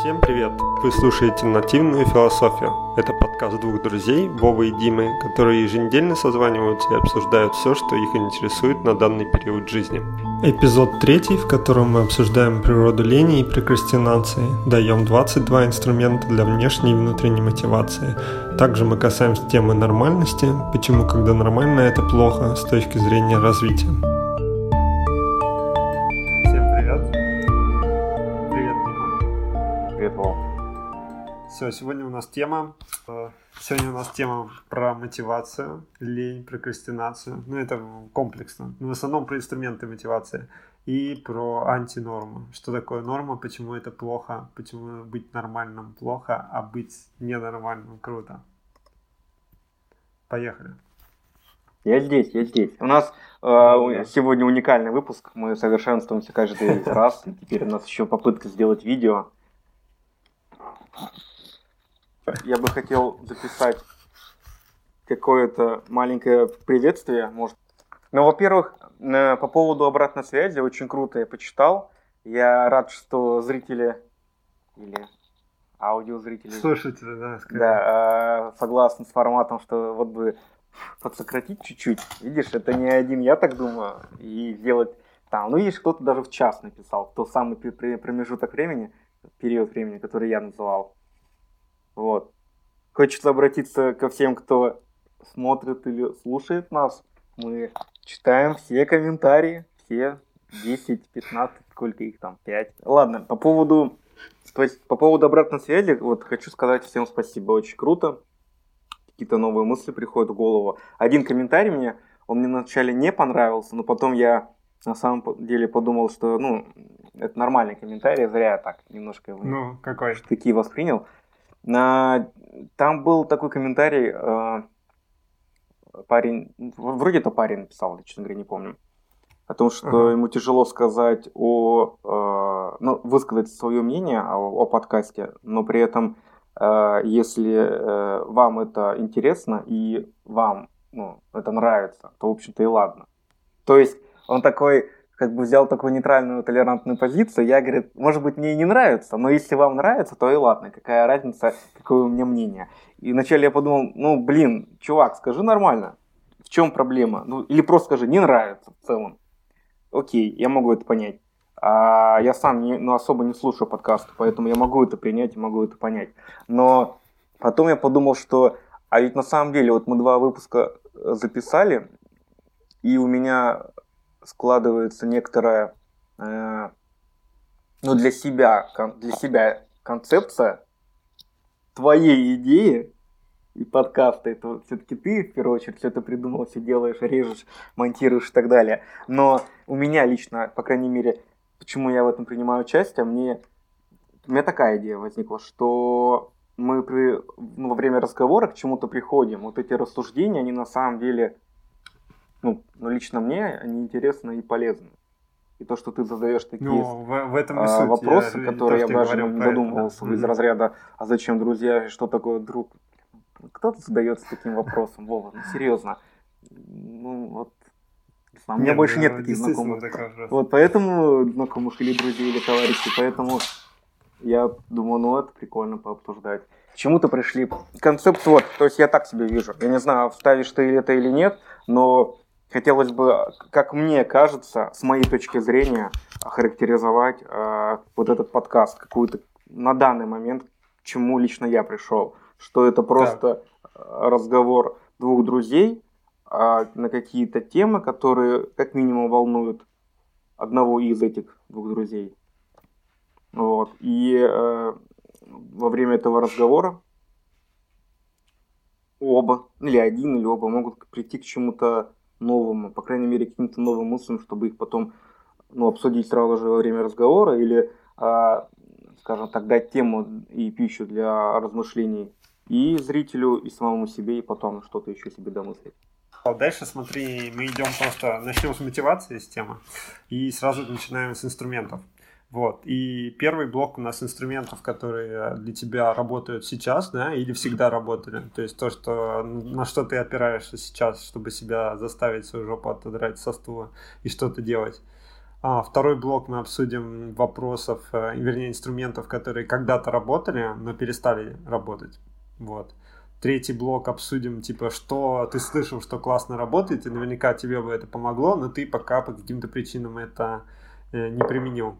Всем привет! Вы слушаете «Нативную философию». Это подкаст двух друзей, Вовы и Димы, которые еженедельно созваниваются и обсуждают все, что их интересует на данный период жизни. Эпизод третий, в котором мы обсуждаем природу лени и прокрастинации, даем 22 инструмента для внешней и внутренней мотивации. Также мы касаемся темы нормальности, почему когда нормально это плохо с точки зрения развития. Все, сегодня у нас тема. Э, сегодня у нас тема про мотивацию, лень, прокрастинацию. Ну, это комплексно. Но в основном про инструменты мотивации. И про антинорму. Что такое норма, почему это плохо, почему быть нормальным плохо, а быть ненормальным круто. Поехали. Я здесь, я здесь. У нас э, сегодня уникальный выпуск. Мы совершенствуемся каждый раз. Теперь у нас еще попытка сделать видео я бы хотел записать какое-то маленькое приветствие, может. Ну, во-первых, по поводу обратной связи, очень круто я почитал. Я рад, что зрители или аудиозрители... Слушатели, да, скорее. Да, э, согласны с форматом, что вот бы подсократить чуть-чуть. Видишь, это не один я так думаю. И сделать там, ну, видишь, кто-то даже в час написал, тот самый промежуток времени, период времени, который я называл. Вот. Хочется обратиться ко всем, кто смотрит или слушает нас. Мы читаем все комментарии, все 10, 15, сколько их там, 5. Ладно, по поводу, то есть, по поводу обратной связи, вот хочу сказать всем спасибо, очень круто. Какие-то новые мысли приходят в голову. Один комментарий мне, он мне вначале не понравился, но потом я на самом деле подумал, что, ну, это нормальный комментарий, зря я так немножко его ну, какой? такие воспринял. Там был такой комментарий, э, парень, вроде это парень написал, честно говоря, не помню, о том, что uh-huh. ему тяжело сказать о, э, ну, высказать свое мнение о, о подкасте, но при этом, э, если вам это интересно и вам ну, это нравится, то, в общем-то, и ладно. То есть он такой, как бы взял такую нейтральную толерантную позицию. Я, говорит, может быть, мне и не нравится, но если вам нравится, то и ладно, какая разница, какое у меня мнение. И вначале я подумал, ну, блин, чувак, скажи нормально, в чем проблема? Ну, или просто скажи, не нравится в целом. Окей, я могу это понять. А я сам не, ну, особо не слушаю подкасты, поэтому я могу это принять и могу это понять. Но потом я подумал, что а ведь на самом деле вот мы два выпуска э, записали, и у меня складывается некоторая, э, ну, для себя, для себя концепция твоей идеи и подкаста. Это все-таки ты, в первую очередь, все это придумал, все делаешь, режешь, монтируешь и так далее. Но у меня лично, по крайней мере, почему я в этом принимаю участие, мне, у меня такая идея возникла, что мы при, ну, во время разговора к чему-то приходим. Вот эти рассуждения, они на самом деле ну, ну, лично мне они интересны и полезны. И то, что ты задаешь такие ну, в, в этом а, суть. вопросы, я, которые я даже не задумывался это. из разряда, а зачем друзья, что такое друг? Кто то задается таким вопросом, Вова, ну серьезно. Ну вот, у меня нет, больше ну, нет таких знакомых. Вот поэтому знакомых или друзей, или товарищей, поэтому я думаю, ну это прикольно пообсуждать. К чему-то пришли. Концепт вот, то есть я так себе вижу. Я не знаю, вставишь ты это или нет, но хотелось бы, как мне кажется, с моей точки зрения, охарактеризовать э, вот этот подкаст, какую-то на данный момент, к чему лично я пришел. Что это просто так. разговор двух друзей э, на какие-то темы, которые как минимум волнуют одного из этих двух друзей. Вот. И э, во время этого разговора оба, или один, или оба могут прийти к чему-то новому, по крайней мере, каким-то новым мыслям, чтобы их потом ну, обсудить сразу же во время разговора или, а, скажем так, дать тему и пищу для размышлений и зрителю, и самому себе, и потом что-то еще себе домыслить. Дальше, смотри, мы идем просто, начнем с мотивации системы и сразу начинаем с инструментов. Вот. И первый блок у нас инструментов, которые для тебя работают сейчас, да, или всегда работали. То есть то, что, на что ты опираешься сейчас, чтобы себя заставить свою жопу отодрать со стула и что-то делать. А второй блок мы обсудим вопросов, э, вернее, инструментов, которые когда-то работали, но перестали работать. Вот. Третий блок обсудим, типа, что ты слышал, что классно работает, и наверняка тебе бы это помогло, но ты пока по каким-то причинам это э, не применил.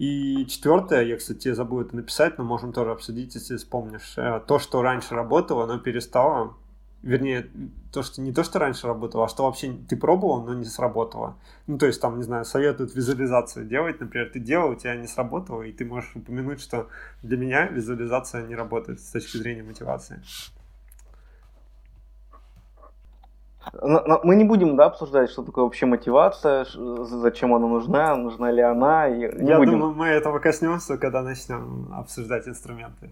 И четвертое, я, кстати, забыл это написать, но можем тоже обсудить, если вспомнишь. Э, то, что раньше работало, оно перестало. Вернее, то, что не то, что раньше работало, а что вообще ты пробовал, но не сработало. Ну, то есть, там, не знаю, советуют визуализацию делать. Например, ты делал, у тебя не сработало, и ты можешь упомянуть, что для меня визуализация не работает с точки зрения мотивации. Мы не будем да, обсуждать, что такое вообще мотивация, зачем она нужна, нужна ли она. Не Я будем. думаю, мы этого коснемся, когда начнем обсуждать инструменты.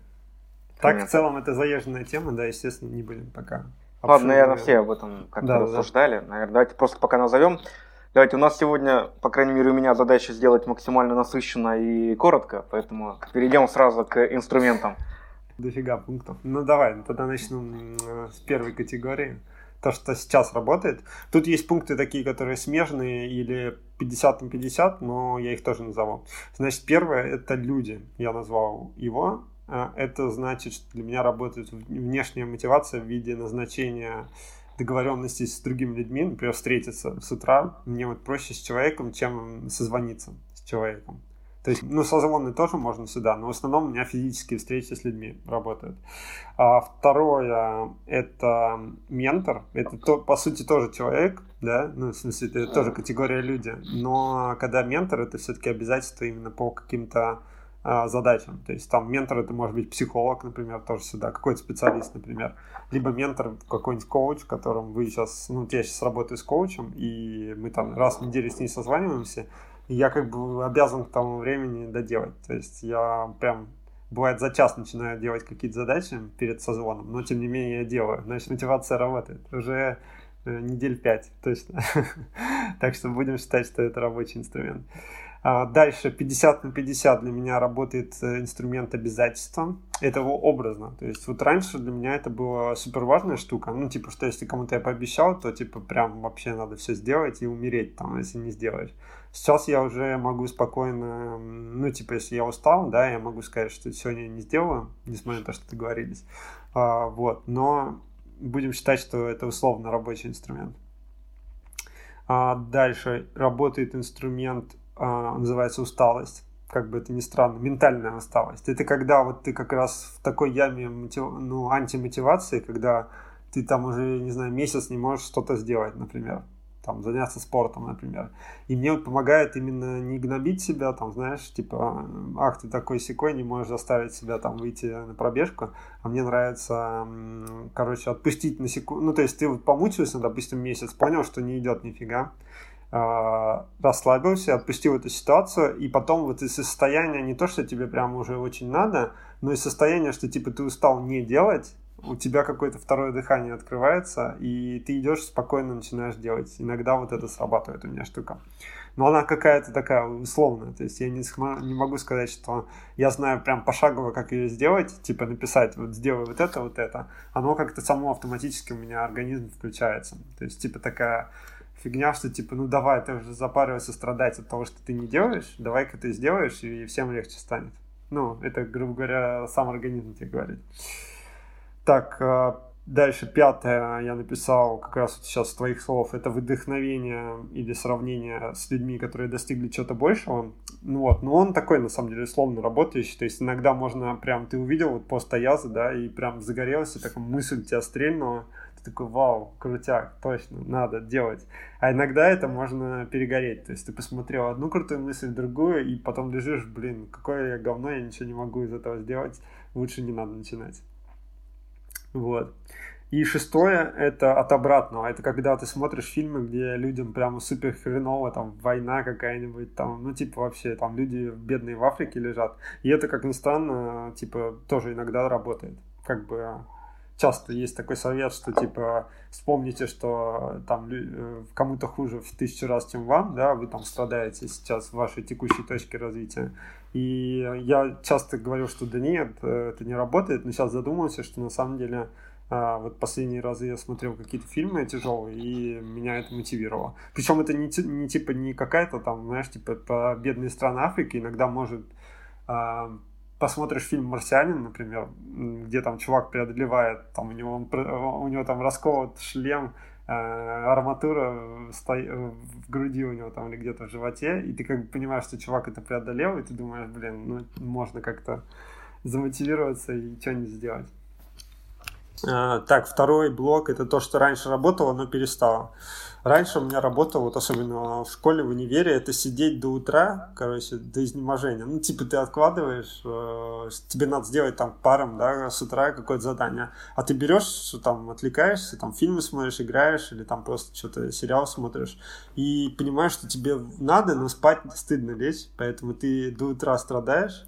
Так, в целом, это заезженная тема, да, естественно, не будем пока. Ладно, наверное, все об этом как-то да, рассуждали. Да. Наверное, давайте просто пока назовем. Давайте, у нас сегодня, по крайней мере, у меня задача сделать максимально насыщенно и коротко, поэтому перейдем сразу к инструментам. Дофига пунктов. Ну давай, тогда начну с первой категории то, что сейчас работает. Тут есть пункты такие, которые смежные или 50 на 50, но я их тоже назову. Значит, первое — это люди. Я назвал его. А, это значит, что для меня работает внешняя мотивация в виде назначения договоренности с другими людьми, например, встретиться с утра. Мне вот проще с человеком, чем созвониться с человеком. То есть, ну, созвоны тоже можно сюда, но в основном у меня физические встречи с людьми работают. А второе — это ментор. Это, то, по сути, тоже человек, да, ну, в смысле, это тоже категория люди. Но когда ментор, это все-таки обязательство именно по каким-то а, задачам. То есть там ментор это может быть психолог, например, тоже сюда, какой-то специалист, например. Либо ментор какой-нибудь коуч, которым вы сейчас, ну, я сейчас работаю с коучем, и мы там раз в неделю с ней созваниваемся, я как бы обязан к тому времени доделать. То есть я прям бывает за час начинаю делать какие-то задачи перед созвоном, но тем не менее я делаю. Значит, мотивация работает. Уже э, недель пять точно. так что будем считать, что это рабочий инструмент. А дальше 50 на 50 для меня работает э, инструмент обязательства. Это образно. То есть вот раньше для меня это была супер важная штука. Ну, типа, что если кому-то я пообещал, то типа прям вообще надо все сделать и умереть там, если не сделаешь. Сейчас я уже могу спокойно, ну, типа, если я устал, да, я могу сказать, что сегодня я не сделаю, несмотря на то, что договорились. А, вот, но будем считать, что это условно рабочий инструмент. А дальше работает инструмент, называется усталость. Как бы это ни странно, ментальная усталость. Это когда вот ты как раз в такой яме мотив... ну, антимотивации, когда ты там уже, не знаю, месяц не можешь что-то сделать, например там, заняться спортом, например. И мне вот помогает именно не гнобить себя, там, знаешь, типа, ах, ты такой секой, не можешь заставить себя там выйти на пробежку, а мне нравится, короче, отпустить на секунду, ну, то есть ты вот помучился, допустим, месяц, понял, что не идет нифига, а, расслабился, отпустил эту ситуацию, и потом вот из состояния не то, что тебе прям уже очень надо, но из состояния, что типа ты устал не делать, у тебя какое-то второе дыхание открывается, и ты идешь спокойно начинаешь делать. Иногда вот это срабатывает у меня штука. Но она какая-то такая условная. То есть я не, не могу сказать, что я знаю прям пошагово, как ее сделать, типа написать, вот сделай вот это, вот это. Оно как-то само автоматически у меня организм включается. То есть типа такая фигня, что типа, ну давай, ты уже запариваешься страдать от того, что ты не делаешь, давай-ка ты сделаешь, и всем легче станет. Ну, это, грубо говоря, сам организм тебе говорит. Так, э, дальше пятое я написал как раз вот сейчас с твоих слов. Это вдохновение или сравнение с людьми, которые достигли чего-то большего. Ну вот, но он такой, на самом деле, условно работающий. То есть иногда можно прям, ты увидел вот пост Аяза, да, и прям загорелся, такая мысль тебя стрельнула. Ты такой, вау, крутяк, точно, надо делать. А иногда это можно перегореть. То есть ты посмотрел одну крутую мысль, другую, и потом лежишь, блин, какое я говно, я ничего не могу из этого сделать. Лучше не надо начинать. Вот. И шестое — это от обратного. Это когда ты смотришь фильмы, где людям прямо супер хреново, там, война какая-нибудь, там, ну, типа, вообще, там, люди бедные в Африке лежат. И это, как ни странно, типа, тоже иногда работает. Как бы часто есть такой совет, что, типа, вспомните, что там э, кому-то хуже в тысячу раз, чем вам, да, вы там страдаете сейчас в вашей текущей точке развития. И я часто говорю, что да нет, э, это не работает, но сейчас задумался, что на самом деле А, вот последние разы я смотрел какие-то фильмы тяжелые, и меня это мотивировало. Причем это не, не типа не какая-то там, знаешь, типа бедные страны Африки иногда может а, посмотришь фильм «Марсианин», например, где там чувак преодолевает, там у него, у него там раскован шлем, э, арматура сто... в груди у него там или где-то в животе, и ты как бы понимаешь, что чувак это преодолел, и ты думаешь, блин, ну можно как-то замотивироваться и что-нибудь сделать. А, так, второй блок это то, что раньше работало, но перестало. Раньше у меня работа, вот особенно в школе, в универе, это сидеть до утра, короче, до изнеможения. Ну, типа ты откладываешь, э, тебе надо сделать там паром, да, с утра какое-то задание, а ты берешь, там, отвлекаешься, там, фильмы смотришь, играешь, или там просто что-то сериал смотришь, и понимаешь, что тебе надо, но спать стыдно лечь, поэтому ты до утра страдаешь,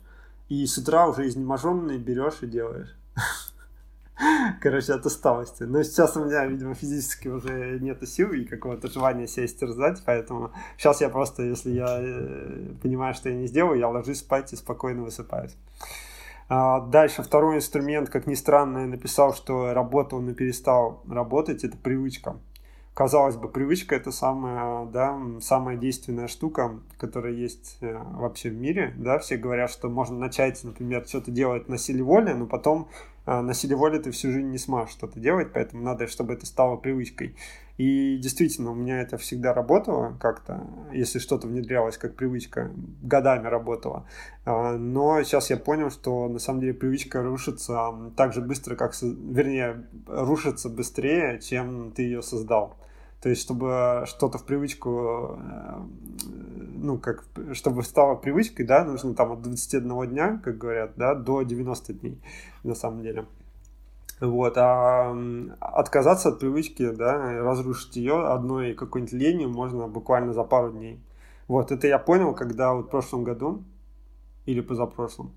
и с утра уже изнеможенный берешь и делаешь. короче, от усталости. Но сейчас у меня, видимо, физически уже нет сил и какого-то желания себя стерзать, поэтому сейчас я просто, если я э, понимаю, что я не сделаю, я ложусь спать и спокойно высыпаюсь. А, дальше, второй инструмент, как ни странно, я написал, что работал, но перестал работать, это привычка. Казалось бы, привычка это самая, да, самая действенная штука, которая есть э, вообще в мире. Да? Все говорят, что можно начать, например, что-то делать на силе воли, но потом на силе воли ты всю жизнь не сможешь что-то делать, поэтому надо, чтобы это стало привычкой. И действительно, у меня это всегда работало как-то, если что-то внедрялось как привычка, годами работало. А, но сейчас я понял, что на самом деле привычка рушится так же быстро, как, вернее, рушится быстрее, чем ты ее создал. То есть, чтобы что-то в привычку, э, ну, как, чтобы стало привычкой, да, нужно там от 21 дня, как говорят, да, до 90 дней, на самом деле. Вот, а отказаться от привычки, да, разрушить ее одной какой-нибудь ленью можно буквально за пару дней. Вот, это я понял, когда вот в прошлом году, или позапрошлом,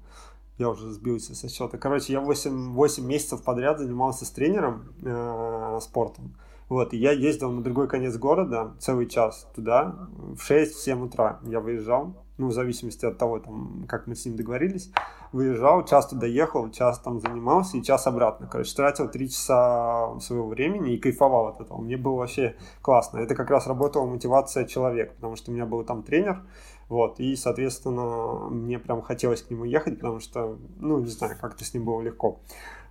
я уже сбился со счета. Короче, я 8, 8 месяцев подряд занимался с тренером э, спортом. Вот, и я ездил на другой конец города целый час туда, в 6-7 утра я выезжал, ну, в зависимости от того, там, как мы с ним договорились, выезжал, час туда ехал, час там занимался и час обратно. Короче, тратил 3 часа своего времени и кайфовал от этого. Мне было вообще классно. Это как раз работала мотивация человека, потому что у меня был там тренер, вот, и, соответственно, мне прям хотелось к нему ехать, потому что, ну, не знаю, как-то с ним было легко.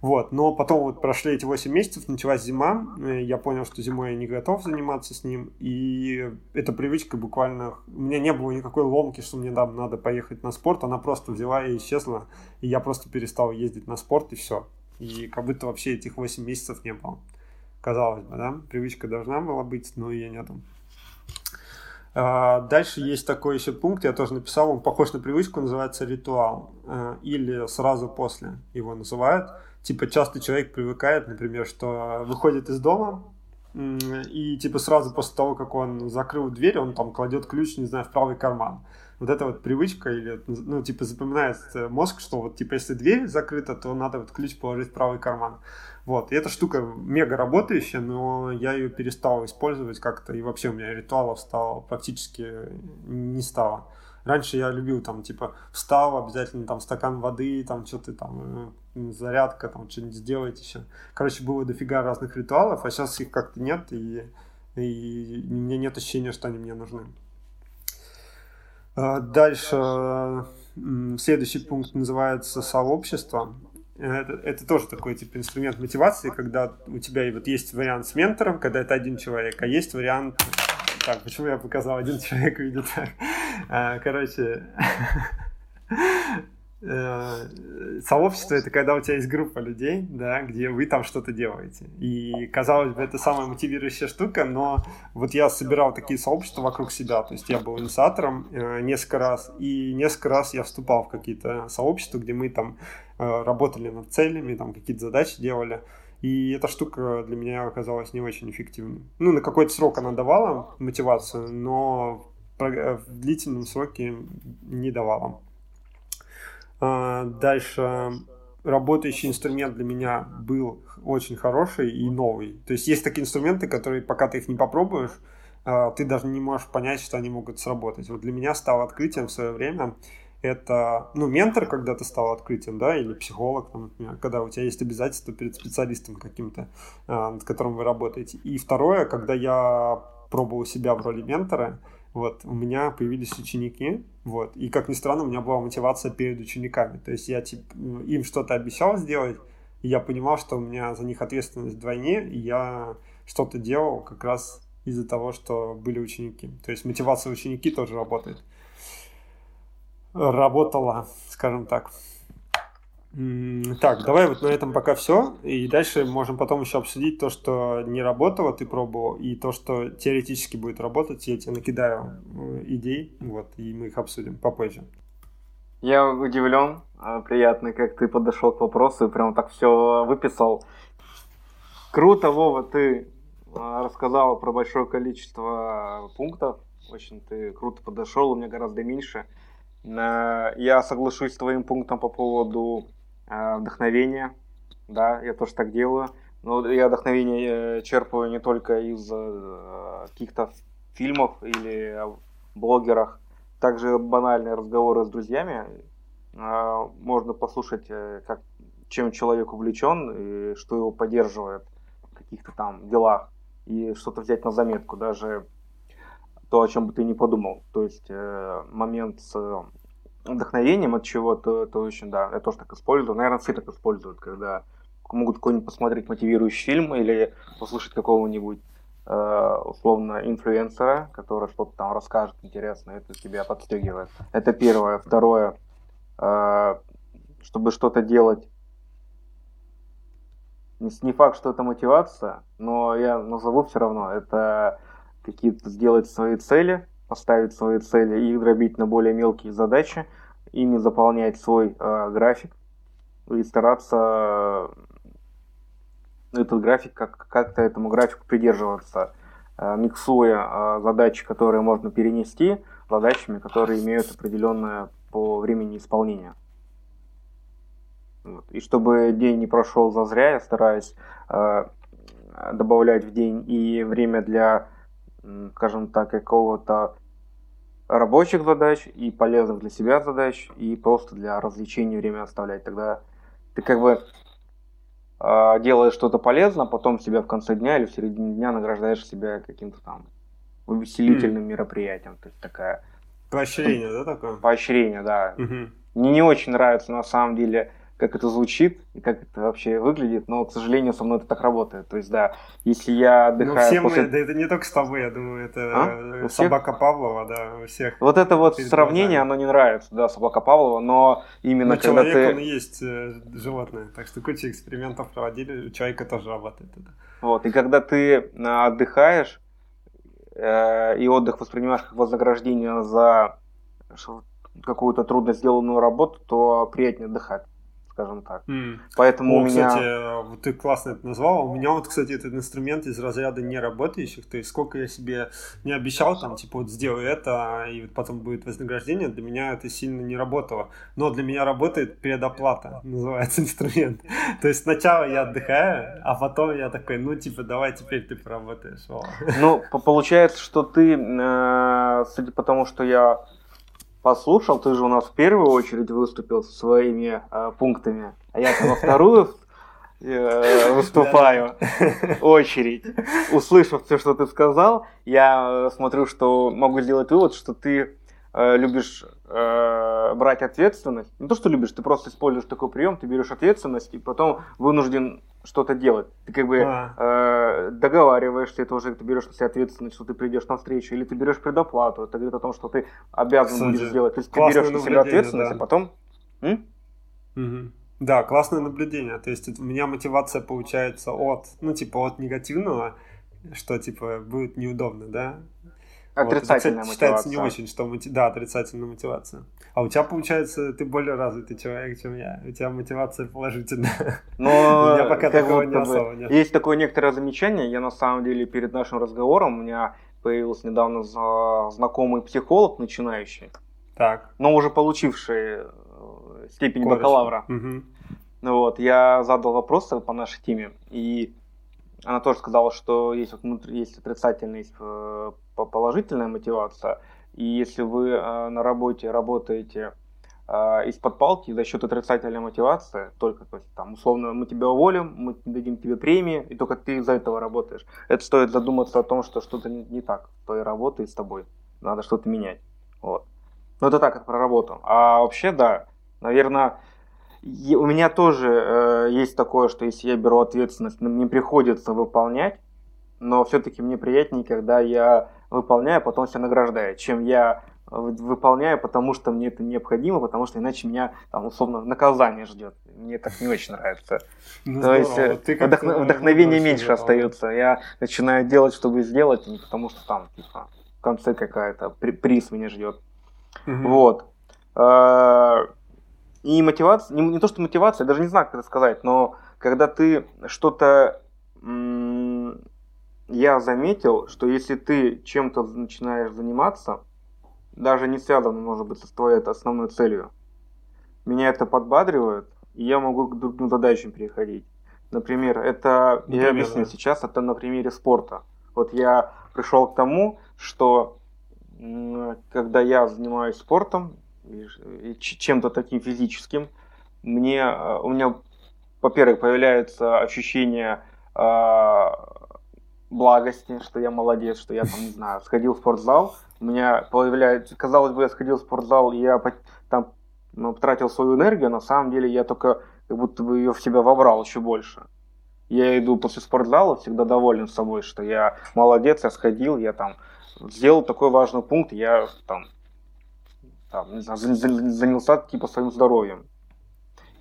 Вот, но потом вот прошли эти 8 месяцев, началась зима, э, я понял, что зимой я не готов заниматься с ним, и эта привычка буквально, у меня не было никакой ломки, что мне да, надо поехать на спорт, она просто взяла и исчезла, и я просто перестал ездить на спорт, и все. И как будто вообще этих 8 месяцев не было. Казалось бы, да, привычка должна была быть, но ее нету. А, дальше есть такой еще пункт, я тоже написал, он похож на привычку, называется ритуал. Э, или сразу после его называют типа часто человек привыкает, например, что выходит из дома, и типа сразу после того, как он закрыл дверь, он там кладет ключ, не знаю, в правый карман. Вот эта вот привычка, или, ну, типа, запоминает мозг, что вот, типа, если дверь закрыта, то надо вот ключ положить в правый карман. Вот, и эта штука мега работающая, но я ее перестал использовать как-то, и вообще у меня ритуалов стало практически не стало. Раньше я любил там, типа, встал, обязательно там стакан воды, там что-то там, э, зарядка, там что-нибудь сделать еще. Короче, было дофига разных ритуалов, а сейчас их как-то нет, и, и у меня нет ощущения, что они мне нужны. А, дальше следующий пункт называется сообщество. Это, это тоже такой типа инструмент мотивации, когда у тебя вот есть вариант с ментором, когда это один человек, а есть вариант так, почему я показал один человек видит? А, короче, э, сообщество это когда у тебя есть группа людей, да, где вы там что-то делаете. И казалось бы, это самая мотивирующая штука, но вот я собирал такие сообщества вокруг себя. То есть я был инициатором э, несколько раз, и несколько раз я вступал в какие-то сообщества, где мы там э, работали над целями, там какие-то задачи делали. И эта штука для меня оказалась не очень эффективной. Ну, на какой-то срок она давала мотивацию, но в длительном сроке не давала. А, дальше работающий инструмент для меня был очень хороший и новый. То есть есть такие инструменты, которые пока ты их не попробуешь, а, ты даже не можешь понять, что они могут сработать. Вот для меня стало открытием в свое время это, ну, ментор, когда ты стал открытием, да, или психолог, например, когда у тебя есть обязательства перед специалистом каким-то, а, над которым вы работаете. И второе, когда я пробовал себя в роли ментора, вот, у меня появились ученики, вот, и, как ни странно, у меня была мотивация перед учениками, то есть я, типа, им что-то обещал сделать, и я понимал, что у меня за них ответственность вдвойне, и я что-то делал как раз из-за того, что были ученики. То есть мотивация ученики тоже работает. Работала, скажем так. Так, давай вот на этом пока все. И дальше можем потом еще обсудить то, что не работало, ты пробовал, и то, что теоретически будет работать. Я тебе накидаю э, идей, вот, и мы их обсудим попозже. Я удивлен, а, приятно, как ты подошел к вопросу и прям так все выписал. Круто, Вова, ты а, рассказал про большое количество пунктов. Очень ты круто подошел, у меня гораздо меньше. Я соглашусь с твоим пунктом по поводу а, вдохновения. Да, я тоже так делаю. Но я вдохновение э, черпаю не только из э, каких-то фильмов или блогерах. Также банальные разговоры с друзьями. Можно послушать, э, как, чем человек увлечен и что его поддерживает в каких-то там делах и что-то взять на заметку, даже то, о чем бы ты не подумал. То есть э, момент с вдохновением от чего-то, это очень, да, я тоже так использую. Наверное, все так используют, когда могут какой-нибудь посмотреть мотивирующий фильм или послушать какого-нибудь э, условно инфлюенсера, который что-то там расскажет интересно, это тебя подстегивает. Это первое. Второе, э, чтобы что-то делать не факт, что это мотивация, но я назову все равно. Это какие-то сделать свои цели, поставить свои цели их дробить на более мелкие задачи, ими заполнять свой э, график и стараться этот график как- как-то этому графику придерживаться, э, миксуя э, задачи, которые можно перенести, задачами, которые имеют определенное по времени исполнения. Вот. И чтобы день не прошел зазря, я стараюсь э, добавлять в день и время для, скажем так, какого-то рабочих задач и полезных для себя задач, и просто для развлечения время оставлять. Тогда ты как бы э, делаешь что-то полезное, а потом себя в конце дня или в середине дня награждаешь себя каким-то там увеселительным mm. мероприятием. То есть такая... Поощрение, да, такое? Поощрение, да. Mm-hmm. Мне не очень нравится на самом деле как это звучит и как это вообще выглядит, но, к сожалению, со мной это так работает. То есть, да, если я отдыхаю... Ну, все после... мы, да это не только с тобой, я думаю, это а? собака Павлова, да, у всех. Вот это вот сравнение, глазами. оно не нравится, да, собака Павлова, но именно ну, когда человек, ты... он и есть э, животное, так что куча экспериментов проводили, у человека тоже работает это. Вот, и когда ты э, отдыхаешь, э, и отдых воспринимаешь как вознаграждение за какую-то трудно сделанную работу, то приятнее отдыхать скажем так. Mm. Поэтому О, у меня... кстати, вот ты классно это назвал. У меня вот, кстати, этот инструмент из разряда неработающих. То есть сколько я себе не обещал, там, типа, вот сделаю это, и вот потом будет вознаграждение, для меня это сильно не работало. Но для меня работает предоплата, называется инструмент. То есть сначала я отдыхаю, а потом я такой, ну, типа, давай теперь ты поработаешь. Ну, получается, что ты, э, судя по тому, что я послушал, ты же у нас в первую очередь выступил со своими э, пунктами, а я во вторую э, выступаю очередь. Услышав все, что ты сказал, я э, смотрю, что могу сделать вывод, что ты э, любишь э, брать ответственность. Не то, что любишь, ты просто используешь такой прием, ты берешь ответственность и потом вынужден что-то делать. Ты как бы э, договариваешься, это уже ты берешь на себя ответственность, что ты придешь на встречу, или ты берешь предоплату. Это говорит о том, что ты обязан Кстати, будешь сделать. То есть ты берешь на себя ответственность, да. а потом. М? Угу. Да, классное наблюдение. То есть у меня мотивация получается от, ну, типа, от негативного, что, типа, будет неудобно, да? Отрицательная вот, мотивация. Считается не очень, что мотив... да, отрицательная мотивация. А у тебя, получается, ты более развитый человек, чем я. У тебя мотивация положительная. Но у меня пока такого не особо нет. Есть такое некоторое замечание. Я на самом деле перед нашим разговором у меня появился недавно знакомый психолог начинающий. Так. Но уже получивший э, степень Короче. бакалавра. Угу. Вот, я задал вопросы по нашей теме, и она тоже сказала, что есть, вот внутри, есть отрицательная, есть э, положительная мотивация. И если вы э, на работе работаете э, из-под палки за счет отрицательной мотивации, только, то есть, там, условно, мы тебя уволим, мы дадим тебе премии, и только ты из-за этого работаешь. Это стоит задуматься о том, что что-то не, не так в твоей работе с тобой. Надо что-то менять. Вот. Ну, это так, как про работу. А вообще, да, наверное, у меня тоже э, есть такое, что если я беру ответственность, мне приходится выполнять, но все-таки мне приятнее, когда я выполняю, а потом себя награждаю, чем я выполняю, потому что мне это необходимо, потому что иначе меня там условно наказание ждет. Мне так не очень нравится. Ну, То есть э, Ты вдохно, вдохновения меньше остается. Я начинаю делать, чтобы сделать, не потому что там типа в конце какая-то приз меня ждет. Угу. Вот. И мотивация, не, не то что мотивация, я даже не знаю, как это сказать, но когда ты что-то я заметил, что если ты чем-то начинаешь заниматься, даже не связано, может быть, с твоей основной целью, меня это подбадривает, и я могу к другим задачам переходить. Например, это, Например, я объясню да. сейчас, это на примере спорта. Вот я пришел к тому, что когда я занимаюсь спортом, чем-то таким физическим, мне, э, у меня, во-первых, появляется ощущение э, благости, что я молодец, что я там, не знаю, сходил в спортзал, у меня появляется, казалось бы, я сходил в спортзал, и я там ну, потратил свою энергию, на самом деле я только как будто бы ее в себя вобрал еще больше. Я иду после спортзала всегда доволен собой, что я молодец, я сходил, я там сделал такой важный пункт, я там, там занялся типа своим здоровьем.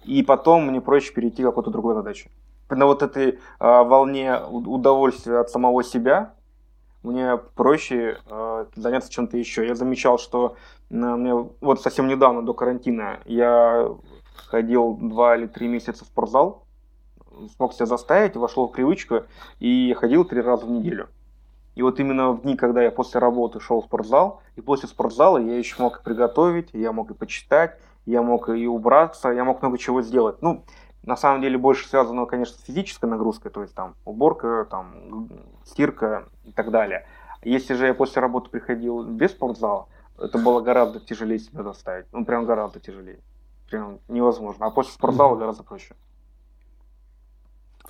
И потом мне проще перейти к какой-то другой задаче на вот этой э, волне удовольствия от самого себя мне проще э, заняться чем-то еще. Я замечал, что э, мне вот совсем недавно до карантина я ходил два или три месяца в спортзал, смог себя заставить, вошел в привычку и ходил три раза в неделю. И вот именно в дни, когда я после работы шел в спортзал, и после спортзала я еще мог и приготовить, я мог и почитать, я мог и убраться, я мог много чего сделать. Ну, на самом деле больше связано, конечно, с физической нагрузкой, то есть там уборка, там стирка и так далее. Если же я после работы приходил без спортзала, это было гораздо тяжелее себя заставить. Ну, прям гораздо тяжелее. Прям невозможно. А после спортзала гораздо проще.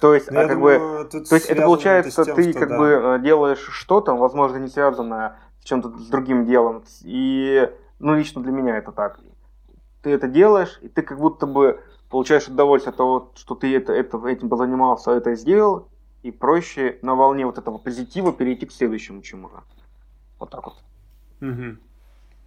То есть, ну, а, как думаю, бы, то есть это получается, это тем, ты как да. бы э, делаешь что-то, возможно, не связанное с чем-то с другим делом. И, ну, лично для меня это так. Ты это делаешь, и ты как будто бы получаешь удовольствие от того, что ты это, это, этим позанимался, это сделал, и проще на волне вот этого позитива перейти к следующему чему-то. Вот так вот. Угу.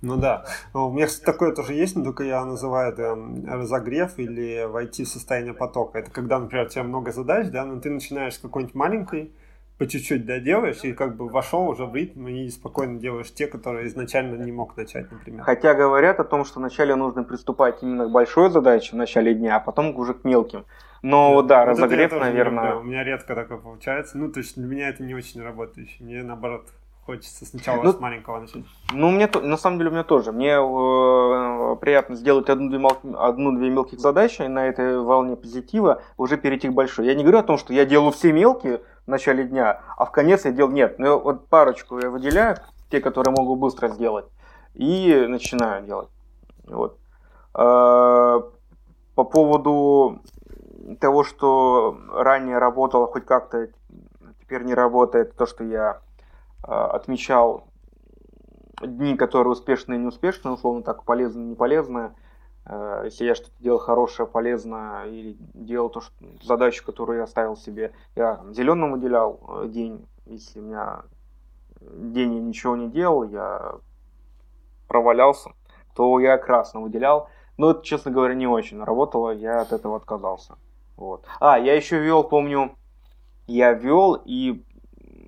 Ну да. У меня, кстати, такое тоже есть, но только я называю это разогрев или войти в состояние потока. Это когда, например, у тебя много задач, да, но ты начинаешь с какой-нибудь маленькой, по чуть-чуть доделаешь и как бы вошел уже в ритм и спокойно делаешь те, которые изначально не мог начать, например. Хотя говорят о том, что вначале нужно приступать именно к большой задаче в начале дня, а потом уже к мелким. Но да, да вот разогрев, наверное... У меня редко такое получается. Ну, то есть для меня это не очень работающее. Мне наоборот хочется сначала ну, с маленького начать. Ну, мне на самом деле у меня тоже. Мне э, приятно сделать одну-две одну, две мелких задачи на этой волне позитива уже перейти к большой. Я не говорю о том, что я делаю все мелкие, в начале дня, а в конец я делал нет. Ну, вот парочку я выделяю, те, которые могу быстро сделать, и начинаю делать. Вот. А, по поводу того, что ранее работало хоть как-то, теперь не работает, то, что я отмечал дни, которые успешные и неуспешные, условно так, полезные и неполезные, Э, если я что-то делал хорошее, полезное или делал то, что, задачу, которую я ставил себе, я зеленым выделял э, день. Если у меня день я ничего не делал, я провалялся, то я красным выделял. Но это, честно говоря, не очень работало, я от этого отказался. Вот. А, я еще вел, помню, я вел и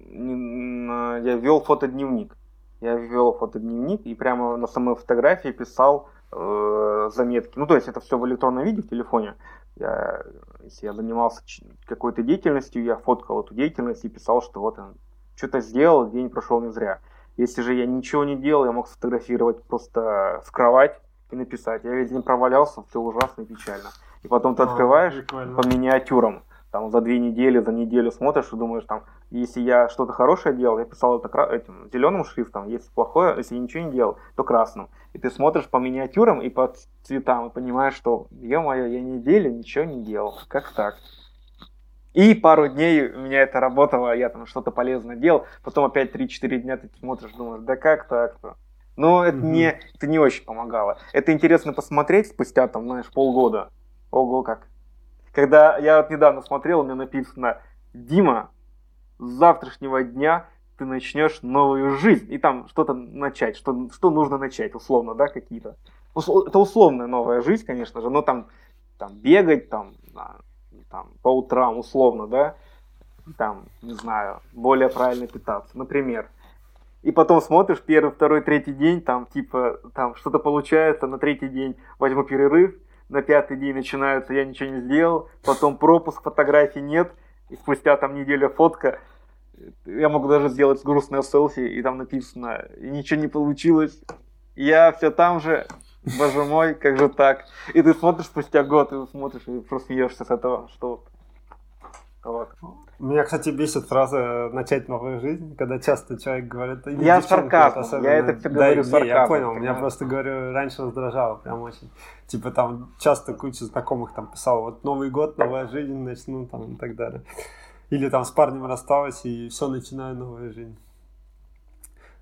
я вел фотодневник. Я вел фотодневник и прямо на самой фотографии писал э, заметки. Ну, то есть это все в электронном виде в телефоне. Я, если я занимался какой-то деятельностью, я фоткал эту деятельность и писал, что вот он что-то сделал, день прошел не зря. Если же я ничего не делал, я мог сфотографировать просто в кровать и написать. Я весь день провалялся, все ужасно и печально. И потом ты открываешь О, по миниатюрам. Там за две недели, за неделю смотришь и думаешь, там Если я что-то хорошее делал, я писал это этим зеленым шрифтом. Если плохое, если я ничего не делал, то красным. И ты смотришь по миниатюрам и по цветам и понимаешь, что, ё-моё, я неделю ничего не делал. Как так? И пару дней у меня это работало, я там что-то полезное делал. Потом опять 3-4 дня ты смотришь, думаешь, да как так-то? Но это, mm-hmm. не, это не очень помогало. Это интересно посмотреть спустя, там, знаешь, полгода. Ого, как. Когда я вот недавно смотрел, у меня написано «Дима, с завтрашнего дня ты начнешь новую жизнь. И там что-то начать, что, что нужно начать, условно, да, какие-то. Это условная новая жизнь, конечно же, но там, там бегать, там, там по утрам, условно, да, там, не знаю, более правильно питаться, например. И потом смотришь первый, второй, третий день, там, типа, там что-то получается, на третий день возьму перерыв, на пятый день начинается, я ничего не сделал, потом пропуск, фотографий нет – и спустя там неделя фотка, я могу даже сделать грустное селфи, и там написано, и ничего не получилось, я все там же, боже мой, как же так. И ты смотришь спустя год, и смотришь и просто смеешься с этого, что вот. Меня, кстати, бесит фраза «начать новую жизнь», когда часто человек говорит... Я сарказм, особенно... я это все говорю да, сарказм. Я понял, меня просто, говорю, раньше раздражало прям очень. Типа там часто куча знакомых там писал, вот Новый год, новая жизнь начну там и так далее. Или там с парнем рассталась и все, начинаю новую жизнь.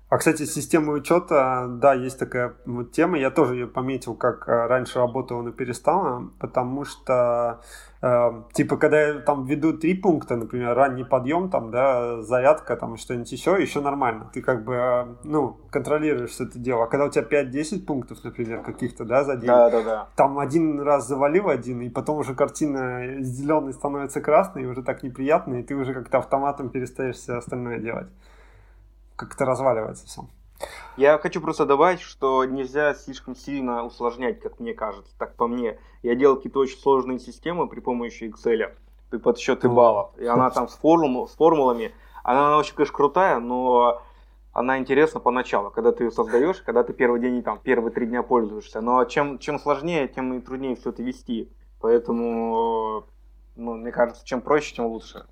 А, кстати, система учета, да, есть такая вот тема. Я тоже ее пометил, как э, раньше работала, но перестала, потому что, э, типа, когда я там веду три пункта, например, ранний подъем, там, да, зарядка, там, что-нибудь еще, еще нормально. Ты как бы, э, ну, контролируешь это дело. А когда у тебя 5-10 пунктов, например, каких-то, да, за день, да, да, да. там один раз завалил один, и потом уже картина зеленой становится красной, и уже так неприятно, и ты уже как-то автоматом перестаешь все остальное делать как-то разваливается все. Я хочу просто добавить, что нельзя слишком сильно усложнять, как мне кажется, так по мне. Я делал какие-то очень сложные системы при помощи Excel, при подсчеты баллов. И она там с, формул, с формулами, она, она очень, конечно, крутая, но она интересна поначалу, когда ты ее создаешь, когда ты первый день, там, первые три дня пользуешься. Но чем, чем сложнее, тем и труднее все это вести. Поэтому, ну, мне кажется, чем проще, тем лучше.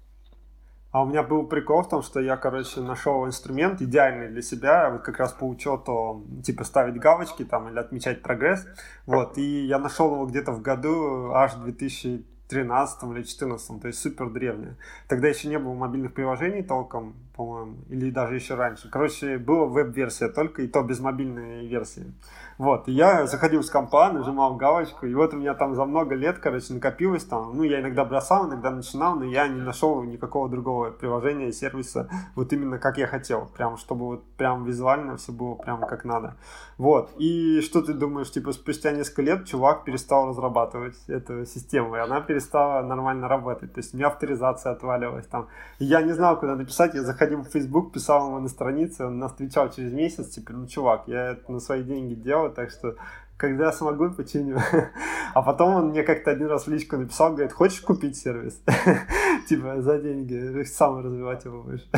А у меня был прикол в том, что я, короче, нашел инструмент идеальный для себя, вот как раз по учету, типа, ставить галочки там или отмечать прогресс. Вот, и я нашел его где-то в году аж 2000 13 или 14, то есть супер древняя. Тогда еще не было мобильных приложений толком, по-моему, или даже еще раньше. Короче, была веб-версия только, и то без мобильной версии. Вот, и я заходил с компа, нажимал галочку, и вот у меня там за много лет, короче, накопилось там, ну, я иногда бросал, иногда начинал, но я не нашел никакого другого приложения, сервиса, вот именно как я хотел, прям, чтобы вот прям визуально все было прям как надо. Вот, и что ты думаешь, типа, спустя несколько лет чувак перестал разрабатывать эту систему, и она перестала нормально работать, то есть у меня авторизация отваливалась там. И я не знал, куда написать, я заходил в Facebook, писал ему на странице, он отвечал через месяц, типа, ну, чувак, я это на свои деньги делать, так что когда я смогу, починю. А потом он мне как-то один раз в личку написал, говорит, хочешь купить сервис? Типа за деньги, сам развивать его будешь.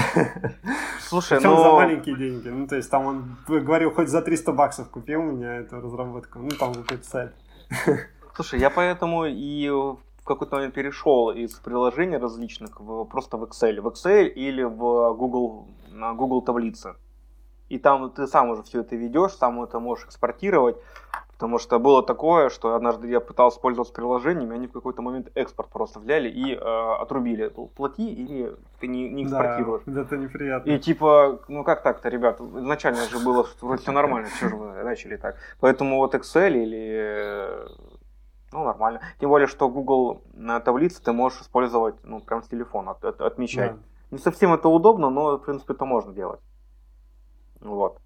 Слушай, ну... за маленькие деньги. Ну, то есть там он говорил, хоть за 300 баксов купил у меня эту разработку. Ну, там какой-то сайт. Слушай, я поэтому и какой-то момент перешел из приложений различных в, просто в Excel. В Excel или в Google, на Google таблицы. И там ты сам уже все это ведешь, сам это можешь экспортировать. Потому что было такое, что однажды я пытался пользоваться приложением, и они в какой-то момент экспорт просто взяли и э, отрубили. Плати или ты не, не экспортируешь. Да, это неприятно. И типа, ну как так-то, ребят? Изначально же было вроде все нормально, что же вы начали так. Поэтому вот Excel или ну, нормально. Тем более, что Google на таблице ты можешь использовать, ну, прям с телефона от, от, отмечать. Да. Не совсем это удобно, но, в принципе, это можно делать. Вот.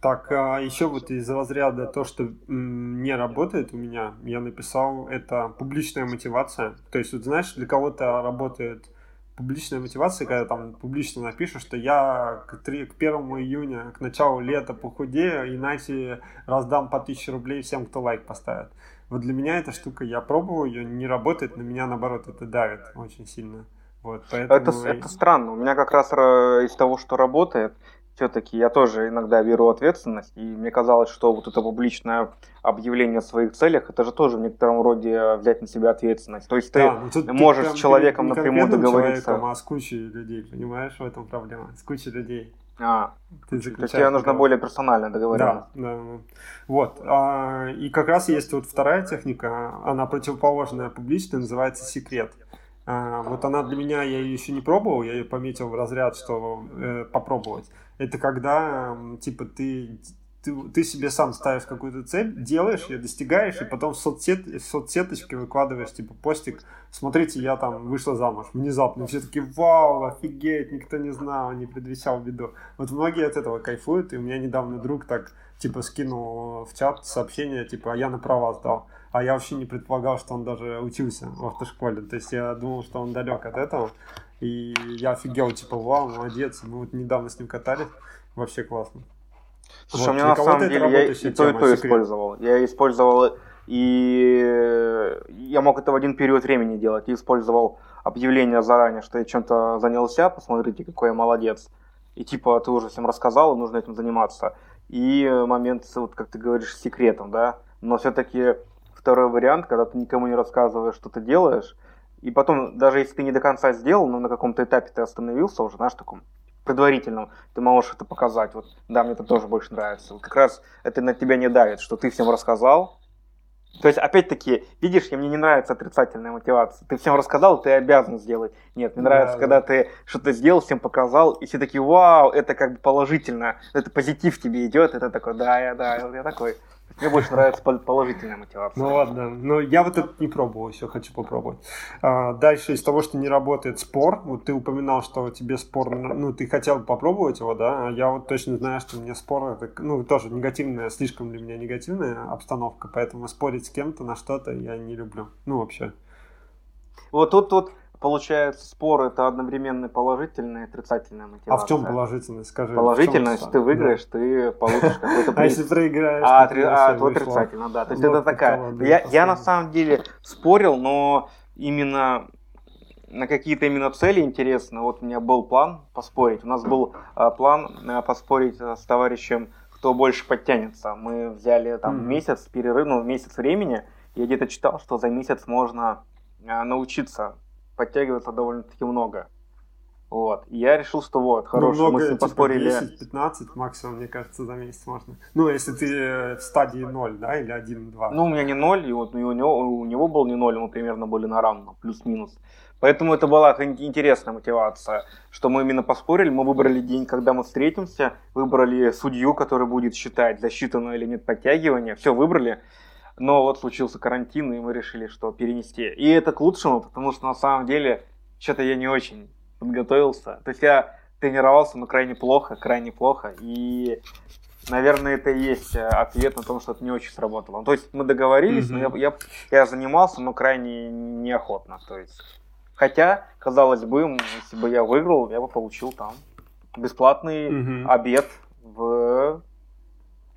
Так, а еще вот из разряда то, что не работает у меня, я написал, это публичная мотивация. То есть, вот знаешь, для кого-то работает публичная мотивация, когда там публично напишешь, что я к, 3, к 1 июня, к началу лета похудею, иначе раздам по 1000 рублей всем, кто лайк поставит. Вот для меня эта штука, я пробовал, ее не работает, на меня наоборот это давит очень сильно. Вот, поэтому... это, это странно. У меня как раз из того, что работает, все-таки я тоже иногда беру ответственность, и мне казалось, что вот это публичное объявление о своих целях, это же тоже в некотором роде взять на себя ответственность. То есть ты да, ну можешь с человеком напрямую договориться. а с кучей людей, понимаешь, в этом проблема, с кучей людей. А, ты то есть тебе нужно более персонально договориться. Да, да. Вот. А, и как раз есть вот вторая техника, она противоположная публичной, называется секрет. А, вот она для меня, я ее еще не пробовал, я ее пометил в разряд, что э, попробовать. Это когда, типа, ты ты, ты себе сам ставишь какую-то цель, делаешь ее, достигаешь, и потом в, соцсет, в соцсеточке выкладываешь, типа, постик, смотрите, я там вышла замуж, внезапно, все таки вау, офигеть, никто не знал, не предвещал беду. Вот многие от этого кайфуют, и у меня недавно друг так, типа, скинул в чат сообщение, типа, а я на права сдал. А я вообще не предполагал, что он даже учился в автошколе. То есть я думал, что он далек от этого. И я офигел, типа, вау, молодец. Мы вот недавно с ним катались. Вообще классно. Слушай, вот, у меня на самом деле я и то, и то использовал. Я использовал и я мог это в один период времени делать. Я использовал объявление заранее, что я чем-то занялся, посмотрите, какой я молодец. И типа ты уже всем рассказал, и нужно этим заниматься. И момент, вот как ты говоришь, с секретом, да. Но все-таки второй вариант, когда ты никому не рассказываешь, что ты делаешь, и потом, даже если ты не до конца сделал, но на каком-то этапе ты остановился уже, знаешь, таком предварительном, ты можешь это показать. Вот, да, мне это тоже больше нравится. Вот как раз это на тебя не давит, что ты всем рассказал. То есть, опять-таки, видишь, мне не нравится отрицательная мотивация. Ты всем рассказал, ты обязан сделать. Нет, мне да, нравится, да. когда ты что-то сделал, всем показал, и все такие, вау, это как бы положительно, это позитив тебе идет, это такой, да, я, да, я такой. Мне больше нравится положительная мотивация. Ну ладно, но я вот это не пробовал еще, хочу попробовать. А, дальше из того, что не работает спор, вот ты упоминал, что тебе спор, ну ты хотел попробовать его, да, а я вот точно знаю, что мне спор, это, ну тоже негативная, слишком для меня негативная обстановка, поэтому спорить с кем-то на что-то я не люблю, ну вообще. Вот тут вот Получается, спор это одновременно положительная и отрицательная мотивация. А в чем положительность? Скажи. Положительность, ты выиграешь, да. ты получишь какой-то приз. А если проиграешь, а, ты а, то отрицательно, да. То есть это такая. Я, я на самом деле спорил, но именно на какие-то именно цели интересно. Вот у меня был план поспорить. У нас был а, план а, поспорить с товарищем, кто больше подтянется. Мы взяли там mm-hmm. месяц перерыв, ну месяц времени. Я где-то читал, что за месяц можно а, научиться подтягиваться довольно-таки много. Вот. И я решил, что вот, хорошо, ну, много, с ним типа поспорили. 10-15 максимум, мне кажется, за месяц можно. Ну, если ты в стадии 0, да, или 1-2. Ну, у меня не 0, и вот и у, него, у него был не 0, мы примерно были на равном, плюс-минус. Поэтому это была интересная мотивация, что мы именно поспорили, мы выбрали день, когда мы встретимся, выбрали судью, который будет считать, засчитано или нет подтягивания, все выбрали. Но вот случился карантин, и мы решили, что перенести. И это к лучшему, потому что на самом деле что-то я не очень подготовился. То есть я тренировался, но крайне плохо, крайне плохо. И, наверное, это и есть э, ответ на то, что это не очень сработало. То есть мы договорились, mm-hmm. но я, я, я занимался, но крайне неохотно. То есть, хотя, казалось бы, если бы я выиграл, я бы получил там бесплатный mm-hmm. обед в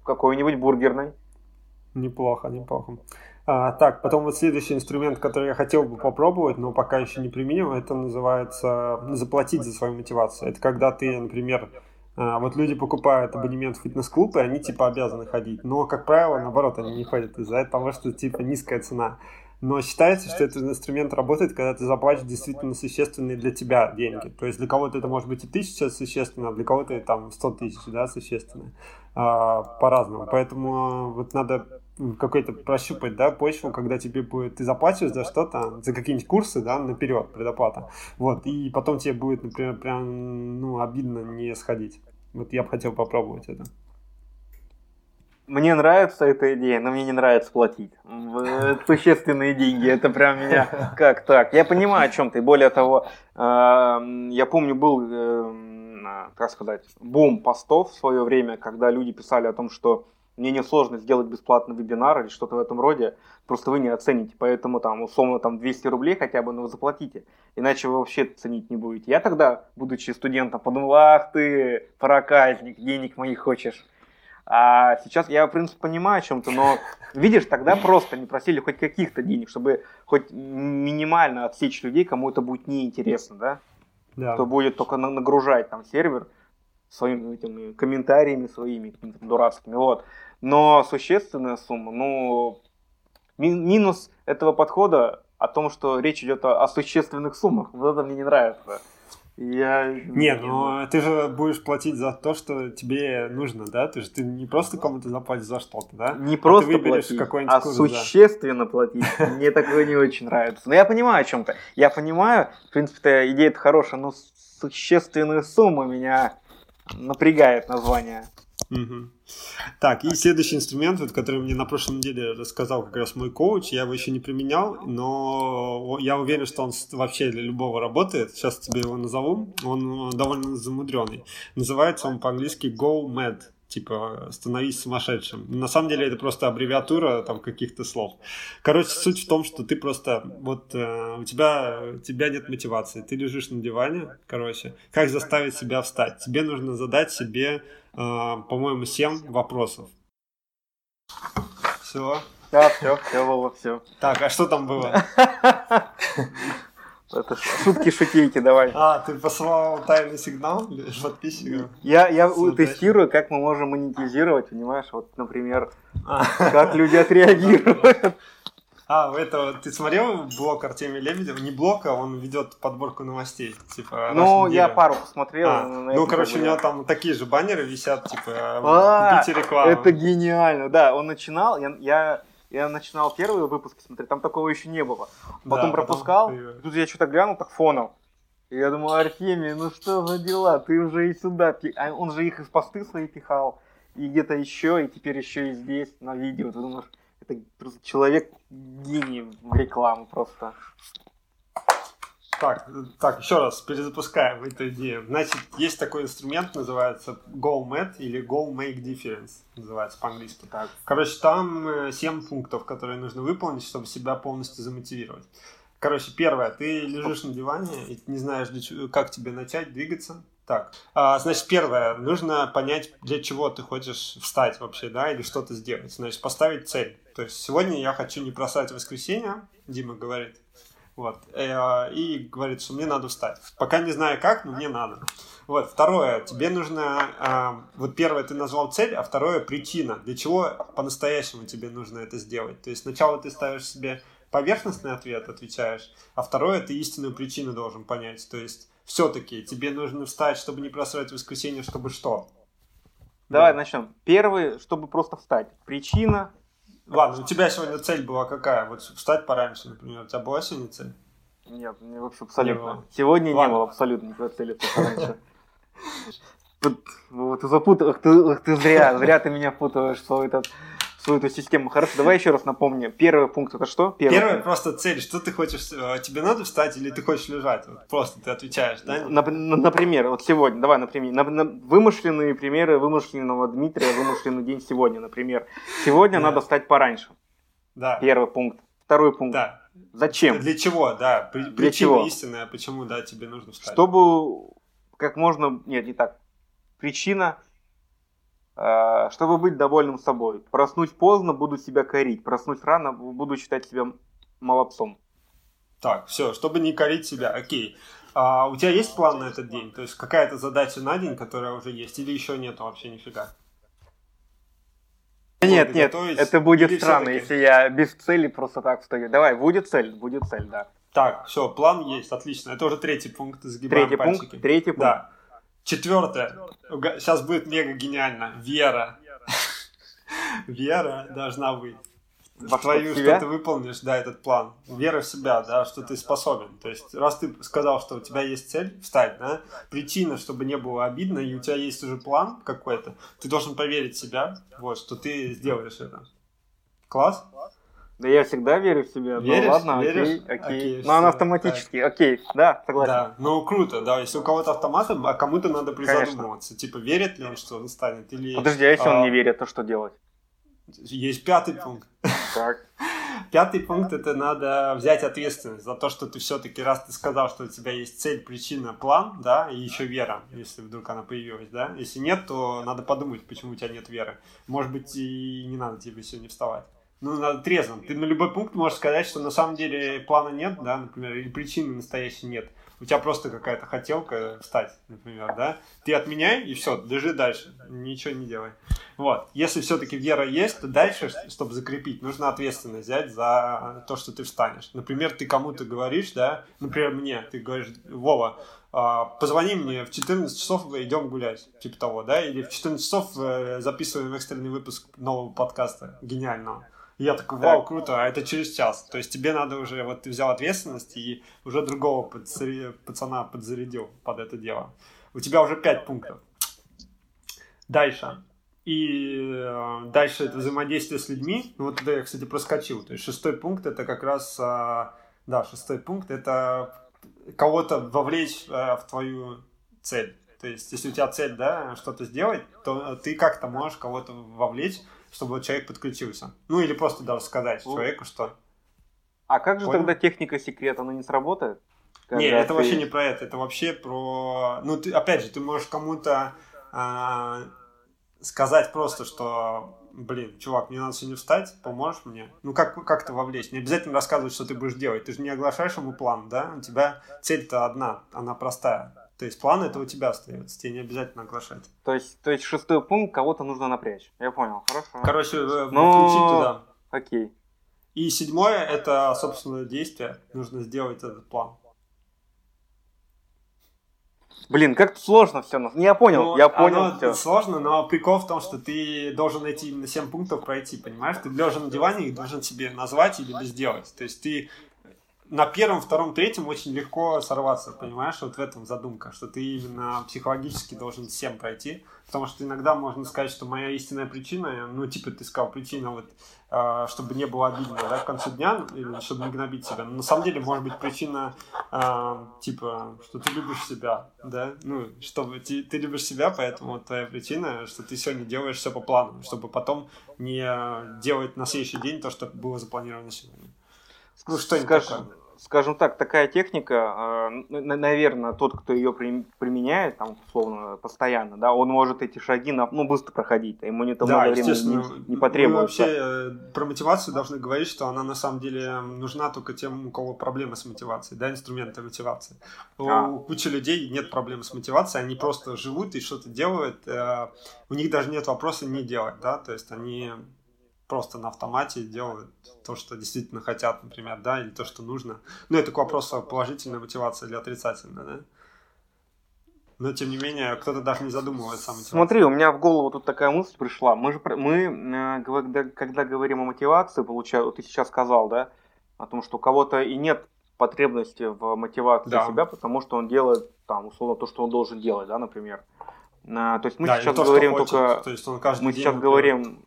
какой-нибудь бургерной. Неплохо, неплохо. А, так, потом вот следующий инструмент, который я хотел бы попробовать, но пока еще не применил, это называется заплатить за свою мотивацию. Это когда ты, например, а, вот люди покупают абонемент в фитнес-клуб, и они типа обязаны ходить. Но, как правило, наоборот, они не ходят из-за того, что типа низкая цена. Но считается, что этот инструмент работает, когда ты заплатишь действительно существенные для тебя деньги. То есть для кого-то это может быть и тысяча существенно, а для кого-то там 100 тысяч, да, существенно. А, по-разному. Поэтому вот надо какой-то прощупать, да, почву, когда тебе будет, ты заплатишь за что-то, за какие-нибудь курсы, да, наперед, предоплата, вот, и потом тебе будет, например, прям, ну, обидно не сходить. Вот я бы хотел попробовать это. Мне нравится эта идея, но мне не нравится платить. Существенные деньги, это прям меня как так. Я понимаю, о чем ты. Более того, эм, я помню, был, эм, как сказать, бум постов в свое время, когда люди писали о том, что мне не сложно сделать бесплатный вебинар или что-то в этом роде, просто вы не оцените, поэтому там условно там 200 рублей хотя бы, но вы заплатите, иначе вы вообще ценить не будете. Я тогда, будучи студентом, подумал, ах ты, проказник, денег моих хочешь. А сейчас я, в принципе, понимаю о чем-то, но видишь, тогда просто не просили хоть каких-то денег, чтобы хоть минимально отсечь людей, кому это будет неинтересно, да? Да. Кто будет только нагружать там сервер, своими этими комментариями своими дурацкими, вот. Но существенная сумма, ну, ми- минус этого подхода о том, что речь идет о, о существенных суммах, вот это мне не нравится. Я... Не, но ты же будешь платить за то, что тебе нужно, да? Ты же ты не просто кому-то заплатишь за что-то, да? Не просто ты выберешь платить, а курс, существенно платить. Мне такое не очень нравится. Но я понимаю о чем-то. Я понимаю, в принципе, идея это хорошая, но существенные суммы меня напрягает название. Мгм. Так, и следующий инструмент, вот, который мне на прошлой неделе рассказал как раз мой коуч, я его еще не применял, но я уверен, что он вообще для любого работает. Сейчас тебе его назову. Он э, довольно замудренный. Называется он по-английски Go Mad. Типа, становись сумасшедшим. На самом деле это просто аббревиатура там каких-то слов. Короче, суть в том, что ты просто, вот э, у тебя, у тебя нет мотивации, ты лежишь на диване, короче, как заставить себя встать? Тебе нужно задать себе, э, по-моему, 7 вопросов. Все. Да, все, все, Вова, все. Так, а что там было? Это шутки шутейки, давай. А, ты посылал тайный сигнал подписчикам? Я, я тестирую, как мы можем монетизировать, понимаешь? Вот, например, А, как люди отреагируют. а, у этого, ты смотрел блог Артемия Лебедева? Не блог, а он ведет подборку новостей, типа, Ну, я пару посмотрел. А, ну, это короче, у него там такие же баннеры висят, типа, А, купите рекламу. Это гениально, да. Он начинал, я, я, начинал первые выпуски смотреть, там такого еще не было. Да, Потом пропускал, ты- и тут я что-то глянул так фоном. И я думаю, Артемий, ну что за дела? Ты уже и сюда. А он же их из посты свои пихал. И где-то еще, и теперь еще и здесь, на видео. Ты думаешь, это просто человек гений в рекламу просто. Так, так, еще раз перезапускаем эту идею. Значит, есть такой инструмент, называется Go Met или Go Make Difference, называется по-английски. Так. Короче, там 7 пунктов, которые нужно выполнить, чтобы себя полностью замотивировать. Короче, первое, ты лежишь на диване и не знаешь, как тебе начать двигаться. Так, а, значит, первое, нужно понять, для чего ты хочешь встать вообще, да, или что-то сделать. Значит, поставить цель. То есть сегодня я хочу не бросать воскресенье, Дима говорит, вот, э, и говорит, что мне надо встать. Пока не знаю как, но мне надо. Вот, второе, тебе нужно, а, вот первое ты назвал цель, а второе причина, для чего по-настоящему тебе нужно это сделать. То есть сначала ты ставишь себе поверхностный ответ, отвечаешь, а второе ты истинную причину должен понять. То есть все-таки тебе нужно встать, чтобы не просрать воскресенье, чтобы что? Давай Да. начнем. Первый, чтобы просто встать. Причина. Ладно, у тебя сегодня цель была какая? Вот встать пораньше, например. У тебя была сегодня цель? Нет, мне вообще абсолютно. было. Сегодня Ладно. не было абсолютно никакой цели. только раньше. Тут, Вот ты запутал, ах ты, ты зря, зря ты меня путаешь свою, этот, свою эту систему. Хорошо, давай еще раз напомню. Первый пункт это что? Первое пункт. просто цель. Что ты хочешь? э, Тебе надо встать или ты хочешь лежать? Вот просто ты отвечаешь, да? Нап- Например, вот сегодня, давай, например, на- на- вымышленные примеры вымышленного Дмитрия, вымышленный день сегодня, например. Сегодня Да. надо встать пораньше. Да. Первый пункт. Второй пункт. Да. Зачем? Для чего, да. При- Для Причина чего? истинная, почему, да, тебе нужно встать. Чтобы как можно... Нет, не так. Причина, чтобы быть довольным собой. Проснуть поздно, буду себя корить. Проснуть рано, буду считать себя молодцом. Так, все, чтобы не корить себя, окей. А у тебя есть план на этот день? То есть какая-то задача на день, которая уже есть, или еще нету вообще нифига? Нет, нет, это будет Или странно, если я без цели просто так встаю. Давай, будет цель, будет цель, да. Так, все, план есть, отлично. Это уже третий пункт, загибаем Третий пальчики. пункт, третий пункт. Да. Четвертое. Сейчас будет мега гениально. Вера. Вера должна быть. Во в твою, что, ты выполнишь, да, этот план. Вера в себя, да, что ты способен. То есть, раз ты сказал, что у тебя есть цель встать, да, причина, чтобы не было обидно, и у тебя есть уже план какой-то, ты должен поверить в себя, вот, что ты сделаешь это. Класс? Да я всегда верю в себя. Веришь? Ну ладно, Веришь? окей, окей. Окей, Но она всё, автоматически, окей, да, согласен. Да, ну круто, да, если у кого-то автоматом, а кому-то надо призадумываться, типа, верит ли он, что он станет, или... Подожди, а если а, он не верит, то что делать? Есть пятый пункт. Так. Пятый пункт это надо взять ответственность за то, что ты все-таки, раз ты сказал, что у тебя есть цель, причина, план, да, и еще вера, если вдруг она появилась, да. Если нет, то надо подумать, почему у тебя нет веры. Может быть, и не надо тебе сегодня вставать. Ну, надо трезво. Ты на любой пункт можешь сказать, что на самом деле плана нет, да, например, или причины настоящей нет. у тебя просто какая-то хотелка встать, например, да, ты отменяй и все, лежи дальше, ничего не делай. Вот. Если все-таки вера есть, то дальше, чтобы закрепить, нужно ответственность взять за то, что ты встанешь. Например, ты кому-то говоришь, да, например, мне, ты говоришь, Вова, а, позвони мне в 14 часов, идем гулять, типа того, да, или в 14 часов э, записываем экстренный выпуск нового подкаста, гениального. И я такой, вау, круто, а это через час. То есть тебе надо уже, вот ты взял ответственность и уже другого пацана подзарядил под это дело. У тебя уже 5 пунктов. Дальше. И э, дальше это взаимодействие с людьми. Ну, вот это я, кстати, проскочил. То есть шестой пункт это как раз, э, да, шестой пункт это кого-то вовлечь э, в твою цель. То есть, если у тебя цель, да, что-то сделать, то ты как-то можешь кого-то вовлечь, чтобы человек подключился. Ну, или просто даже сказать ну, человеку, что... А как же Понял? тогда техника секрета, она не сработает? Нет, это ты... вообще не про это, это вообще про... Ну, ты, опять же, ты можешь кому-то а, сказать просто, что, блин, чувак, мне надо сегодня встать, поможешь мне? Ну, как, как то вовлечь? Не обязательно рассказывать, что ты будешь делать. Ты же не оглашаешь ему план, да? У тебя цель-то одна, она простая. То есть план это у тебя остается, тебе не обязательно оглашать. То есть, то есть шестой пункт кого-то нужно напрячь. Я понял, хорошо. Короче, э, Но... включить туда. Окей. И седьмое это, собственно, действие. Нужно сделать этот план. Блин, как сложно все. Ну, я понял, ну, я понял все. Сложно, но прикол в том, что ты должен найти именно 7 пунктов пройти, понимаешь? Ты лежа на диване их должен себе назвать или сделать. То есть ты на первом, втором, третьем очень легко сорваться, понимаешь? Вот в этом задумка, что ты именно психологически должен всем пройти. Потому что иногда можно сказать, что моя истинная причина, ну, типа ты сказал, причина вот, э, чтобы не было обидно, да, в конце дня, или чтобы не гнобить себя. Но на самом деле может быть причина, э, типа, что ты любишь себя, да, ну, чтобы ты, ты любишь себя, поэтому твоя причина, что ты сегодня делаешь все по плану, чтобы потом не делать на следующий день то, что было запланировано сегодня. Ну, что-нибудь такое скажем так, такая техника, а, наверное, тот, кто ее применяет, там, условно, постоянно, да, он может эти шаги на, ну, быстро проходить, а ему не то да, времени не, не потребуется. Мы вообще э, про мотивацию должны говорить, что она на самом деле нужна только тем, у кого проблемы с мотивацией, да, инструменты мотивации. А. У кучи людей нет проблем с мотивацией, они просто живут и что-то делают, э, у них даже нет вопроса не делать, да, то есть они просто на автомате делают то, что действительно хотят, например, да, или то, что нужно. Ну, это к вопросу положительной мотивации или отрицательной, да. Но, тем не менее, кто-то даже не задумывается о мотивации. Смотри, у меня в голову тут такая мысль пришла. Мы же, мы, э, когда, когда говорим о мотивации, получаю, ты сейчас сказал, да, о том, что у кого-то и нет потребности в мотивации да. себя, потому что он делает, там, условно, то, что он должен делать, да, например. То есть мы да, сейчас то, говорим только... То есть он каждый мы сейчас говорим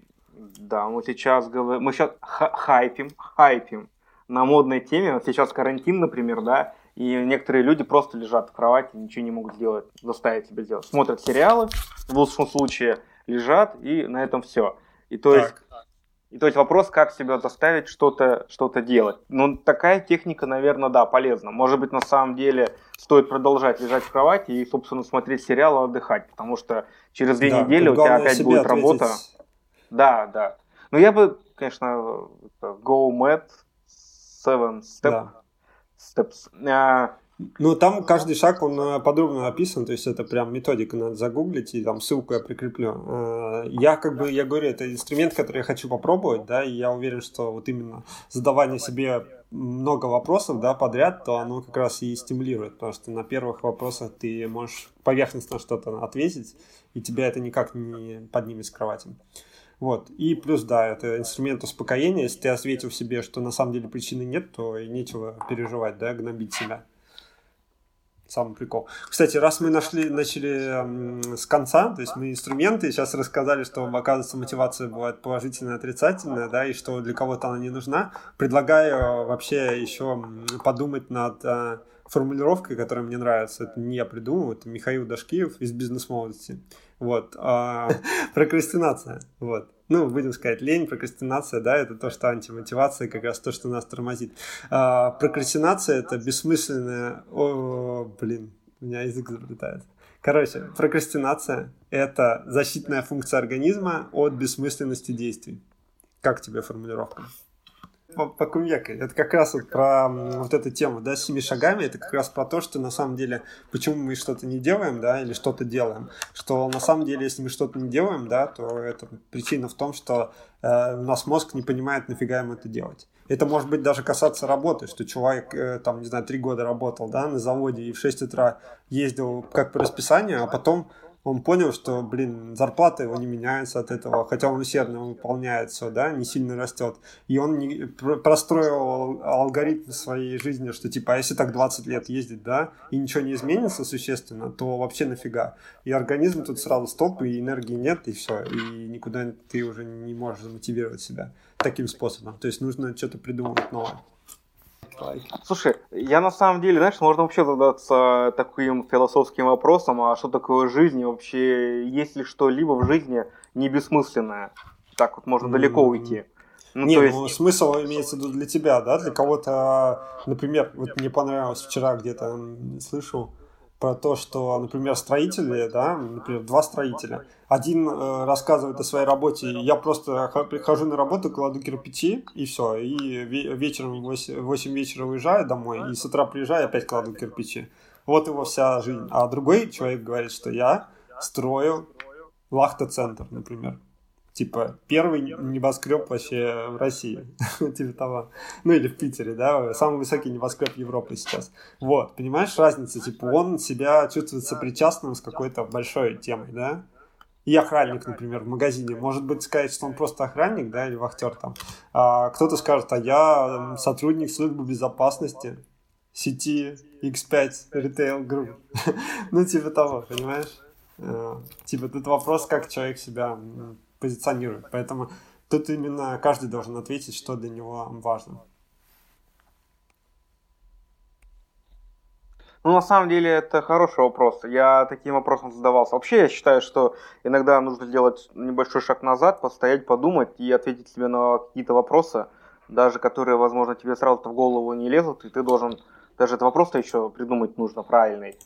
да, мы сейчас говорим, мы сейчас хайпим, хайпим на модной теме. Вот сейчас карантин, например, да, и некоторые люди просто лежат в кровати, ничего не могут сделать, заставить себя сделать. Смотрят сериалы, в лучшем случае лежат, и на этом все. И то так. есть и то есть вопрос, как себя заставить что-то что делать. Ну, такая техника, наверное, да, полезна. Может быть, на самом деле стоит продолжать лежать в кровати и, собственно, смотреть сериал и отдыхать, потому что через две да, недели у тебя опять будет ответить. работа. Да, да. Ну, я бы, конечно, Go Mad Seven Step, да. Steps. А, ну, там каждый шаг, он э, подробно описан, то есть это прям методика, надо загуглить, и там ссылку я прикреплю. Э, я как бы, я говорю, это инструмент, который я хочу попробовать, да, и я уверен, что вот именно задавание себе много вопросов, да, подряд, то оно как раз и стимулирует, потому что на первых вопросах ты можешь поверхностно что-то ответить, и тебя это никак не поднимет с кровати. Вот. И плюс, да, это инструмент успокоения. Если ты ответил себе, что на самом деле причины нет, то и нечего переживать, да, гнобить себя. Самый прикол. Кстати, раз мы нашли, начали с конца, то есть мы инструменты, сейчас рассказали, что, оказывается, мотивация бывает положительная, отрицательная, да, и что для кого-то она не нужна, предлагаю вообще еще подумать над э, формулировкой, которая мне нравится. Это не я придумал, это Михаил Дашкиев из «Бизнес-молодости». Вот. А, прокрастинация. Вот. Ну, будем сказать, лень, прокрастинация, да, это то, что антимотивация, как раз то, что нас тормозит. А, прокрастинация это бессмысленная... О, блин, у меня язык заплетается. Короче, прокрастинация – это защитная функция организма от бессмысленности действий. Как тебе формулировка? Покумекай. Это как раз вот про вот эту тему, да, с семи шагами. Это как раз про то, что на самом деле, почему мы что-то не делаем, да, или что-то делаем. Что на самом деле, если мы что-то не делаем, да, то это причина в том, что э, у нас мозг не понимает, нафига ему это делать. Это может быть даже касаться работы, что человек, э, там, не знаю, три года работал, да, на заводе и в 6 утра ездил как по расписанию, а потом он понял, что, блин, зарплата его не меняется от этого, хотя он усердно выполняет все, да, не сильно растет. И он не, простроил алгоритм своей жизни, что типа, а если так 20 лет ездить, да, и ничего не изменится существенно, то вообще нафига. И организм тут сразу стоп, и энергии нет, и все, и никуда ты уже не можешь замотивировать себя таким способом. То есть нужно что-то придумывать новое. Слушай, я на самом деле, знаешь, можно вообще задаться таким философским вопросом, а что такое жизнь и вообще, есть ли что-либо в жизни не бессмысленное? Так вот можно mm-hmm. далеко уйти. Ну, не, есть... ну смысл имеется для тебя, да? Для кого-то, например, вот мне понравилось вчера где-то слышал, про то, что, например, строители, да, например, два строителя, один э, рассказывает о своей работе, я просто прихожу на работу, кладу кирпичи, и все, и вечером в 8, 8 вечера уезжаю домой, и с утра приезжаю, опять кладу кирпичи. Вот его вся жизнь. А другой человек говорит, что я строю лахта-центр, например. Типа, первый небоскреб вообще в России. типа того. Ну, или в Питере, да, самый высокий небоскреб Европы сейчас. Вот, понимаешь разницу? Типа, он себя чувствует сопричастным с какой-то большой темой, да? И охранник, например, в магазине. Может быть, сказать, что он просто охранник, да, или вахтер там. А кто-то скажет, а я сотрудник службы безопасности сети X5 Retail Group. ну, типа того, понимаешь? Э, типа, тут вопрос, как человек себя позиционирует. Поэтому тут именно каждый должен ответить, что для него важно. Ну, на самом деле, это хороший вопрос. Я таким вопросом задавался. Вообще, я считаю, что иногда нужно сделать небольшой шаг назад, постоять, подумать и ответить себе на какие-то вопросы, даже которые, возможно, тебе сразу в голову не лезут, и ты должен даже этот вопрос-то еще придумать нужно правильный.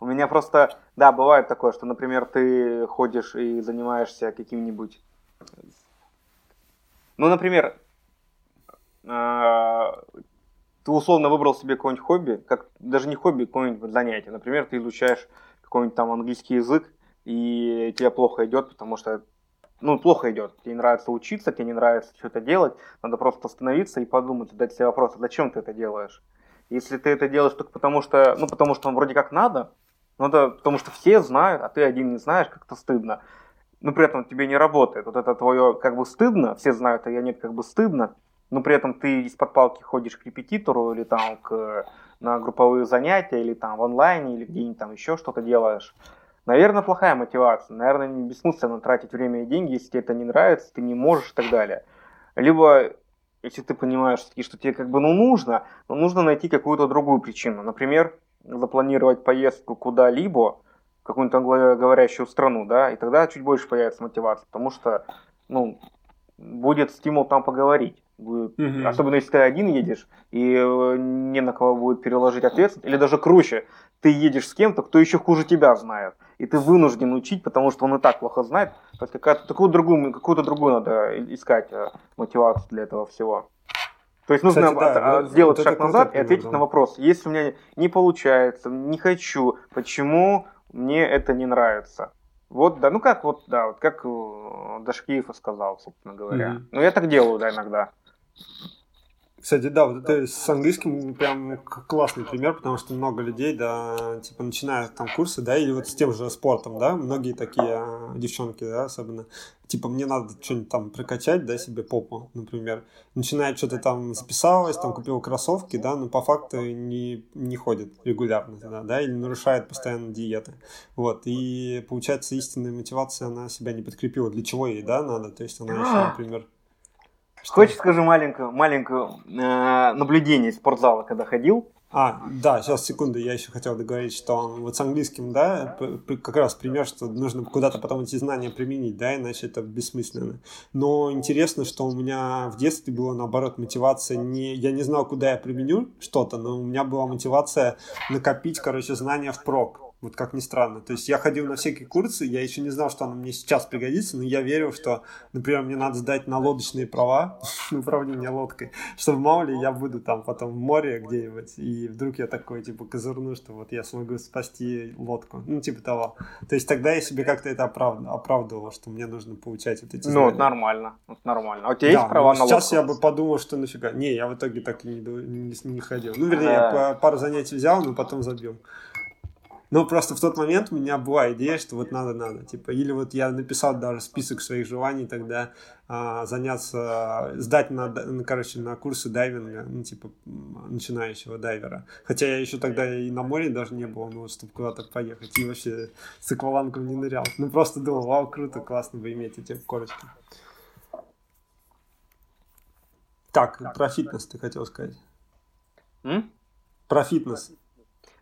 У меня просто, да, бывает такое, что, например, ты ходишь и занимаешься каким-нибудь... Ну, например, а, ты условно выбрал себе какое-нибудь хобби, как даже не хобби, какое-нибудь занятие. Например, ты изучаешь какой-нибудь там английский язык, и тебе плохо идет, потому что ну, плохо идет. Тебе не нравится учиться, тебе не нравится что-то делать. Надо просто остановиться и подумать, задать себе вопрос, а зачем ты это делаешь? Если ты это делаешь только потому что, ну, потому что вроде как надо, ну, это потому что все знают, а ты один не знаешь, как-то стыдно. Но при этом тебе не работает. Вот это твое как бы стыдно, все знают, а я нет, как бы стыдно. Но при этом ты из-под палки ходишь к репетитору или там к, на групповые занятия, или там в онлайне, или где-нибудь там еще что-то делаешь. Наверное, плохая мотивация. Наверное, бессмысленно тратить время и деньги, если тебе это не нравится, ты не можешь и так далее. Либо, если ты понимаешь, что тебе как бы ну нужно, но нужно найти какую-то другую причину. Например, запланировать поездку куда-либо, в какую-нибудь англоговорящую страну, да, и тогда чуть больше появится мотивация, потому что, ну, будет стимул там поговорить. Будет, mm-hmm. Особенно если ты один едешь, и э, не на кого будет переложить ответственность, или даже круче, ты едешь с кем-то, кто еще хуже тебя знает, и ты вынужден учить, потому что он и так плохо знает, то есть какую-то другую, какую-то другую надо искать э, мотивацию для этого всего. То есть нужно Кстати, да, сделать вот шаг назад и ответить да. на вопрос. Если у меня не получается, не хочу, почему мне это не нравится? Вот, да, ну как вот, да, вот как э, Дашкиев сказал, собственно говоря. Mm-hmm. Ну я так делаю, да, иногда. Кстати, да, вот это с английским прям классный пример, потому что много людей, да, типа начинают там курсы, да, или вот с тем же спортом, да, многие такие а, девчонки, да, особенно, типа мне надо что-нибудь там прокачать, да, себе попу, например, начинает что-то там записалось, там купил кроссовки, да, но по факту не, не ходит регулярно, да, да, или нарушает постоянно диеты, вот, и получается истинная мотивация, она себя не подкрепила, для чего ей, да, надо, то есть она еще, например, что? Хочешь, скажу маленькую, маленькую э, наблюдение из спортзала, когда ходил? А, да, сейчас, секунду, я еще хотел договорить, что вот с английским, да, как раз пример, что нужно куда-то потом эти знания применить, да, иначе это бессмысленно. Но интересно, что у меня в детстве была, наоборот, мотивация не... Я не знал, куда я применю что-то, но у меня была мотивация накопить, короче, знания в прок. Вот как ни странно. То есть я ходил на всякие курсы, я еще не знал, что оно мне сейчас пригодится, но я верил, что, например, мне надо сдать на лодочные права, управление лодкой, чтобы мало ли я буду там потом в море где-нибудь, и вдруг я такой, типа, козырну, что вот я смогу спасти лодку. Ну, типа того. То есть тогда я себе как-то это оправд... оправдывал, что мне нужно получать вот эти Ну, это нормально. Это нормально. А у тебя да, есть права на лодку? сейчас я бы подумал, что нафига. Не, я в итоге так и не, не, не ходил. Ну, вернее, я пару занятий взял, но потом забил. Но просто в тот момент у меня была идея, что вот надо-надо. Типа, или вот я написал даже список своих желаний тогда а, заняться, сдать на, на, короче, на курсы дайвинга, ну, типа, начинающего дайвера. Хотя я еще тогда и на море даже не был, ну, чтобы куда-то поехать. И вообще с аквалангом не нырял. Ну, просто думал, вау, круто, классно бы иметь эти корочки. Так, так про фитнес ты хотел сказать. М? Про фитнес.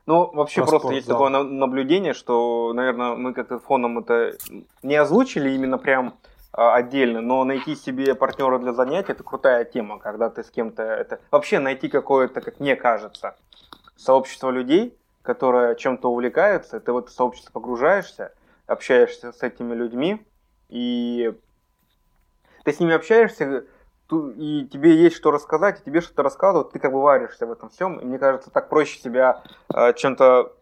Ну, вообще Про просто спорт, есть да. такое наблюдение, что, наверное, мы как-то фоном это не озвучили именно прям а, отдельно, но найти себе партнера для занятий это крутая тема, когда ты с кем-то это вообще найти какое-то, как мне кажется, сообщество людей, которые чем-то увлекаются, ты в это сообщество погружаешься, общаешься с этими людьми, и ты с ними общаешься, и тебе есть что рассказать, и тебе что-то рассказывают, ты как бы варишься в этом всем, и мне кажется, так проще себя э, чем-то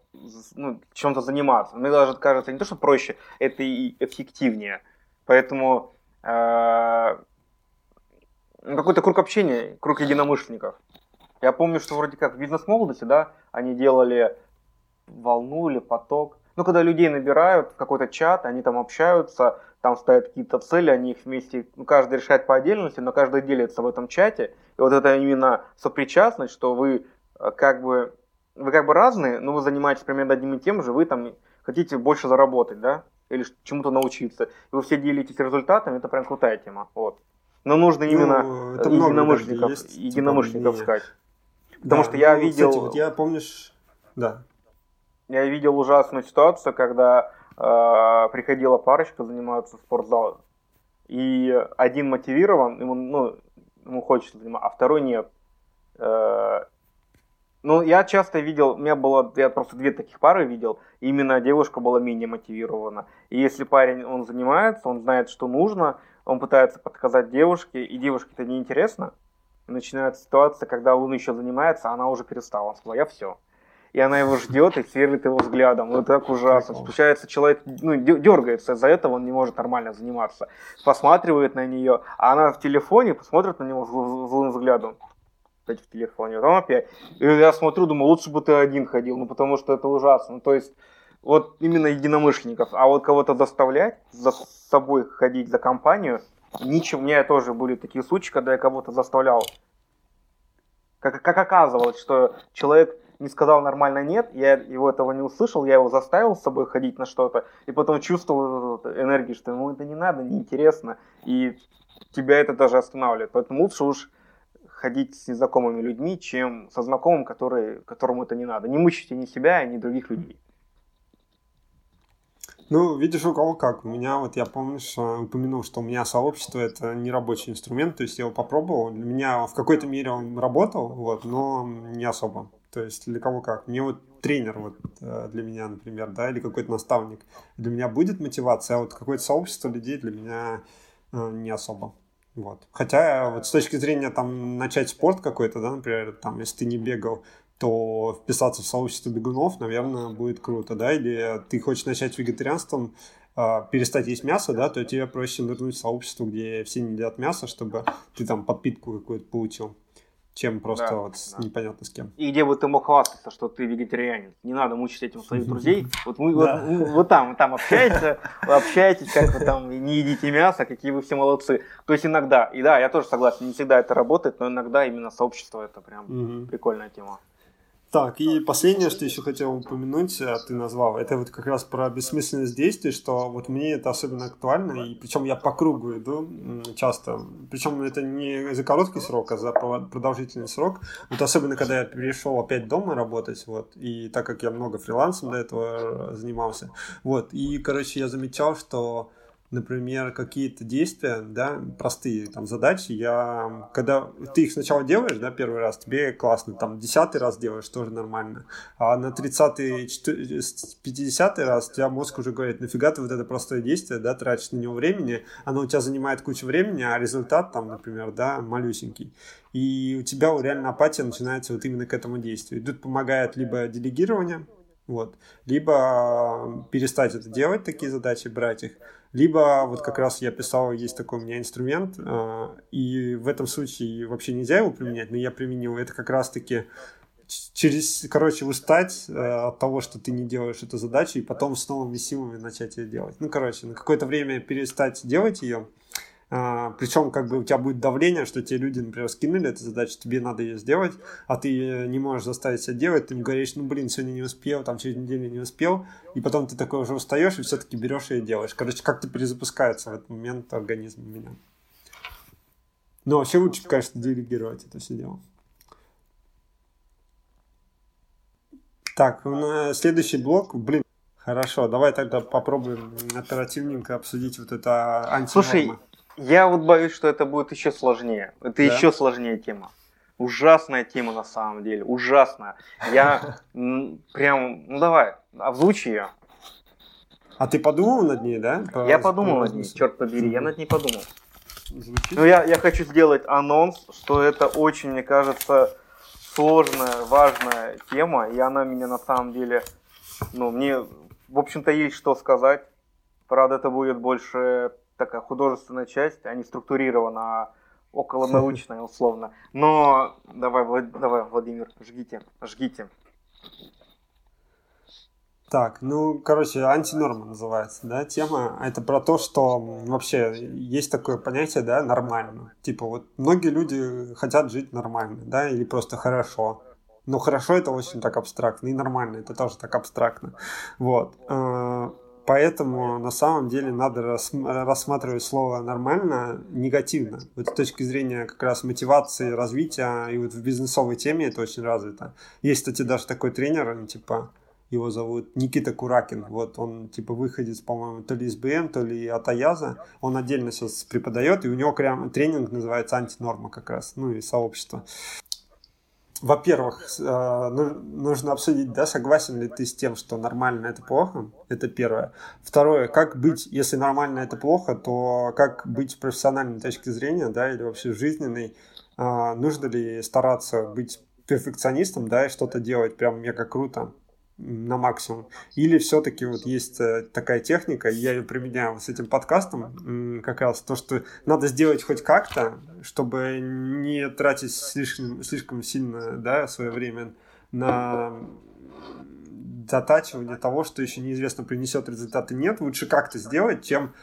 ну, чем-то заниматься. Мне даже кажется, не то, что проще, это и эффективнее. Поэтому э, какой-то круг общения, круг единомышленников. Я помню, что вроде как в бизнес-молодости, да, они делали волну или поток. Ну, когда людей набирают в какой-то чат, они там общаются, там ставят какие-то цели, они их вместе, ну, каждый решает по отдельности, но каждый делится в этом чате. И вот это именно сопричастность, что вы э, как бы, вы как бы разные, но вы занимаетесь примерно одним и тем же, вы там хотите больше заработать, да, или чему-то научиться. И вы все делитесь результатами, это прям крутая тема, вот. Но нужно ну, именно ну, единомышленников, есть, единомышленников типа, искать. Потому да, что я ну, видел... Кстати, вот я помнишь... Да. Я видел ужасную ситуацию, когда приходила парочка заниматься в спортзал, и один мотивирован, ему, ну, ему хочется заниматься, а второй нет. Э, ну, я часто видел, у меня было, я просто две таких пары видел, именно девушка была менее мотивирована. И если парень, он занимается, он знает, что нужно, он пытается подсказать девушке, и девушке это неинтересно, начинается ситуация, когда он еще занимается, а она уже перестала. Он сказал, я все и она его ждет и сверлит его взглядом. Вот так ужасно. Получается, человек ну, дергается из-за этого, он не может нормально заниматься. Посматривает на нее, а она в телефоне посмотрит на него злым взглядом. Опять в телефоне, потом опять. И я смотрю, думаю, лучше бы ты один ходил, ну потому что это ужасно. Ну, то есть, вот именно единомышленников. А вот кого-то заставлять за собой ходить за компанию, ничего. У меня тоже были такие случаи, когда я кого-то заставлял. Как, как оказывалось, что человек не сказал нормально нет, я его этого не услышал, я его заставил с собой ходить на что-то, и потом чувствовал энергию, что ему это не надо, неинтересно, и тебя это даже останавливает. Поэтому лучше уж ходить с незнакомыми людьми, чем со знакомым, который, которому это не надо. Не мучите ни себя, ни других людей. Ну, видишь, у кого как. У меня, вот я помню, упомянул, что у меня сообщество это не рабочий инструмент, то есть я его попробовал. Для меня в какой-то мере он работал, вот, но не особо. То есть для кого как. Мне вот тренер вот э, для меня, например, да, или какой-то наставник для меня будет мотивация, а вот какое-то сообщество людей для меня э, не особо. Вот. Хотя вот с точки зрения там начать спорт какой-то, да, например, там, если ты не бегал, то вписаться в сообщество бегунов, наверное, будет круто, да, или ты хочешь начать вегетарианством, э, перестать есть мясо, да, то тебе проще нырнуть в сообщество, где все не едят мясо, чтобы ты там подпитку какую-то получил чем просто да, вот да. непонятно с кем. И где бы ты мог хвастаться, что ты вегетарианец. Не надо мучить этим своих друзей. Вот мы вот, вот там, там общаетесь, вы общаетесь, как вы там не едите мясо, какие вы все молодцы. То есть иногда, и да, я тоже согласен, не всегда это работает, но иногда именно сообщество это прям прикольная тема. Так, и последнее, что еще хотел упомянуть, а ты назвал, это вот как раз про бессмысленность действий, что вот мне это особенно актуально, и причем я по кругу иду часто, причем это не за короткий срок, а за продолжительный срок, вот особенно когда я перешел опять дома работать, вот, и так как я много фрилансом до этого занимался, вот, и, короче, я замечал, что например, какие-то действия, да, простые там задачи, я, когда ты их сначала делаешь, да, первый раз, тебе классно, там, десятый раз делаешь, тоже нормально, а на тридцатый, пятидесятый раз у тебя мозг уже говорит, нафига ты вот это простое действие, да, тратишь на него времени, оно у тебя занимает кучу времени, а результат там, например, да, малюсенький. И у тебя реально апатия начинается вот именно к этому действию. И тут помогает либо делегирование, вот, либо перестать это делать, такие задачи, брать их, либо вот как раз я писал, есть такой у меня инструмент, э, и в этом случае вообще нельзя его применять, но я применил это как раз-таки через, короче, устать э, от того, что ты не делаешь эту задачу, и потом с новыми силами начать ее делать. Ну, короче, на какое-то время перестать делать ее, а, причем как бы у тебя будет давление, что те люди, например, скинули эту задачу, тебе надо ее сделать, а ты не можешь заставить себя делать, ты им говоришь, ну блин, сегодня не успел, там через неделю не успел, и потом ты такой уже устаешь и все-таки берешь и делаешь. Короче, как-то перезапускается в этот момент организм у меня. Но вообще лучше, конечно, делегировать это все дело. Так, следующий блок, блин, хорошо, давай тогда попробуем оперативненько обсудить вот это антинормы. Слушай, я вот боюсь, что это будет еще сложнее. Это да? еще сложнее тема. Ужасная тема на самом деле. Ужасная. Я прям... Ну давай, озвучи ее. А ты подумал над ней, да? По, я подумал над ней, черт побери, я над ней подумал. Звучит? Но я, я хочу сделать анонс, что это очень, мне кажется, сложная, важная тема, и она меня на самом деле, ну, мне, в общем-то, есть что сказать. Правда, это будет больше такая художественная часть, а не структурирована, а околонаучная условно. Но давай, Влад, давай, Владимир, жгите, жгите. Так, ну, короче, антинорма называется, да, тема. Это про то, что вообще есть такое понятие, да, нормально. Типа вот многие люди хотят жить нормально, да, или просто хорошо. Но хорошо это очень так абстрактно, и нормально это тоже так абстрактно. Вот. Поэтому на самом деле надо рассматривать слово нормально негативно. Вот с точки зрения как раз мотивации, развития, и вот в бизнесовой теме это очень развито. Есть, кстати, даже такой тренер, типа, его зовут Никита Куракин. Вот он типа выходит, по-моему, то ли из БМ, то ли от Аяза. Он отдельно сейчас преподает, и у него прям тренинг называется антинорма как раз, ну и сообщество во-первых, э, нужно обсудить, да, согласен ли ты с тем, что нормально это плохо, это первое. Второе, как быть, если нормально это плохо, то как быть с профессиональной точки зрения, да, или вообще жизненной, э, нужно ли стараться быть перфекционистом, да, и что-то делать прям мега круто, на максимум. Или все-таки вот есть э, такая техника, я ее применяю с этим подкастом, как раз то, что надо сделать хоть как-то, чтобы не тратить слишком, слишком сильно да, свое время на затачивание того, что еще неизвестно принесет результаты нет. Лучше как-то сделать, чем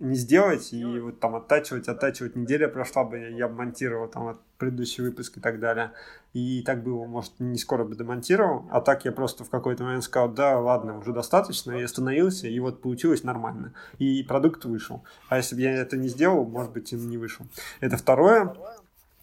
не сделать и вот там оттачивать, оттачивать. Неделя прошла бы, я монтировал там от предыдущий выпуск и так далее. И так бы его, может, не скоро бы демонтировал. А так я просто в какой-то момент сказал, да, ладно, уже достаточно. И остановился, и вот получилось нормально. И продукт вышел. А если бы я это не сделал, может быть, он не вышел. Это второе.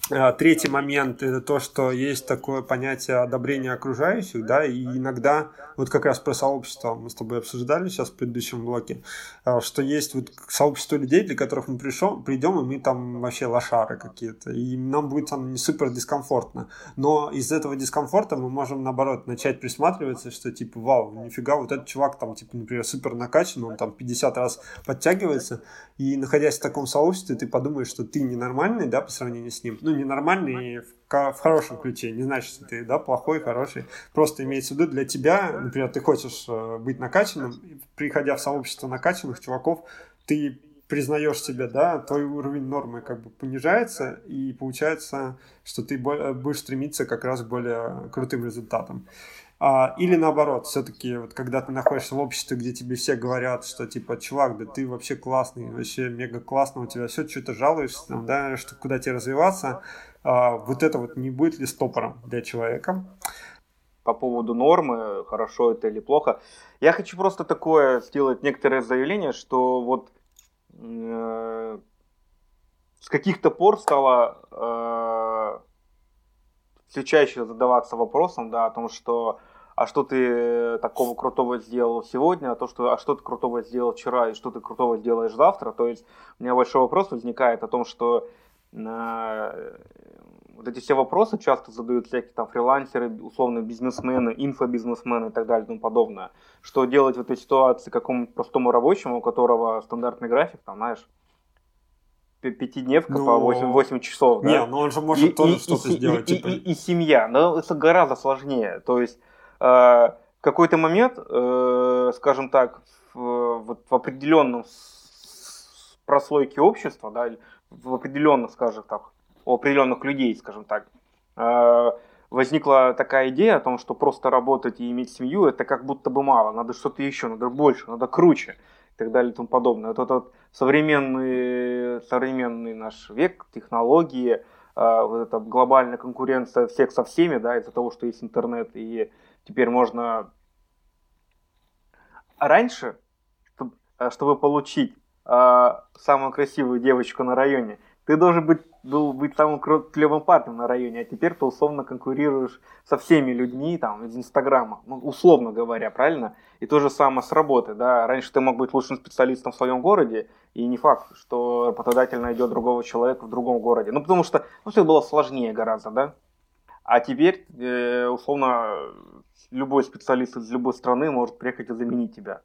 А, третий момент – это то, что есть такое понятие одобрения окружающих, да, и иногда, вот как раз про сообщество мы с тобой обсуждали сейчас в предыдущем блоке, а, что есть вот сообщество людей, для которых мы пришел, придем, и мы там вообще лошары какие-то, и нам будет там не супер дискомфортно, но из этого дискомфорта мы можем, наоборот, начать присматриваться, что типа, вау, нифига, вот этот чувак там, типа, например, супер накачан, он там 50 раз подтягивается, и находясь в таком сообществе, ты подумаешь, что ты ненормальный, да, по сравнению с ним, ну, ненормальный в, в хорошем ключе. Не значит, что ты да, плохой, хороший. Просто имеется в виду для тебя, например, ты хочешь э, быть накачанным, приходя в сообщество накачанных чуваков, ты признаешь себя, да, твой уровень нормы как бы понижается, и получается, что ты будешь стремиться как раз к более крутым результатам. А, или наоборот, все-таки, вот когда ты находишься в обществе, где тебе все говорят, что типа, чувак, да ты вообще классный, вообще мега классно, у тебя все, что-то жалуешься, там, да, что куда тебе развиваться, а, вот это вот не будет ли стопором для человека? По поводу нормы, хорошо это или плохо. Я хочу просто такое сделать некоторое заявление, что вот э, с каких-то пор стало э, все чаще задаваться вопросом, да, о том, что а что ты такого крутого сделал сегодня, а то, что, а что ты крутого сделал вчера и что ты крутого сделаешь завтра. То есть у меня большой вопрос возникает о том, что э, вот эти все вопросы часто задают всякие там фрилансеры, условно бизнесмены, инфобизнесмены и так далее и тому подобное. Что делать в этой ситуации какому-то простому рабочему, у которого стандартный график, там, знаешь, пятидневка ну, по 8, 8 часов. Не, да? ну он же может и, тоже что-то сделать. И, типа... и, и, и семья, но это гораздо сложнее. То есть э, в какой-то момент, э, скажем так, в, вот в определенном прослойке общества, да, в определенных, скажем так, у определенных людей, скажем так, э, возникла такая идея о том, что просто работать и иметь семью, это как будто бы мало, надо что-то еще, надо больше, надо круче и так далее и тому подобное. Вот этот современный, современный наш век, технологии, э, вот эта глобальная конкуренция всех со всеми, да, из-за того, что есть интернет, и теперь можно... А раньше, чтобы, получить э, самую красивую девочку на районе, ты должен быть, был быть самым клевым парнем на районе, а теперь ты условно конкурируешь со всеми людьми там из Инстаграма, ну, условно говоря, правильно? И то же самое с работы, да. Раньше ты мог быть лучшим специалистом в своем городе, и не факт, что работодатель найдет другого человека в другом городе. Ну, потому что ну, все было сложнее гораздо, да. А теперь, э, условно, любой специалист из любой страны может приехать и заменить тебя.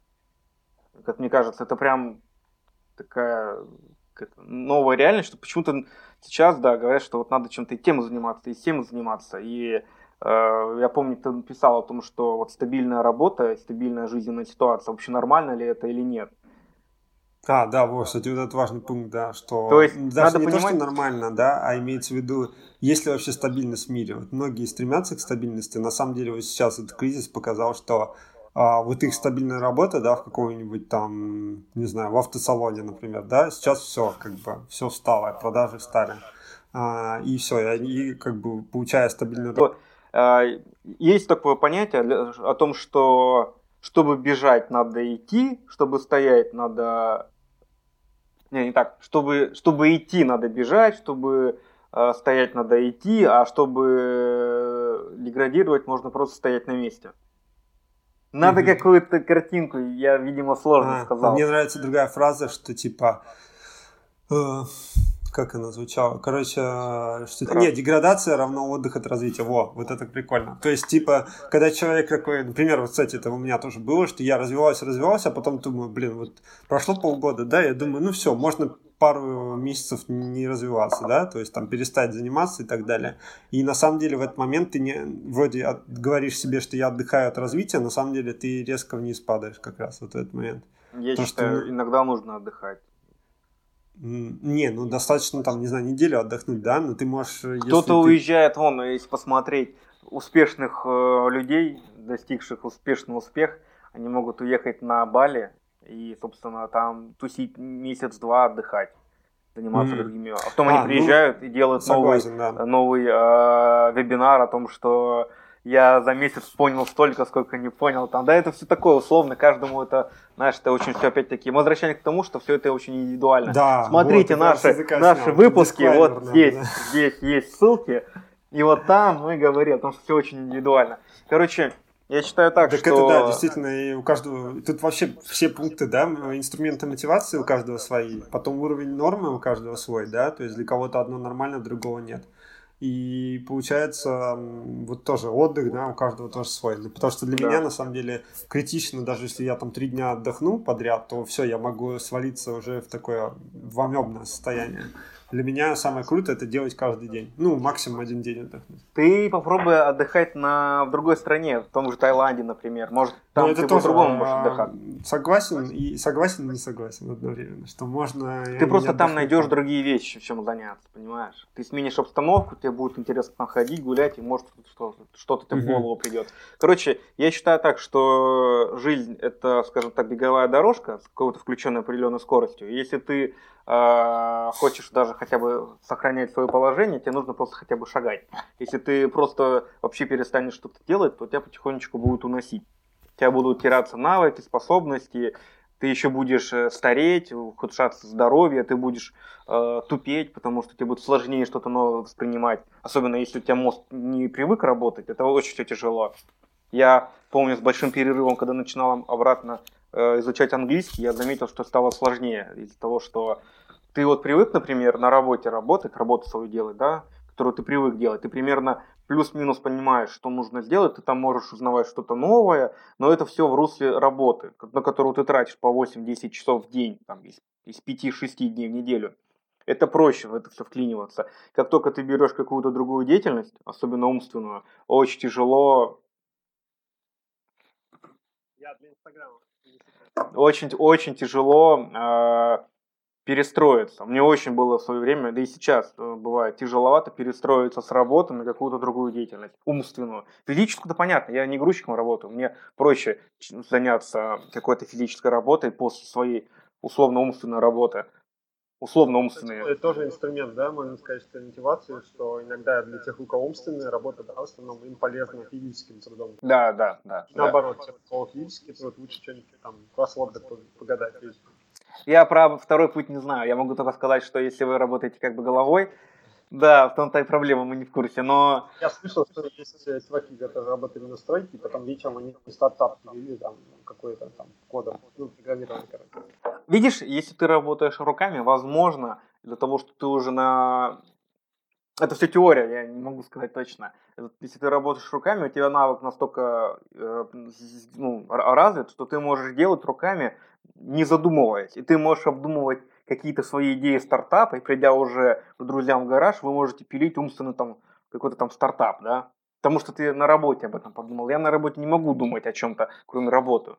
Как мне кажется, это прям такая новая реальность, что почему-то сейчас, да, говорят, что вот надо чем-то и тем заниматься, и тем заниматься. И э, я помню, ты написал о том, что вот стабильная работа, стабильная жизненная ситуация, вообще нормально ли это или нет. А, да, вот, кстати, вот этот важный пункт, да, что то есть, даже надо не понимать... то, что нормально, да, а имеется в виду, есть ли вообще стабильность в мире. Вот многие стремятся к стабильности, на самом деле вот сейчас этот кризис показал, что а, вот их стабильная работа, да, в каком-нибудь там, не знаю, в автосалоне, например, да, сейчас все, как бы, все встало, продажи встали. А, и все, и они, как бы, получая стабильную работу. А, есть такое понятие о том, что чтобы бежать, надо идти, чтобы стоять, надо... Не, не так. Чтобы, чтобы идти, надо бежать, чтобы э, стоять, надо идти, а чтобы деградировать, можно просто стоять на месте. Надо угу. какую-то картинку, я, видимо, сложно а, сказал. Мне нравится другая фраза, что типа... Э, как она звучала? Короче, что то нет, деградация равно отдых от развития. Во, вот это прикольно. То есть, типа, когда человек такой, например, вот, кстати, это у меня тоже было, что я развивался, развивался, а потом думаю, блин, вот прошло полгода, да, я думаю, ну все, можно пару месяцев не развиваться, да, то есть там перестать заниматься и так далее. И на самом деле в этот момент ты не, вроде от, говоришь себе, что я отдыхаю от развития, на самом деле ты резко вниз падаешь как раз вот в этот момент. Я Потому считаю, что... иногда нужно отдыхать. Не, ну достаточно там, не знаю, неделю отдохнуть, да, но ты можешь... Кто-то ты... уезжает вон, если посмотреть успешных э, людей, достигших успешный успех, они могут уехать на Бали и, собственно, там тусить месяц-два отдыхать заниматься mm. другими. А потом а, они приезжают ну, и делают согласен, новый, да. новый э, вебинар о том, что я за месяц понял столько, сколько не понял. Там, да, это все такое условно, каждому это, знаешь, это очень все опять-таки. Мы возвращаемся к тому, что все это очень индивидуально. Да, Смотрите вот, наши, наши выпуски, вот здесь, да. здесь есть ссылки, и вот там мы говорим, потому что все очень индивидуально. Короче, я считаю так, так что... это да, действительно, и у каждого... Тут вообще все пункты, да, инструменты мотивации у каждого свои, потом уровень нормы у каждого свой, да, то есть для кого-то одно нормально, другого нет. И получается, вот тоже отдых, да, у каждого тоже свой. Потому что для да. меня, на самом деле, критично, даже если я там три дня отдохну подряд, то все, я могу свалиться уже в такое вомебное состояние. Для меня самое крутое это делать каждый день. Ну, максимум один день отдохнуть. Ты попробуй отдыхать на, в другой стране, в том же Таиланде, например. Может, там ну, это ты по-другому можешь а, отдыхать. Согласен и согласен и не согласен одновременно, что можно... Ты просто там найдешь другие вещи, чем заняться, понимаешь? Ты сменишь обстановку, тебе будет интересно там ходить, гулять, и может что-то тебе в голову придет. Короче, я считаю так, что жизнь это, скажем так, беговая дорожка с какой-то включенной определенной скоростью. Если ты э, хочешь даже хотя бы сохранять свое положение, тебе нужно просто хотя бы шагать. Если ты просто вообще перестанешь что-то делать, то тебя потихонечку будут уносить. У тебя будут теряться навыки, способности, ты еще будешь э, стареть, ухудшаться здоровье, ты будешь э, тупеть, потому что тебе будет сложнее что-то новое воспринимать. Особенно если у тебя мозг не привык работать, это очень все тяжело. Я помню, с большим перерывом, когда начинал обратно э, изучать английский, я заметил, что стало сложнее из-за того, что ты вот привык, например, на работе работать, работу свою делать, да, которую ты привык делать, ты примерно плюс-минус понимаешь, что нужно сделать, ты там можешь узнавать что-то новое, но это все в русле работы, на которую ты тратишь по 8-10 часов в день, там, из, из 5-6 дней в неделю. Это проще в это все вклиниваться. Как только ты берешь какую-то другую деятельность, особенно умственную, очень тяжело... Я для Инстаграма. Очень, очень тяжело э, перестроиться. Мне очень было в свое время, да и сейчас э, бывает тяжеловато перестроиться с работы на какую-то другую деятельность, умственную. Физическую-то понятно, я не грузчиком работаю, мне проще заняться какой-то физической работой после своей условно-умственной работы условно-умственные. Это тоже инструмент, да, можно сказать, что мотивации, что иногда для тех, у кого умственная работа, да, в основном им полезно физическим трудом. Да, да, да. Наоборот, да. у кого физический труд, лучше что-нибудь там кроссворды погадать. Я про второй путь не знаю. Я могу только сказать, что если вы работаете как бы головой, да, в том-то и проблема, мы не в курсе, но... Я слышал, что есть э, чуваки, которые работали на стройке, потом вечером они стартап или там какой-то там кодом, ну, программирование, короче. Видишь, если ты работаешь руками, возможно, из-за того, что ты уже на... Это все теория, я не могу сказать точно. Если ты работаешь руками, у тебя навык настолько э, ну, развит, что ты можешь делать руками, не задумываясь. И ты можешь обдумывать какие-то свои идеи стартапа, и придя уже к друзьям в гараж, вы можете пилить умственно там какой-то там стартап, да? Потому что ты на работе об этом подумал. Я на работе не могу думать о чем-то, кроме работы.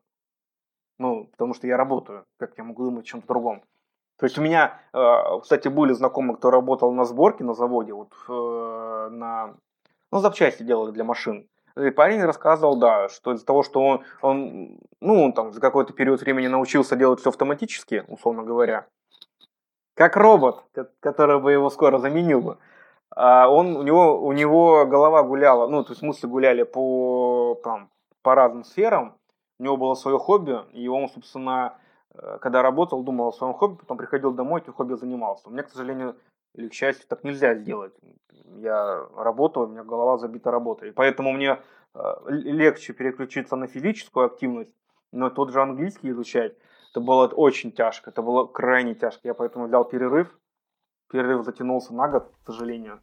Ну, потому что я работаю. Как я могу думать о чем-то другом? То есть у меня, э, кстати, были знакомые, кто работал на сборке на заводе, вот э, на, ну, запчасти делали для машин. И парень рассказывал, да, что из-за того, что он, он, ну, он там за какой-то период времени научился делать все автоматически, условно говоря, как робот, который бы его скоро заменил бы. А он, у, него, у него голова гуляла, ну, то есть мысли гуляли по, там, по разным сферам. У него было свое хобби, и он, собственно, когда работал, думал о своем хобби, потом приходил домой, этим хобби занимался. У меня, к сожалению, или к счастью, так нельзя сделать. Я работаю, у меня голова забита работой. Поэтому мне э, легче переключиться на физическую активность, но тот же английский изучать, это было очень тяжко, это было крайне тяжко. Я поэтому взял перерыв. Перерыв затянулся на год, к сожалению.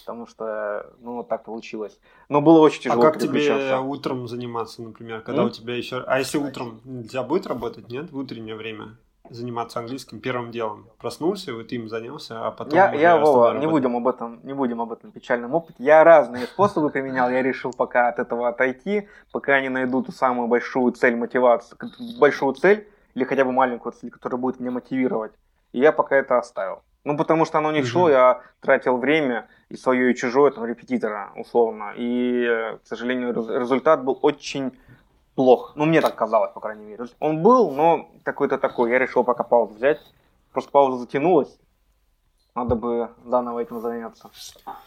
Потому что, ну, вот так получилось. Но было очень а тяжело А как тебе утром заниматься, например, когда mm? у тебя еще... А если утром нельзя будет работать, нет, в утреннее время? заниматься английским первым делом. Проснулся, вот им занялся, а потом Я, я Вова, не будем об этом, не будем об этом печальном опыте. Я разные способы применял, я решил пока от этого отойти, пока не найду ту самую большую цель мотивации, большую цель, или хотя бы маленькую цель, которая будет меня мотивировать. И я пока это оставил. Ну, потому что оно не шло, я тратил время и свое, и чужое, там, репетитора, условно. И, к сожалению, результат был очень плох. Ну, мне так казалось, по крайней мере. Он был, но какой-то такой. Я решил пока паузу взять. Просто пауза затянулась. Надо бы заново этим заняться.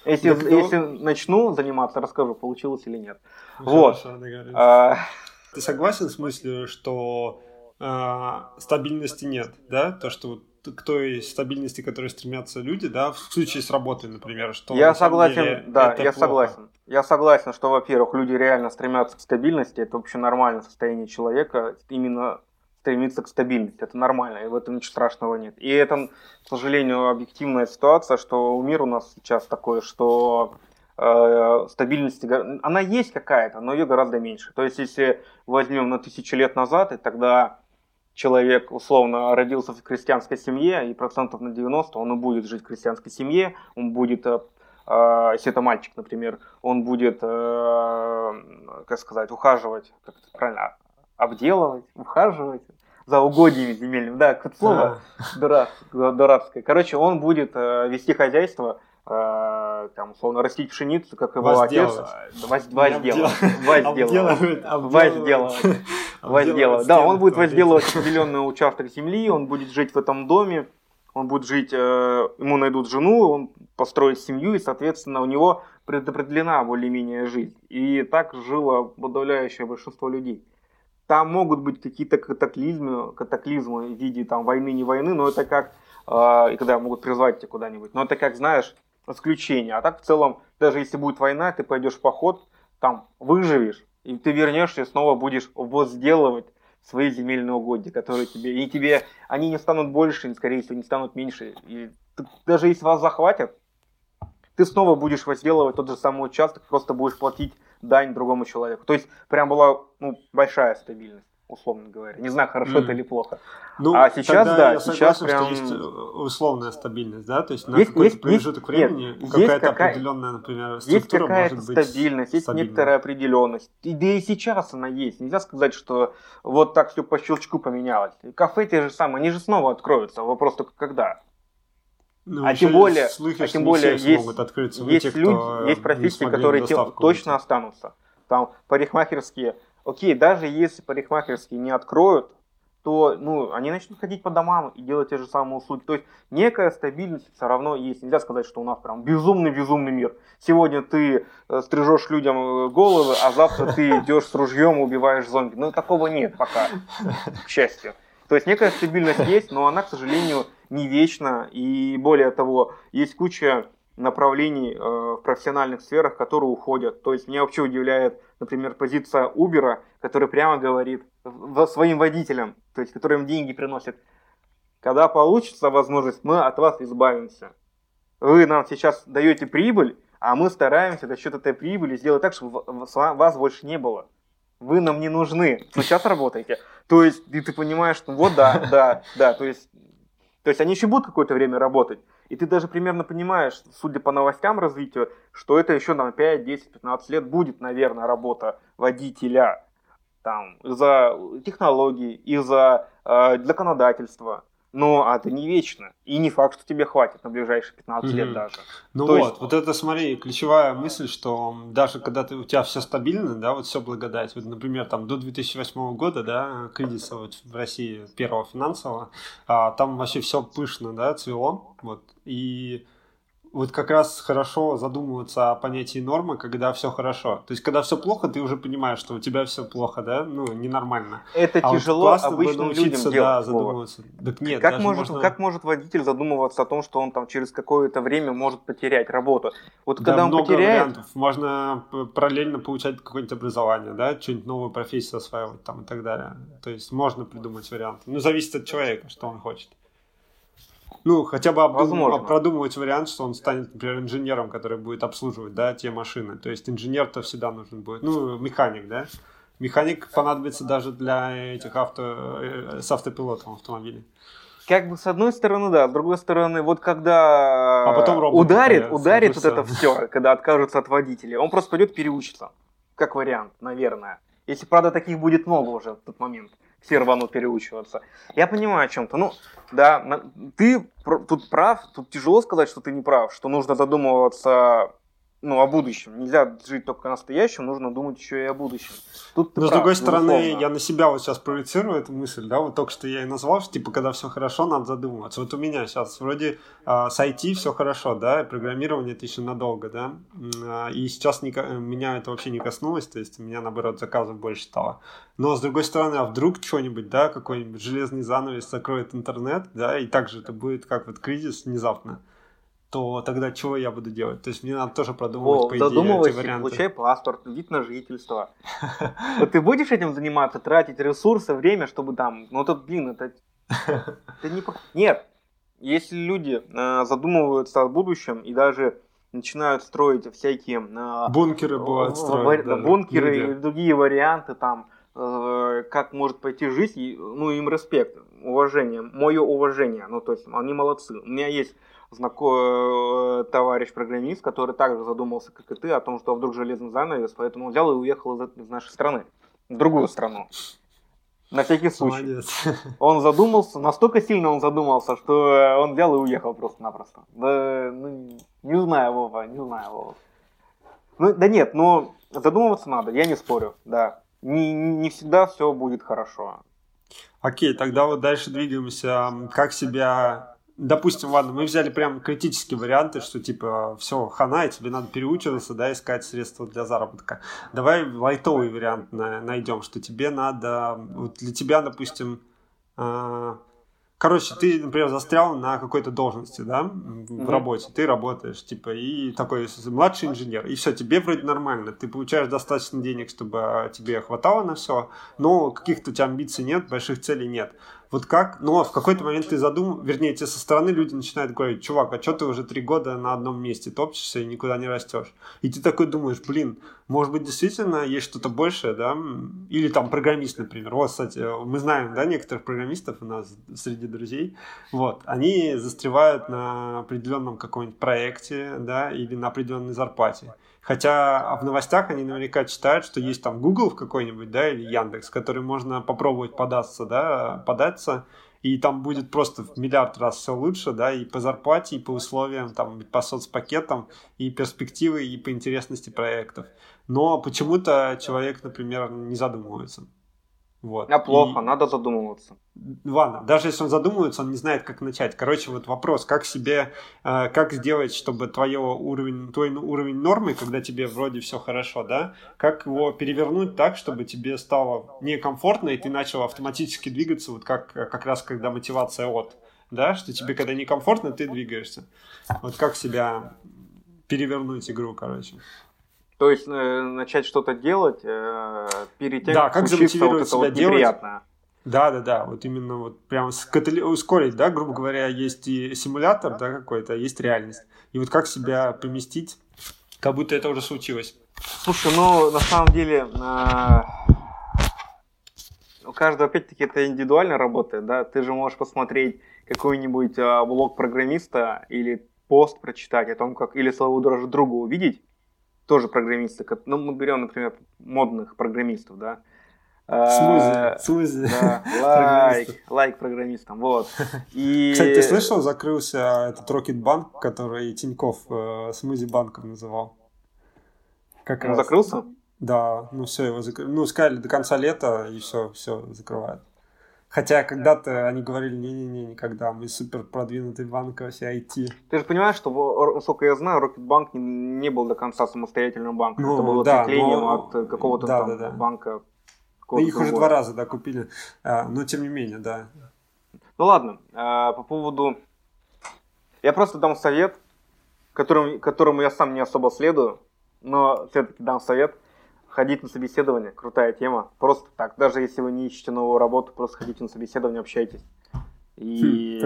Если, да, если начну заниматься, расскажу, получилось или нет. Хорошо, вот. А... Ты согласен с мыслью, что а, стабильности нет, да? То, что к той стабильности, к которой стремятся люди, да, в случае с работой, например, что я согласен, деле, да, я плохо. согласен. Я согласен, что, во-первых, люди реально стремятся к стабильности, это вообще нормальное состояние человека, именно стремиться к стабильности, это нормально, и в этом ничего страшного нет. И это, к сожалению, объективная ситуация, что мир у нас сейчас такой, что э, стабильности, она есть какая-то, но ее гораздо меньше. То есть, если возьмем на тысячи лет назад, и тогда человек условно родился в крестьянской семье, и процентов на 90 он и будет жить в крестьянской семье, он будет, э, э, если это мальчик, например, он будет, э, как сказать, ухаживать, как это правильно, обделывать, ухаживать за угодьями земельными, да, как слово дурацкое. Короче, он будет вести хозяйство, э, там, условно, растить пшеницу, как его отец. Возделывать. Возделывать. Возделывать. Возделывать. Да, он будет возделывать определенный участок земли, он будет жить в этом доме, он будет жить, э, ему найдут жену, он построит семью, и, соответственно, у него предопределена более-менее жизнь. И так жило подавляющее большинство людей. Там могут быть какие-то катаклизмы, катаклизмы в виде там, войны, не войны, но это как, э, и когда могут призвать тебя куда-нибудь, но это как, знаешь, исключение. А так в целом, даже если будет война, ты пойдешь в поход, там выживешь, И ты вернешься и снова будешь возделывать свои земельные угодья, которые тебе... И тебе они не станут больше, скорее всего, не станут меньше. И ты, даже если вас захватят, ты снова будешь возделывать тот же самый участок, просто будешь платить дань другому человеку. То есть прям была ну, большая стабильность условно говоря. Не знаю, хорошо mm. это или плохо. Ну, а сейчас, да, я сейчас прям... что есть э, условная стабильность, да, то есть на есть, какой-то есть, промежуток есть, времени нет, какая-то какая... определенная, например, структура есть какая-то может быть стабильность, есть некоторая определенность. И, да и сейчас она есть. Нельзя сказать, что вот так все по щелчку поменялось. Кафе те же самые, они же снова откроются. Вопрос только когда. Ну, а тем более, а тем более есть, открыться, есть те, люди, есть профессии, которые те, точно останутся. Там парикмахерские окей, даже если парикмахерские не откроют, то ну, они начнут ходить по домам и делать те же самые услуги. То есть некая стабильность все равно есть. Нельзя сказать, что у нас прям безумный-безумный мир. Сегодня ты э, стрижешь людям э, головы, а завтра ты идешь с ружьем и убиваешь зомби. Ну, такого нет пока, к счастью. То есть некая стабильность есть, но она, к сожалению, не вечна. И более того, есть куча направлений э, в профессиональных сферах, которые уходят. То есть меня вообще удивляет, например, позиция Uber, который прямо говорит своим водителям, то есть которым деньги приносят, когда получится возможность, мы от вас избавимся. Вы нам сейчас даете прибыль, а мы стараемся за счет этой прибыли сделать так, чтобы вас больше не было. Вы нам не нужны. Сейчас работаете. То есть и ты понимаешь, что вот да, да, да. То есть, то есть они еще будут какое-то время работать. И ты даже примерно понимаешь, судя по новостям развития, что это еще на 5, 10, 15 лет будет, наверное, работа водителя. Там, из-за технологий, из-за э, законодательства. Но это не вечно. И не факт, что тебе хватит на ближайшие 15 mm-hmm. лет даже. Ну То вот, есть... вот это, смотри, ключевая мысль, что даже когда ты, у тебя все стабильно, да, вот все благодать. Вот, например, там до 2008 года, да, кризиса вот в России первого финансового, а, там вообще все пышно, да, цвело. Вот. И вот как раз хорошо задумываться о понятии нормы, когда все хорошо. То есть, когда все плохо, ты уже понимаешь, что у тебя все плохо, да, ну, ненормально. Это а тяжело вот обычным людям делать, да, задумываться. Так нет, как, может, можно... как может водитель задумываться о том, что он там через какое-то время может потерять работу? Вот да, когда он много потеряет... вариантов. Можно параллельно получать какое-нибудь образование, да, что-нибудь новую профессию осваивать там и так далее. То есть, можно придумать варианты. Ну, зависит от человека, что он хочет. Ну, хотя бы обдум... продумывать вариант, что он станет, например, инженером, который будет обслуживать, да, те машины. То есть инженер-то всегда нужен будет. Ну, механик, да. Механик понадобится даже для этих авто... Э, с автопилотом автомобилей. Как бы с одной стороны, да, с другой стороны, вот когда а потом ударит, ударит вот это все, когда откажутся от водителя, он просто пойдет переучиться. Как вариант, наверное. Если, правда, таких будет много уже в тот момент все рванут переучиваться. Я понимаю о чем-то. Ну, да, ты тут прав, тут тяжело сказать, что ты не прав, что нужно задумываться ну, о будущем. Нельзя жить только настоящим, нужно думать еще и о будущем. Тут Но с другой стороны, я на себя вот сейчас проецирую эту мысль, да, вот только что я и назвал, что типа, когда все хорошо, надо задумываться. Вот у меня сейчас вроде э, с IT все хорошо, да, и программирование это еще надолго, да, э, и сейчас не, меня это вообще не коснулось, то есть у меня, наоборот, заказов больше стало. Но, с другой стороны, а вдруг что-нибудь, да, какой-нибудь железный занавес закроет интернет, да, и также это будет как вот кризис внезапно то тогда чего я буду делать? То есть мне надо тоже продумывать, О, по идее, эти варианты. получай паспорт, вид на жительство. Вот ты будешь этим заниматься, тратить ресурсы, время, чтобы там... Ну, это, блин, это... это не... Нет, если люди э, задумываются о будущем и даже начинают строить всякие... Э, бункеры бывают строить. Да, бункеры и другие варианты там, э, как может пойти жизнь, ну, им респект, уважение, мое уважение, ну, то есть они молодцы. У меня есть знакомый э, товарищ программист, который также задумался, как и ты, о том, что вдруг железный занавес, поэтому взял и уехал из нашей страны в другую страну. На всякий случай. Молодец. Он задумался, настолько сильно он задумался, что он взял и уехал просто-напросто. Да, ну, не знаю, Вова, не знаю, Вова. Ну, да нет, но задумываться надо, я не спорю, да. Не, не всегда все будет хорошо. Окей, тогда вот дальше двигаемся. Как себя допустим, ладно, мы взяли прям критические варианты, что типа все, хана, и тебе надо переучиваться, да, искать средства для заработка. Давай лайтовый вариант на, найдем, что тебе надо, вот для тебя, допустим, э, Короче, ты, например, застрял на какой-то должности, да, в mm-hmm. работе, ты работаешь, типа, и такой младший инженер, и все, тебе вроде нормально, ты получаешь достаточно денег, чтобы тебе хватало на все, но каких-то у тебя амбиций нет, больших целей нет. Вот как, но в какой-то момент ты задумал, вернее, тебе со стороны люди начинают говорить, чувак, а что ты уже три года на одном месте топчешься и никуда не растешь? И ты такой думаешь, блин, может быть, действительно есть что-то большее, да? Или там программист, например. Вот, кстати, мы знаем, да, некоторых программистов у нас среди друзей. Вот, они застревают на определенном каком-нибудь проекте, да, или на определенной зарплате. Хотя в новостях они наверняка читают, что есть там Google какой-нибудь, да, или Яндекс, который можно попробовать податься, да, податься, и там будет просто в миллиард раз все лучше, да, и по зарплате, и по условиям, там, по соцпакетам, и перспективы, и по интересности проектов. Но почему-то человек, например, не задумывается. Вот. А плохо, и... надо задумываться. Ладно, даже если он задумывается, он не знает, как начать. Короче, вот вопрос, как себе, э, как сделать, чтобы твое уровень, твой уровень нормы, когда тебе вроде все хорошо, да, как его перевернуть так, чтобы тебе стало некомфортно, и ты начал автоматически двигаться, вот как, как раз когда мотивация от, да, что тебе когда некомфортно, ты двигаешься. Вот как себя перевернуть игру, короче. То есть э, начать что-то делать э, перед тем, да, как случится вот это вот неприятное. Да, да, да, вот именно вот прям скатали... ускорить, да, грубо говоря, есть и симулятор, да, какой-то, а есть реальность. И вот как себя поместить, как будто это уже случилось. Слушай, ну, на самом деле, э, у каждого, опять-таки, это индивидуально работает, да, ты же можешь посмотреть какой-нибудь э, блог программиста или пост прочитать о том, как, или своего даже друга увидеть, тоже программисты, ну, мы берем, например, модных программистов, да, Смузи, смузи. Да, лайк, лайк программистам, вот. И... Кстати, ты слышал, закрылся этот Rocket Bank, который Тиньков э, смузи банком называл? Как Он раз. закрылся? Да, ну все, его закрыли. Ну, сказали до конца лета, и все, все закрывают. Хотя когда-то они говорили, не-не-не, никогда, мы супер продвинутый банк, вообще IT. Ты же понимаешь, что, насколько я знаю, Рокетбанк не, не был до конца самостоятельным банком. Ну, Это было да, ответвлением но... от какого-то да, там да, да. банка. Ну, их уже два раза, да, купили. А, но тем не менее, да. Ну ладно, а, по поводу... Я просто дам совет, которым, которому я сам не особо следую, но все-таки дам совет – ходить на собеседование, крутая тема. Просто так, даже если вы не ищете новую работу, просто ходите на собеседование, общайтесь. И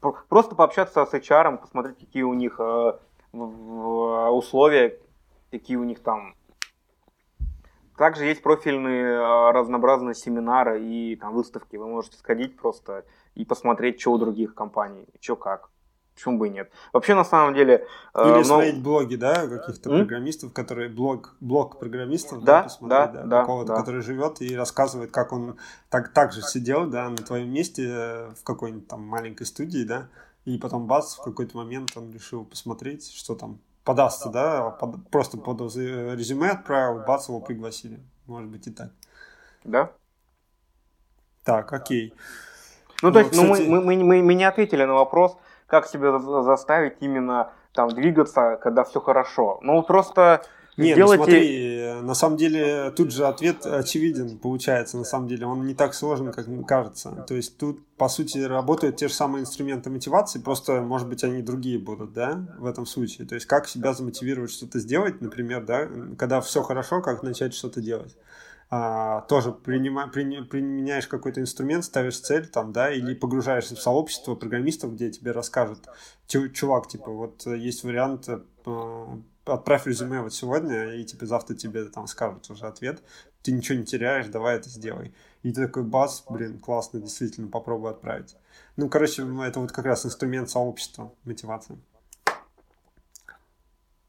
хм, Просто пообщаться с HR, посмотреть, какие у них э, условия, какие у них там. Также есть профильные э, разнообразные семинары и там выставки. Вы можете сходить просто и посмотреть, что у других компаний, что как. Почему бы и нет? Вообще, на самом деле... Э, Или э, но... смотреть блоги, да, каких-то М? программистов, которые... Блог, блог программистов, да, да, посмотреть, да, да, какого-то, да. который живет и рассказывает, как он так, так же сидел, да, на твоем месте э, в какой-нибудь там маленькой студии, да, и потом бац, в какой-то момент он решил посмотреть, что там подастся, да, под, просто под резюме отправил, бац, его пригласили. Может быть и так. Да? Так, окей. Ну, то есть, ну, кстати... ну, мы, мы, мы, мы не ответили на вопрос, как себя заставить именно там двигаться, когда все хорошо. Ну, просто не, сделайте... ну смотри, на самом деле тут же ответ очевиден получается, на самом деле он не так сложен, как кажется. То есть тут, по сути, работают те же самые инструменты мотивации, просто, может быть, они другие будут, да, в этом случае. То есть как себя замотивировать что-то сделать, например, да, когда все хорошо, как начать что-то делать а, тоже принима, при, применяешь какой-то инструмент, ставишь цель там, да, или погружаешься в сообщество программистов, где тебе расскажут, чувак, типа, вот есть вариант, э, отправь резюме вот сегодня, и типа завтра тебе там скажут уже ответ, ты ничего не теряешь, давай это сделай. И ты такой, бас, блин, классно, действительно, попробуй отправить. Ну, короче, это вот как раз инструмент сообщества, мотивация.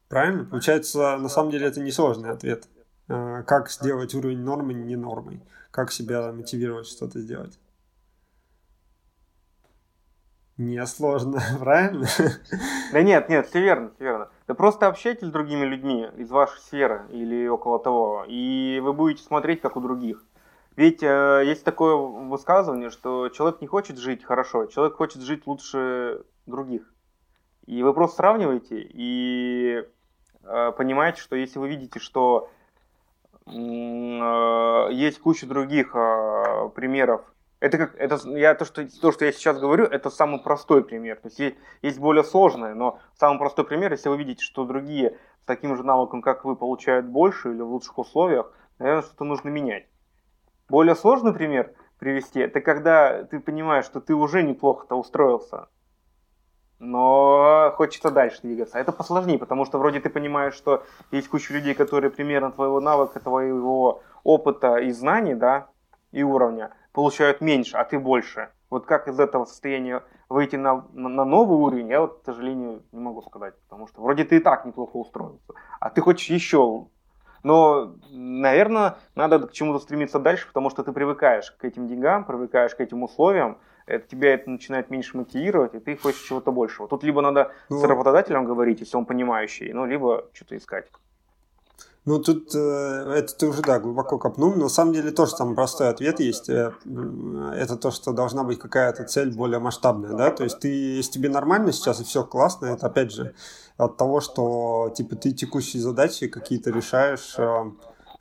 Правильно? Получается, на самом деле это несложный ответ. Э, как сделать уровень нормы не нормой, как себя мотивировать что-то сделать. Не сложно, правильно? Да нет, нет, все верно, все верно. Да просто общайтесь с другими людьми из вашей сферы или около того, и вы будете смотреть, как у других. Ведь э, есть такое высказывание, что человек не хочет жить хорошо, человек хочет жить лучше других. И вы просто сравниваете и э, понимаете, что если вы видите, что есть куча других э, примеров Это как это я то что то что я сейчас говорю это самый простой пример. То есть есть, есть более сложные, но самый простой пример, если вы видите, что другие с таким же навыком, как вы, получают больше или в лучших условиях, наверное, что-то нужно менять. Более сложный пример привести, это когда ты понимаешь, что ты уже неплохо-то устроился, но хочется дальше двигаться. Это посложнее, потому что вроде ты понимаешь, что есть куча людей, которые примерно твоего навыка, твоего опыта и знаний, да, и уровня получают меньше, а ты больше. Вот как из этого состояния выйти на, на, на новый уровень, я вот, к сожалению, не могу сказать, потому что вроде ты и так неплохо устроился, а ты хочешь еще. Но, наверное, надо к чему-то стремиться дальше, потому что ты привыкаешь к этим деньгам, привыкаешь к этим условиям, это, тебя это начинает меньше мотивировать, и ты хочешь чего-то большего. Тут либо надо ну, с работодателем говорить, если он понимающий, ну, либо что-то искать. Ну, тут э, это ты уже, да, глубоко копнул. Но на самом деле тоже самый простой ответ есть. Э, это то, что должна быть какая-то цель более масштабная, да. То есть ты, если тебе нормально сейчас и все классно, это опять же от того, что типа ты текущие задачи какие-то решаешь э,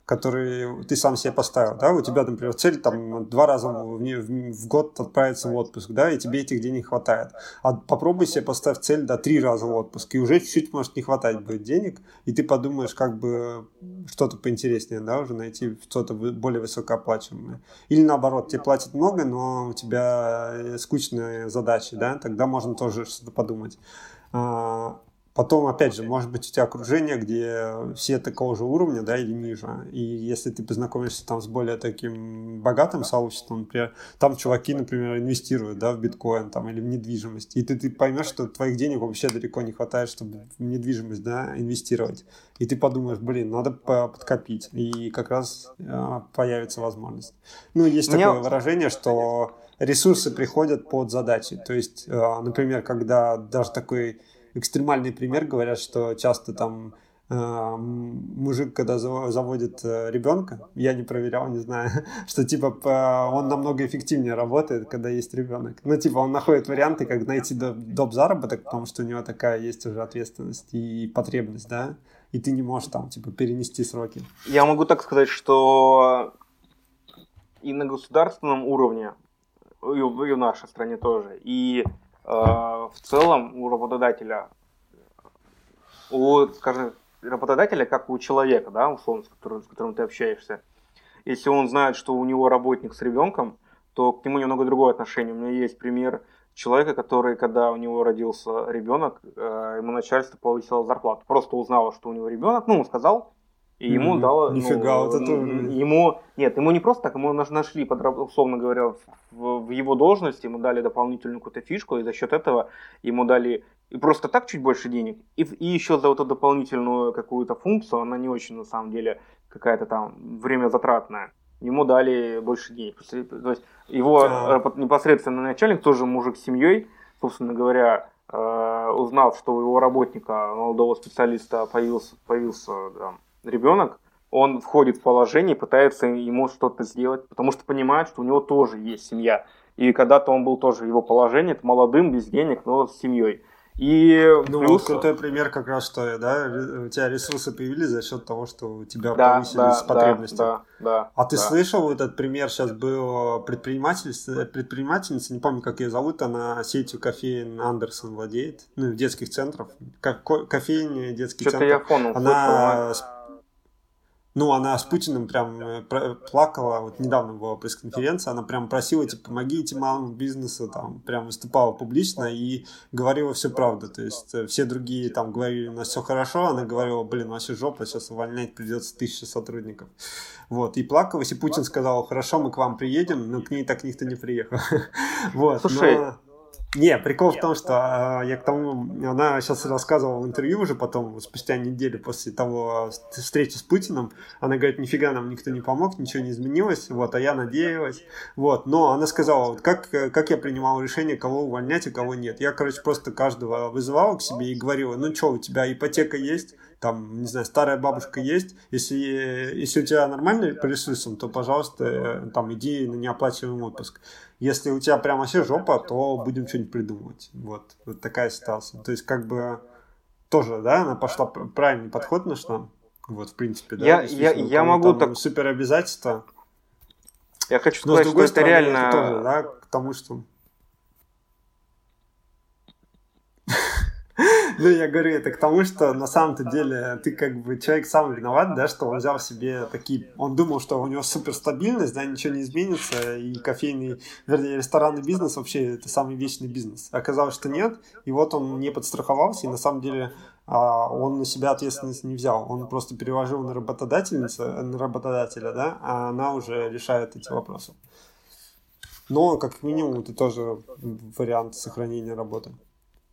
которые ты сам себе поставил, да, у тебя, например, цель там два раза в, в, год отправиться в отпуск, да, и тебе этих денег хватает. А попробуй себе поставить цель, да, три раза в отпуск, и уже чуть-чуть может не хватать будет денег, и ты подумаешь, как бы что-то поинтереснее, да, уже найти что-то более высокооплачиваемое. Или наоборот, тебе платят много, но у тебя э, скучные задачи, да, тогда можно тоже что-то подумать. Потом, опять же, может быть, у тебя окружение, где все такого же уровня, да, или ниже. И если ты познакомишься там с более таким богатым сообществом, например, там чуваки, например, инвестируют, да, в биткоин там или в недвижимость, и ты, ты поймешь, что твоих денег вообще далеко не хватает, чтобы в недвижимость, да, инвестировать. И ты подумаешь, блин, надо подкопить. И как раз э, появится возможность. Ну, есть Мне... такое выражение, что ресурсы приходят под задачи. То есть, э, например, когда даже такой экстремальный пример, говорят, что часто там э, мужик, когда заводит э, ребенка, я не проверял, не знаю, что типа он намного эффективнее работает, когда есть ребенок. Ну, типа он находит варианты, как найти доп. заработок, потому что у него такая есть уже ответственность и потребность, да, и ты не можешь там, типа, перенести сроки. Я могу так сказать, что и на государственном уровне, и в нашей стране тоже, и в целом у работодателя, у, скажем, работодателя, как у человека, да, условно, с которым, с которым ты общаешься, если он знает, что у него работник с ребенком, то к нему немного другое отношение. У меня есть пример человека, который, когда у него родился ребенок, э, ему начальство повысило зарплату. Просто узнало, что у него ребенок, ну, сказал, и ему mm-hmm. дало... Нифига, ну, вот это... Ему... Нет, ему не просто так, ему нашли, условно говоря, в, в его должности, ему дали дополнительную какую-то фишку, и за счет этого ему дали и просто так чуть больше денег, и, и еще за вот эту дополнительную какую-то функцию, она не очень, на самом деле, какая-то там время затратная, ему дали больше денег. То есть его а. непосредственно начальник, тоже мужик с семьей, собственно говоря, э, узнав, что у его работника, молодого специалиста появился, появился там, ребенок, он входит в положение и пытается ему что-то сделать, потому что понимает, что у него тоже есть семья. И когда-то он был тоже в его положении, это молодым, без денег, но с семьей. И ну, плюс... вот крутой пример как раз, что да, у тебя ресурсы появились за счет того, что у тебя да, повысились да, потребности. Да, да, а ты да. слышал этот пример, сейчас был предпринимательница, предпринимательница, не помню, как ее зовут, она сетью кофеин Андерсон владеет, ну, детских центров, как кофейни, детский Что-то я фоном она слышал, ну, она с Путиным прям э, плакала, вот недавно была пресс-конференция, она прям просила, типа, помогите малому бизнесу, там, прям выступала публично и говорила всю правду, то есть э, все другие там говорили, у нас все хорошо, она говорила, блин, вообще жопа, сейчас увольнять придется тысячи сотрудников. Вот, и плакалась, и Путин сказал, хорошо, мы к вам приедем, но к ней так никто не приехал. Вот, Слушай, не, прикол в том, что э, я к тому, она сейчас рассказывала в интервью уже потом, спустя неделю после того встречи с Путиным, она говорит, нифига нам никто не помог, ничего не изменилось, вот, а я надеялась, вот, но она сказала, вот как, как я принимал решение, кого увольнять, а кого нет. Я, короче, просто каждого вызывал к себе и говорила, ну что, у тебя ипотека есть, там, не знаю, старая бабушка есть, если, если у тебя нормальный по ресурсам, то, пожалуйста, там, иди на неоплачиваемый отпуск. Если у тебя прямо вообще жопа, то будем что-нибудь придумывать. Вот, вот такая ситуация. То есть, как бы, тоже, да, она пошла правильный подход нашла. Вот, в принципе, да. Я, я, я могу так... Супер обязательства. Я хочу сказать, что это стороны, реально... Это тоже, да, к тому, что Ну, я говорю это к тому, что на самом-то деле ты как бы человек сам виноват, да, что он взял себе такие... Он думал, что у него суперстабильность, да, ничего не изменится, и кофейный, вернее, ресторанный бизнес вообще это самый вечный бизнес. Оказалось, что нет, и вот он не подстраховался, и на самом деле а, он на себя ответственность не взял. Он просто переложил на работодательницу, на работодателя, да, а она уже решает эти вопросы. Но, как минимум, это тоже вариант сохранения работы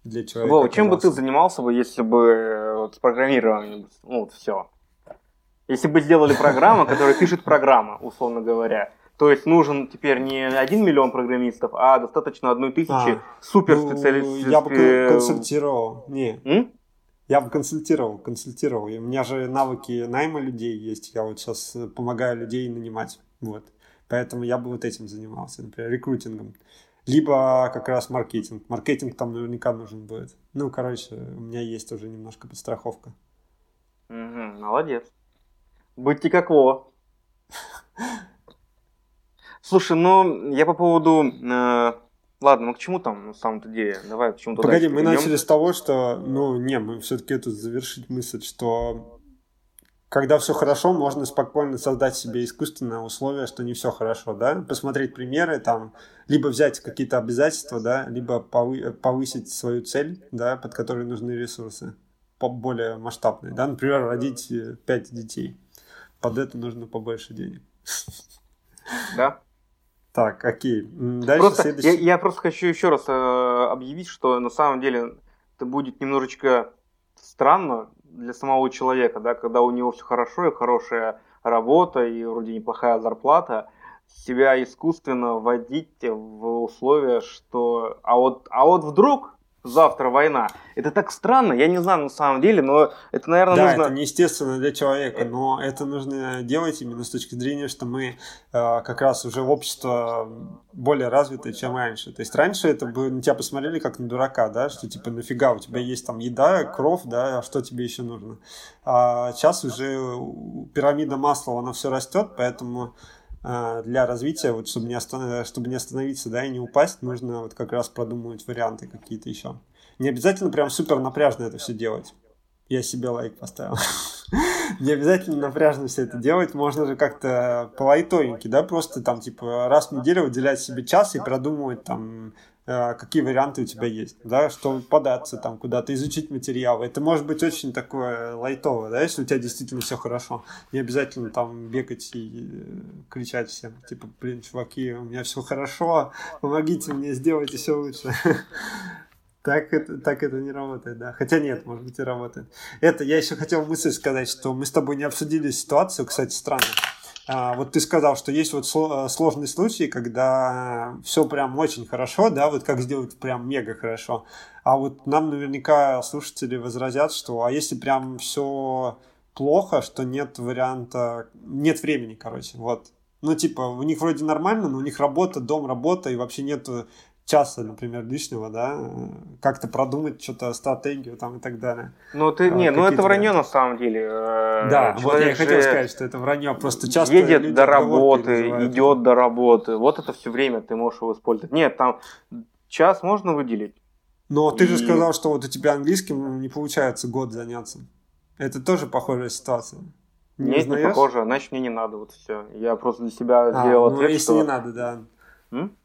для человека. Вова, чем бы ты занимался бы, если бы э, вот, с программированием, ну вот все. Если бы сделали программу, которая пишет программа, условно говоря. То есть нужен теперь не один миллион программистов, а достаточно одной тысячи а, суперспециалистов. Ну, я бы консультировал. Не. М? Я бы консультировал, консультировал. И у меня же навыки найма людей есть. Я вот сейчас помогаю людей нанимать. Вот. Поэтому я бы вот этим занимался, например, рекрутингом либо как раз маркетинг. Маркетинг там наверняка нужен будет. Ну, короче, у меня есть уже немножко подстраховка. Угу, молодец. Будьте как Вова. Слушай, ну, я по поводу... Э, ладно, ну к чему там на самом-то деле? Давай к чему-то Погоди, мы начали с того, что... Ну, не, мы все-таки тут завершить мысль, что когда все хорошо, можно спокойно создать себе искусственное условие, что не все хорошо, да, посмотреть примеры, там, либо взять какие-то обязательства, да, либо повысить свою цель, да, под которой нужны ресурсы более масштабные, да, например, родить э, пять детей. Под это нужно побольше денег. Да. Так, окей. Дальше просто, следующий... я, я просто хочу еще раз э, объявить, что на самом деле это будет немножечко странно, для самого человека, да, когда у него все хорошо и хорошая работа, и вроде неплохая зарплата, себя искусственно вводить в условия, что... А вот, а вот вдруг завтра война. Это так странно, я не знаю на самом деле, но это, наверное, да, нужно... это неестественно для человека, но это нужно делать именно с точки зрения, что мы э, как раз уже общество более развитое, чем раньше. То есть раньше это бы на тебя посмотрели как на дурака, да, что типа нафига у тебя есть там еда, кровь, да, а что тебе еще нужно. А сейчас уже пирамида масла, она все растет, поэтому для развития, вот чтобы не, останов... чтобы не остановиться, да, и не упасть, нужно вот как раз продумывать варианты какие-то еще. Не обязательно прям супер напряжно это все делать. Я себе лайк поставил. Не обязательно напряжно все это делать, можно же как-то по лайтовеньке, да, просто там типа раз в неделю выделять себе час и продумывать там какие варианты у тебя есть, да, что податься там куда-то, изучить материалы. Это может быть очень такое лайтовое, да, если у тебя действительно все хорошо. Не обязательно там бегать и э, кричать всем, типа, блин, чуваки, у меня все хорошо, помогите мне сделать еще лучше. Так это, так это не работает, да. Хотя нет, может быть и работает. Это, я еще хотел мысль сказать, что мы с тобой не обсудили ситуацию, кстати, странно. А, вот ты сказал, что есть вот э, сложный случай, когда все прям очень хорошо, да, вот как сделать прям мега хорошо. А вот нам наверняка слушатели возразят, что а если прям все плохо, что нет варианта, нет времени, короче, вот. Ну, типа, у них вроде нормально, но у них работа, дом, работа, и вообще нет часа, например, лишнего, да, как-то продумать что-то, стратегию там и так далее. Ну, ты, не, ну это вранье на самом деле. Э, да, вот я хотел сказать, что это вранье, просто часто Едет до работы, идет до работы, вот это все время ты можешь его использовать. Нет, там час можно выделить. Но и... ты же сказал, что вот у тебя английским не получается год заняться. Это тоже похожая ситуация. Не Нет, узнаешь? не похоже, значит мне не надо, вот все. Я просто для себя а, сделал ну, ответ, если что... не надо, да. М?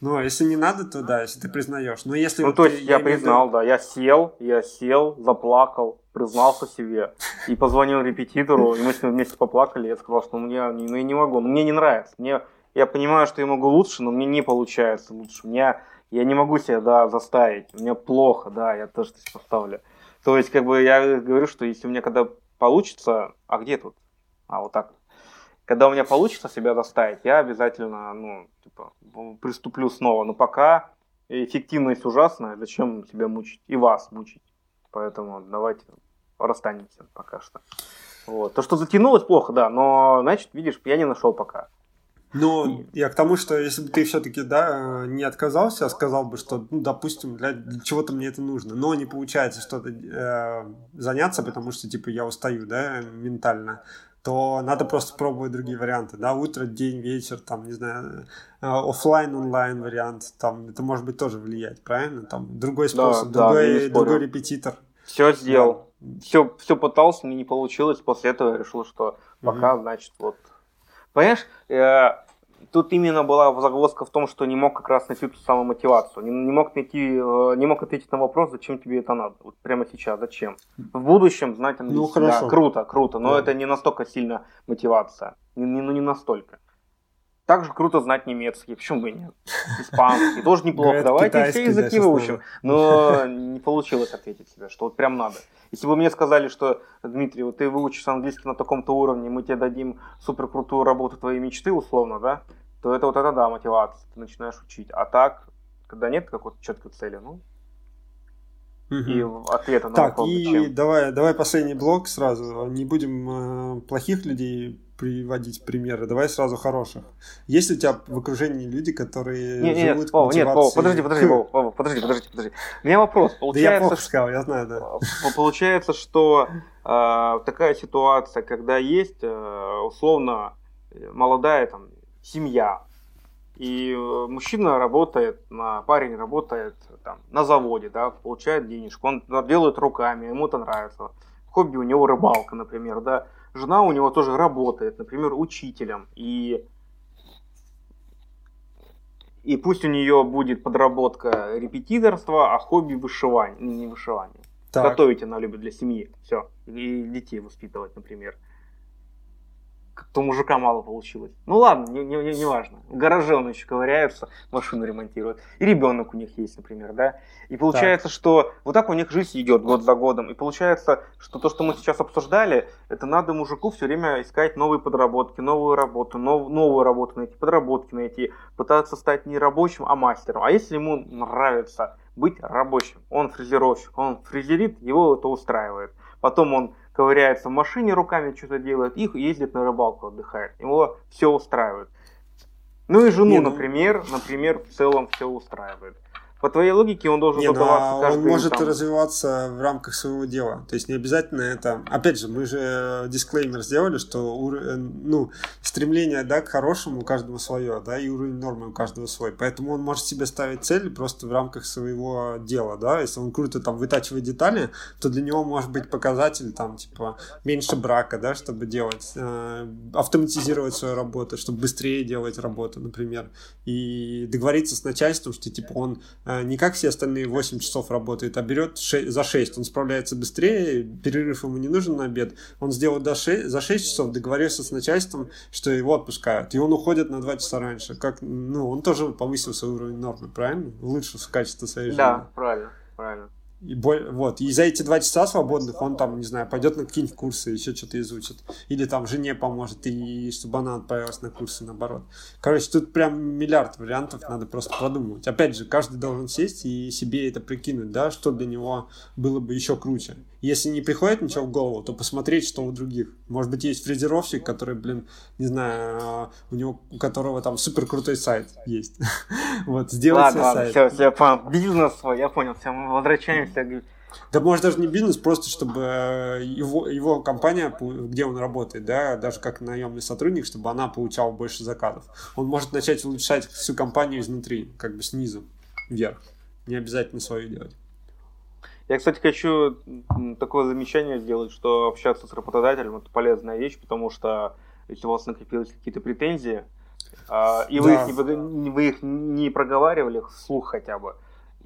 Ну, а если не надо, то да, если ты признаешь. Но если ну, вот то есть я, я признал, виду... да, я сел, я сел, заплакал, признался себе и позвонил репетитору, и мы с ним вместе поплакали. Я сказал, что мне, ну, я не могу, мне не нравится. Мне, я понимаю, что я могу лучше, но мне не получается лучше. Мне, я не могу себя, да, заставить. Мне плохо, да, я тоже здесь поставлю. То есть, как бы я говорю, что если у меня когда получится, а где тут? А вот так когда у меня получится себя заставить, я обязательно, ну, типа, приступлю снова. Но пока эффективность ужасная, зачем себя мучить? И вас мучить. Поэтому давайте расстанемся пока что. Вот. То, что затянулось, плохо, да, но, значит, видишь, я не нашел пока. Ну, я к тому, что если бы ты все-таки, да, не отказался, а сказал бы, что, ну, допустим, для, для чего-то мне это нужно, но не получается что-то э, заняться, потому что, типа, я устаю, да, ментально, то надо просто пробовать другие варианты, да, утро, день, вечер, там, не знаю, э, офлайн, онлайн вариант, там, это может быть тоже влиять, правильно? Там другой способ, да, другой, да, другой репетитор. Все сделал, да. все, все пытался, мне не получилось, после этого я решил, что пока, угу. значит, вот. Понимаешь, э, тут именно была загвоздка в том, что не мог как раз найти ту самую мотивацию. Не, не мог найти, э, не мог ответить на вопрос, зачем тебе это надо. Вот прямо сейчас, зачем? В будущем знать английский. Ну, хорошо. Да, круто, круто, но да. это не настолько сильно мотивация. Не, не, ну, не настолько. Также круто знать немецкий, почему бы нет. Испанский, тоже неплохо. Давайте все языки выучим. Но не получилось ответить себе, что вот прям надо. Если бы мне сказали, что, Дмитрий, вот ты выучишь английский на таком-то уровне, мы тебе дадим супер крутую работу твоей мечты, условно, да, то это вот это да, мотивация, ты начинаешь учить. А так, когда нет какой-то четкой цели, ну. И ответа на так, вопрос, и зачем. давай, давай последний блок сразу. Не будем э, плохих людей приводить примеры, давай сразу хороших. Есть у тебя в окружении люди, которые нет, живут нет, Вова, нет, Вова, подожди, подожди, Вова, Вова, подожди, подожди, подожди. У меня вопрос. Получается, да я плохо сказал, я знаю, да. Получается, что э, такая ситуация, когда есть э, условно молодая там семья, и э, мужчина работает, парень работает там, на заводе, да, получает денежку, он делает руками, ему это нравится. Хобби у него рыбалка, например, да жена у него тоже работает, например, учителем. И, и пусть у нее будет подработка репетиторства, а хобби вышивание, не вышивание. Так. Готовить она любит для семьи, все. И детей воспитывать, например то мужика мало получилось. Ну ладно, не, не, не важно. В гараже он еще ковыряется, машину ремонтирует. И ребенок у них есть, например, да. И получается, так. что вот так у них жизнь идет год за годом. И получается, что то, что мы сейчас обсуждали, это надо мужику все время искать новые подработки, новую работу, нов, новую работу найти, подработки найти, пытаться стать не рабочим, а мастером. А если ему нравится быть рабочим, он фрезеровщик, он фрезерит, его это устраивает. Потом он ковыряется в машине руками, что-то делает, их ездит на рыбалку, отдыхает. Его все устраивает. Ну и жену, Не, ну... например, например, в целом все устраивает по твоей логике он должен не, задаваться ну, каждый Он может там... развиваться в рамках своего дела. То есть не обязательно это... Опять же, мы же дисклеймер сделали, что ур... ну, стремление да, к хорошему у каждого свое, да, и уровень нормы у каждого свой. Поэтому он может себе ставить цели просто в рамках своего дела, да. Если он круто там вытачивает детали, то для него может быть показатель там, типа, меньше брака, да, чтобы делать, э, автоматизировать свою работу, чтобы быстрее делать работу, например. И договориться с начальством, что, типа, он а, не как все остальные 8 часов работает, а берет 6, за 6. Он справляется быстрее, перерыв ему не нужен на обед. Он сделал до 6, за 6 часов, договорился с начальством, что его отпускают. И он уходит на 2 часа раньше. Как, ну, он тоже повысил свой уровень нормы, правильно? Улучшил качество своей жизни. Да, правильно, правильно. И, вот, и за эти два часа свободных он там, не знаю, пойдет на какие-нибудь курсы, еще что-то изучит. Или там жене поможет, и чтобы она отправилась на курсы, наоборот. Короче, тут прям миллиард вариантов, надо просто продумывать. Опять же, каждый должен сесть и себе это прикинуть, да, что для него было бы еще круче. Если не приходит ничего в голову, то посмотреть, что у других. Может быть, есть фрезеровщик, который, блин, не знаю, у него, у которого там супер крутой сайт есть. вот, сделать ладно, ладно, все, все, понял. Бизнес свой, я понял, все, мы возвращаемся да может даже не бизнес, просто чтобы э, его, его компания, где он работает, да, даже как наемный сотрудник, чтобы она получала больше заказов. Он может начать улучшать всю компанию изнутри, как бы снизу вверх. Не обязательно свою делать. Я, кстати, хочу такое замечание сделать, что общаться с работодателем это полезная вещь, потому что если у вас накопились какие-то претензии, а, и вы, да. их не, вы их не проговаривали вслух хотя бы,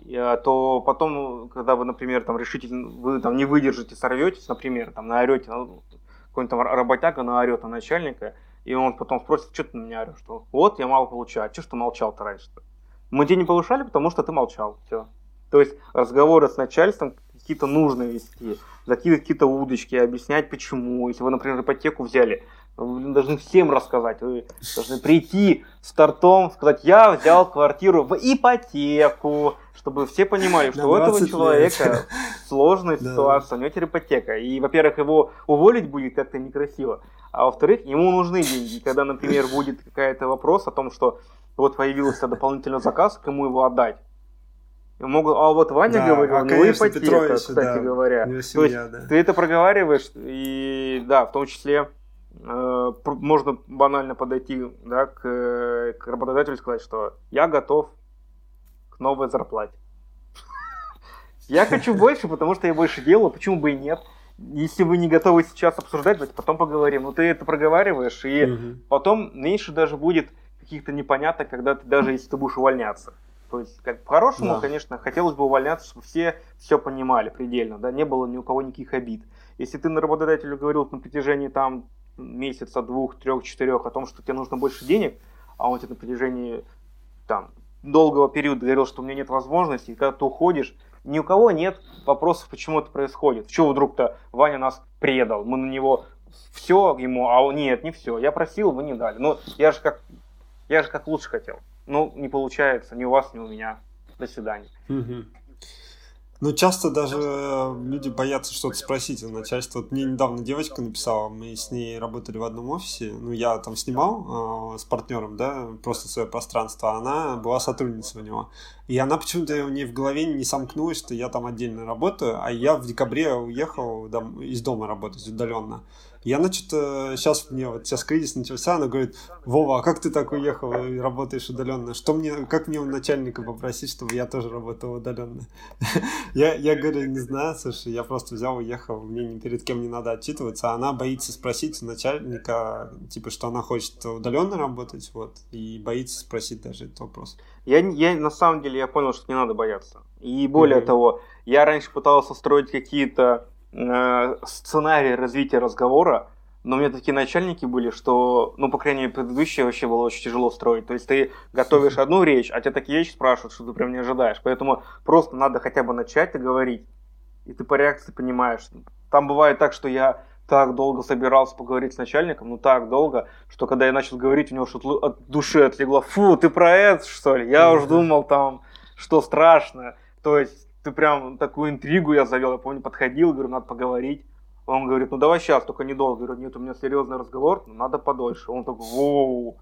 то потом, когда вы, например, там решите, вы там не выдержите, сорветесь, например, там наорете, ну, какой-нибудь там работяга наорет на начальника, и он потом спросит, что ты на меня орешь, что вот я мало получаю, а что ж ты молчал-то раньше-то? Мы тебя не повышали, потому что ты молчал, все. То есть разговоры с начальством какие-то нужно вести, закидывать какие-то удочки, объяснять почему. Если вы, например, ипотеку взяли, вы должны всем рассказать. Вы должны прийти с тортом, сказать, я взял квартиру в ипотеку, чтобы все понимали, что у этого человека лет. сложная ситуация, у него теперь ипотека. И, во-первых, его уволить будет как-то некрасиво, а во-вторых, ему нужны деньги. Когда, например, будет какая-то вопрос о том, что вот появился дополнительный заказ, кому его отдать, Могут, а вот Ваня да, говорил, а, у него ипотека, Петрович, кстати да, говоря. Семья, То есть да. ты это проговариваешь, и да, в том числе можно банально подойти да, к, к работодателю и сказать, что я готов к новой зарплате. Я хочу больше, потому что я больше делаю, почему бы и нет. Если вы не готовы сейчас обсуждать, давайте потом поговорим. Но ты это проговариваешь, и угу. потом меньше даже будет каких-то непоняток, когда ты даже если ты будешь увольняться. То есть, как по-хорошему, да. конечно, хотелось бы увольняться, чтобы все все понимали предельно, да, не было ни у кого никаких обид. Если ты на работодателю говорил на протяжении там месяца, двух, трех, четырех о том, что тебе нужно больше денег, а он тебе на протяжении там долгого периода говорил, что у меня нет возможности, и когда ты уходишь, ни у кого нет вопросов, почему это происходит. Чего вдруг-то Ваня нас предал, мы на него все ему, а он нет, не все. Я просил, вы не дали. Ну, я же как, я же как лучше хотел. Ну, не получается, ни у вас, ни у меня. До свидания. Угу. Ну, часто даже люди боятся что-то спросить у начальства. Вот мне недавно девочка написала, мы с ней работали в одном офисе. Ну, я там снимал э, с партнером, да, просто свое пространство, а она была сотрудницей у него. И она почему-то у нее в голове не сомкнулась, что я там отдельно работаю, а я в декабре уехал из дома работать удаленно. Она что-то сейчас мне вот сейчас кризис начался, она говорит, Вова, а как ты так уехал и работаешь удаленно? Что мне, как мне у начальника попросить, чтобы я тоже работал удаленно? я, я говорю, не знаю, слушай, я просто взял, уехал, мне ни перед кем не надо отчитываться, а она боится спросить у начальника, типа, что она хочет удаленно работать, вот, и боится спросить даже этот вопрос. Я, я на самом деле я понял, что не надо бояться. И более mm-hmm. того, я раньше пытался строить какие-то Э, сценарий развития разговора, но у меня такие начальники были, что, ну, по крайней мере, предыдущие вообще было очень тяжело строить. То есть ты готовишь одну речь, а тебя такие вещи спрашивают, что ты прям не ожидаешь. Поэтому просто надо хотя бы начать и говорить. И ты по реакции понимаешь. Там бывает так, что я так долго собирался поговорить с начальником, ну так долго, что когда я начал говорить, у него что-то от души отлегло. Фу, ты про это, что ли? Я уж думал там, что страшно. То есть ты прям такую интригу я завел. Я помню, подходил, говорю, надо поговорить. Он говорит, ну давай сейчас, только недолго. Я говорю, нет, у меня серьезный разговор, но надо подольше. Он такой, воу.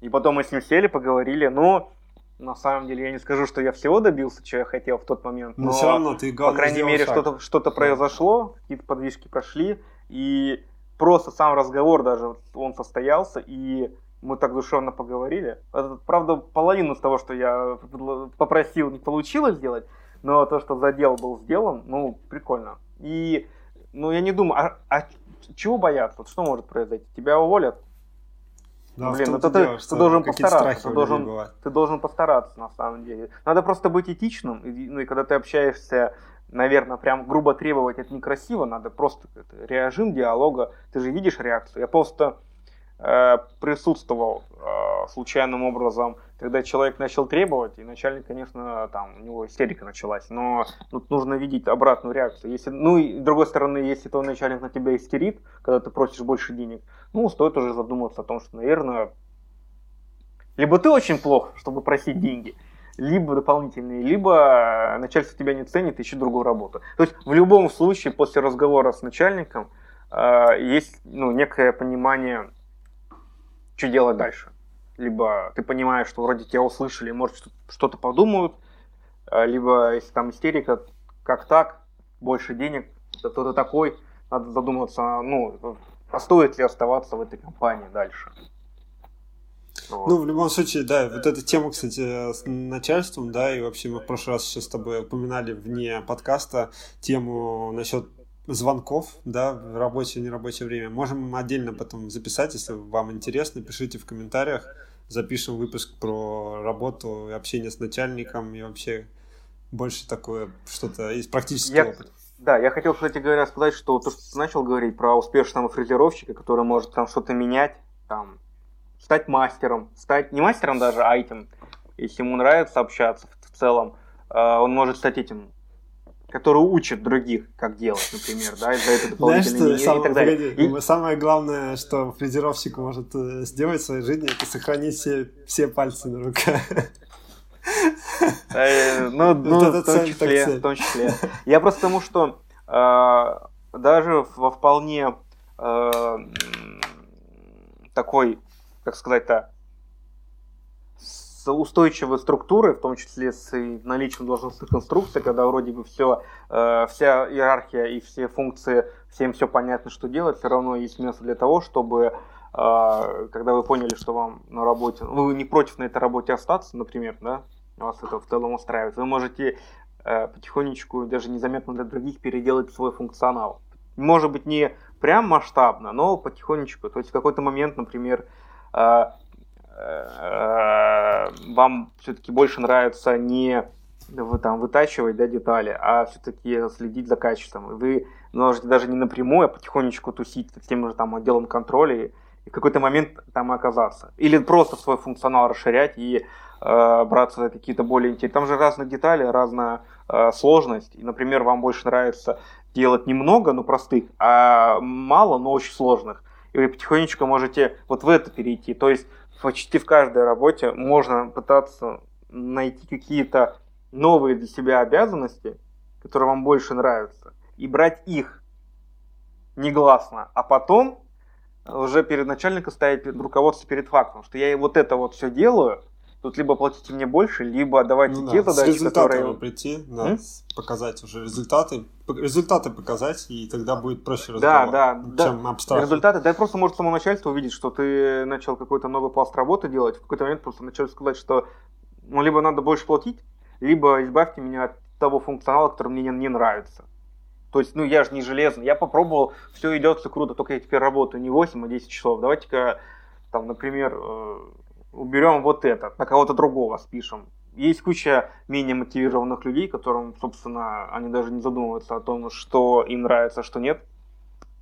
И потом мы с ним сели, поговорили. Но на самом деле я не скажу, что я всего добился, чего я хотел в тот момент. Но, но все равно ты По крайней мере, что-то что произошло, какие-то подвижки прошли. И просто сам разговор даже, он состоялся, и мы так душевно поговорили. Это, правда, половину из того, что я попросил, не получилось сделать, но то, что задел был сделан, ну, прикольно. И, ну, я не думаю, а, а чего бояться? Вот что может произойти? Тебя уволят? Да, Блин, ну ты, дело, ты должен постараться, ты должен, ты должен постараться на самом деле. Надо просто быть этичным, и, ну и когда ты общаешься, наверное, прям грубо требовать это некрасиво, надо просто это, режим диалога, ты же видишь реакцию. Я просто присутствовал э, случайным образом когда человек начал требовать, и начальник, конечно, там, у него истерика началась, но тут нужно видеть обратную реакцию. Если, ну и с другой стороны, если твой начальник на тебя истерит, когда ты просишь больше денег, ну, стоит уже задуматься о том, что, наверное, либо ты очень плох, чтобы просить деньги, либо дополнительные, либо начальство тебя не ценит, ищет другую работу. То есть в любом случае после разговора с начальником э, есть ну, некое понимание, что делать дальше либо ты понимаешь, что вроде тебя услышали, может что-то подумают, а, либо если там истерика, как так, больше денег, кто-то такой, надо задуматься, ну, а стоит ли оставаться в этой компании дальше. Вот. Ну, в любом случае, да, вот эта тема, кстати, с начальством, да, и вообще мы в прошлый раз еще с тобой упоминали вне подкаста тему насчет звонков, да, в рабочее и нерабочее время. Можем отдельно потом записать, если вам интересно, пишите в комментариях запишем выпуск про работу, общение с начальником и вообще больше такое что-то из практического я, опыта. Да, я хотел, кстати говоря, сказать, что то, что ты начал говорить про успешного фрезеровщика, который может там что-то менять, там, стать мастером, стать не мастером даже, а этим, если ему нравится общаться в целом, э, он может стать этим который учит других, как делать, например, да, и за это дополнительные Знаешь, что, и так далее. Погоди, и... Самое главное, что фрезеровщик может э, сделать в своей жизни, это сохранить все, все пальцы на руках. Э, ну, ну в том числе, в том числе. Я просто тому, что э, даже во вполне такой, как сказать-то, с устойчивой структурой, в том числе с наличием должностных инструкций, когда вроде бы все, э, вся иерархия и все функции, всем все понятно, что делать, все равно есть место для того, чтобы э, когда вы поняли, что вам на работе, ну, вы не против на этой работе остаться, например, да, вас это в целом устраивает, вы можете э, потихонечку, даже незаметно для других, переделать свой функционал. Может быть, не прям масштабно, но потихонечку. То есть в какой-то момент, например, э, вам все-таки больше нравится не вы там вытачивать да, детали, а все-таки следить за качеством. Вы можете даже не напрямую, а потихонечку тусить с тем же там отделом контроля и, и в какой-то момент там оказаться. Или просто свой функционал расширять и э, браться за какие-то более интересные. Там же разные детали, разная э, сложность. И, например, вам больше нравится делать немного, но простых, а мало, но очень сложных. И вы потихонечку можете вот в это перейти. То есть почти в каждой работе можно пытаться найти какие-то новые для себя обязанности, которые вам больше нравятся, и брать их негласно, а потом уже перед начальником ставить руководство перед фактом, что я вот это вот все делаю, Тут либо платите мне больше, либо давайте ну, те да, задачи, с которые... прийти, да, М? показать уже результаты, результаты показать, и тогда будет проще разговор, да, да, чем да. абстрактно. Результаты, да, просто может само начальство увидеть, что ты начал какой-то новый пласт работы делать, в какой-то момент просто начали сказать, что ну, либо надо больше платить, либо избавьте меня от того функционала, который мне не, не нравится. То есть, ну, я же не железный. Я попробовал, все идет, все круто, только я теперь работаю не 8, а 10 часов. Давайте-ка, там, например, э, уберем вот это, на кого-то другого спишем. Есть куча менее мотивированных людей, которым, собственно, они даже не задумываются о том, что им нравится, что нет.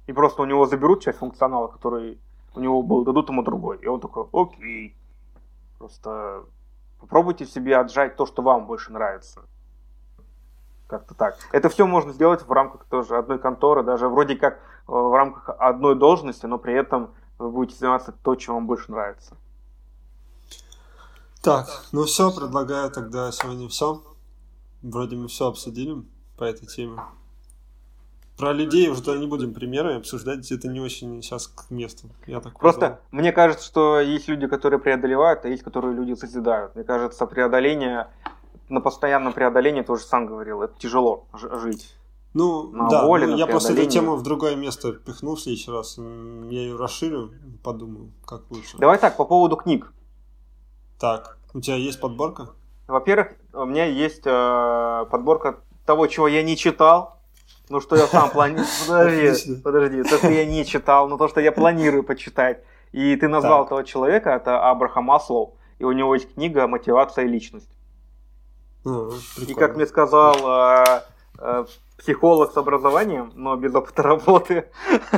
И просто у него заберут часть функционала, который у него был, дадут ему другой. И он такой, окей. Просто попробуйте себе отжать то, что вам больше нравится. Как-то так. Это все можно сделать в рамках тоже одной конторы, даже вроде как э, в рамках одной должности, но при этом вы будете заниматься то, чем вам больше нравится. Так, ну все, предлагаю тогда сегодня все. Вроде мы все обсудили по этой теме. Про людей уже не будем примеры обсуждать, это не очень сейчас к месту. Я так Просто позвал. мне кажется, что есть люди, которые преодолевают, а есть, которые люди созидают. Мне кажется, преодоление, на постоянном преодолении, ты уже сам говорил, это тяжело жить. Ну, на да, воле, ну, я просто эту тему в другое место пихнул в следующий раз. Я ее расширю, подумаю, как лучше. Давай так, по поводу книг. Так, у тебя есть подборка? Во-первых, у меня есть э, подборка того, чего я не читал. Ну, что я сам планирую. Подожди, подожди. То, что я не читал, но то, что я планирую почитать. И ты назвал так. этого человека, это Абрахам Маслоу. И у него есть книга «Мотивация и личность». А, и как мне сказал э, э, психолог с образованием, но без опыта работы,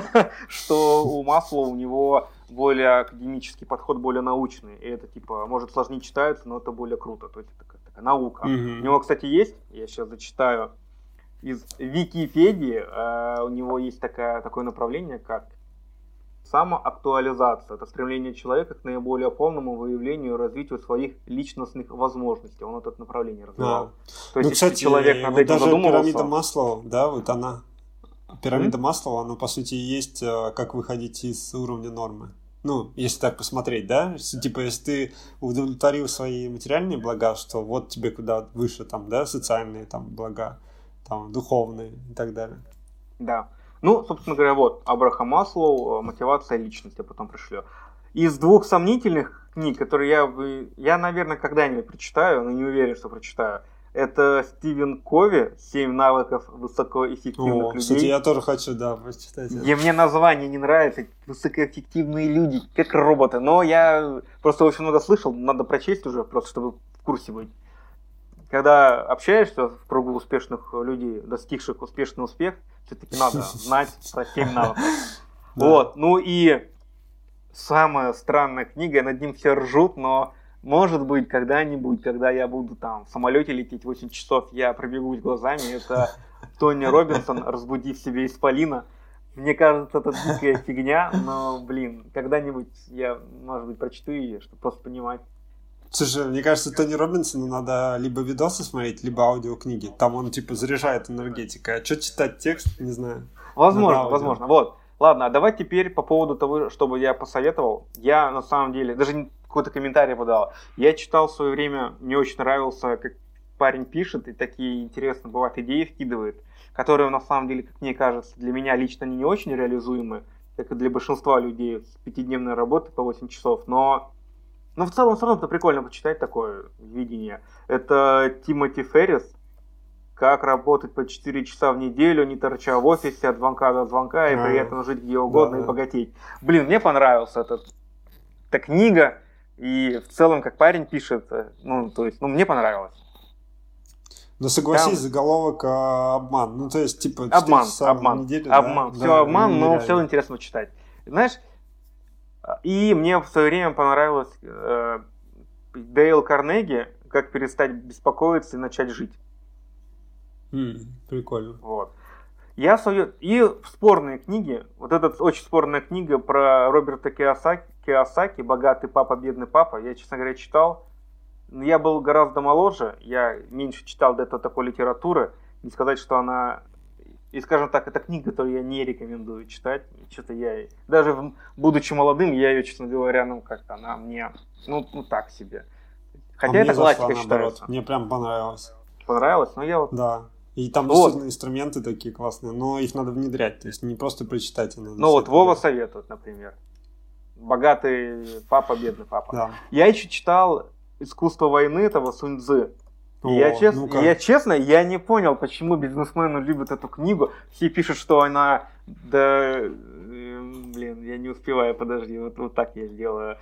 что у Маслоу у него более академический подход, более научный. И это типа, может сложнее читается, но это более круто. То есть это такая, такая наука. Mm-hmm. У него, кстати, есть, я сейчас зачитаю из Википедии, э, у него есть такая, такое направление, как самоактуализация. Это стремление человека к наиболее полному выявлению и развитию своих личностных возможностей. Он это направление развивал. Да. То есть, ну, кстати, человек над вот этим даже задумывался... пирамида Маслоу, да, вот она Пирамида mm-hmm. Маслова, она по сути есть, э, как выходить из уровня нормы. Ну, если так посмотреть, да, типа, если ты удовлетворил свои материальные блага, что вот тебе куда выше, там, да, социальные там блага, там, духовные и так далее. Да. Ну, собственно говоря, вот, Абрахам Маслоу, э, мотивация личности, потом пришлю. Из двух сомнительных книг, которые я, я наверное, когда-нибудь прочитаю, но не уверен, что прочитаю, это Стивен Кови «Семь навыков высокоэффективных О, людей». Кстати, я тоже хочу, да, прочитать. И мне название не нравится. Высокоэффективные люди, как роботы. Но я просто очень много слышал, надо прочесть уже, просто чтобы в курсе быть. Когда общаешься в кругу успешных людей, достигших успешный успех, все-таки надо знать про 7 навыков. Вот, ну и самая странная книга, над ним все ржут, но может быть, когда-нибудь, когда я буду там в самолете лететь 8 часов, я пробегусь глазами. Это Тони Робинсон, разбудив себе исполина. Мне кажется, это дикая фигня, но, блин, когда-нибудь я, может быть, прочту ее, чтобы просто понимать. Слушай, мне кажется, Тони Робинсону надо либо видосы смотреть, либо аудиокниги. Там он, типа, заряжает энергетикой. А что читать текст, не знаю. Возможно, возможно. Вот. Ладно, а давай теперь по поводу того, чтобы я посоветовал. Я, на самом деле, даже какой-то комментарий подал. Я читал в свое время, мне очень нравился, как парень пишет и такие интересные бывают идеи вкидывает, которые на самом деле, как мне кажется, для меня лично не очень реализуемы, как и для большинства людей с пятидневной работы по 8 часов, но но в целом все равно это прикольно почитать такое видение. Это Тимоти Феррис, как работать по 4 часа в неделю, не торча в офисе от звонка до звонка и при этом жить где угодно да, и богатеть. Блин, мне понравился этот, эта книга, и в целом, как парень пишет, э, ну, то есть, ну, мне понравилось. Но согласись, Там... заголовок а, обман. Ну, то есть, типа, обман, обман, неделю, обман. Да? Все да, обман, но все интересно читать. Знаешь, и мне в свое время понравилось э, Дейл Карнеги «Как перестать беспокоиться и начать жить». Mm, прикольно. Вот. Я свою... И спорные книги, вот эта очень спорная книга про Роберта Киосаки, Киосаки «Богатый папа, бедный папа», я, честно говоря, читал. Я был гораздо моложе, я меньше читал до этого такой литературы. Не сказать, что она и, скажем так, это книга, которую я не рекомендую читать. Что-то я, даже будучи молодым, я ее, честно говоря, ну как-то она мне, ну, ну так себе. Хотя а это классика зашла, считается. Мне прям понравилось. Понравилось? Ну я вот... Да. И там вот. действительно инструменты такие классные, но их надо внедрять, то есть не просто прочитать. А надо ну вот Вова советует, например. Богатый папа, бедный папа. Да. Я еще читал «Искусство войны» этого Сунь Цзы. О, я, чест... ну я честно, я не понял, почему бизнесмены любят эту книгу. Все пишут, что она... Да, эм, блин, я не успеваю, подожди, вот, вот так я сделаю.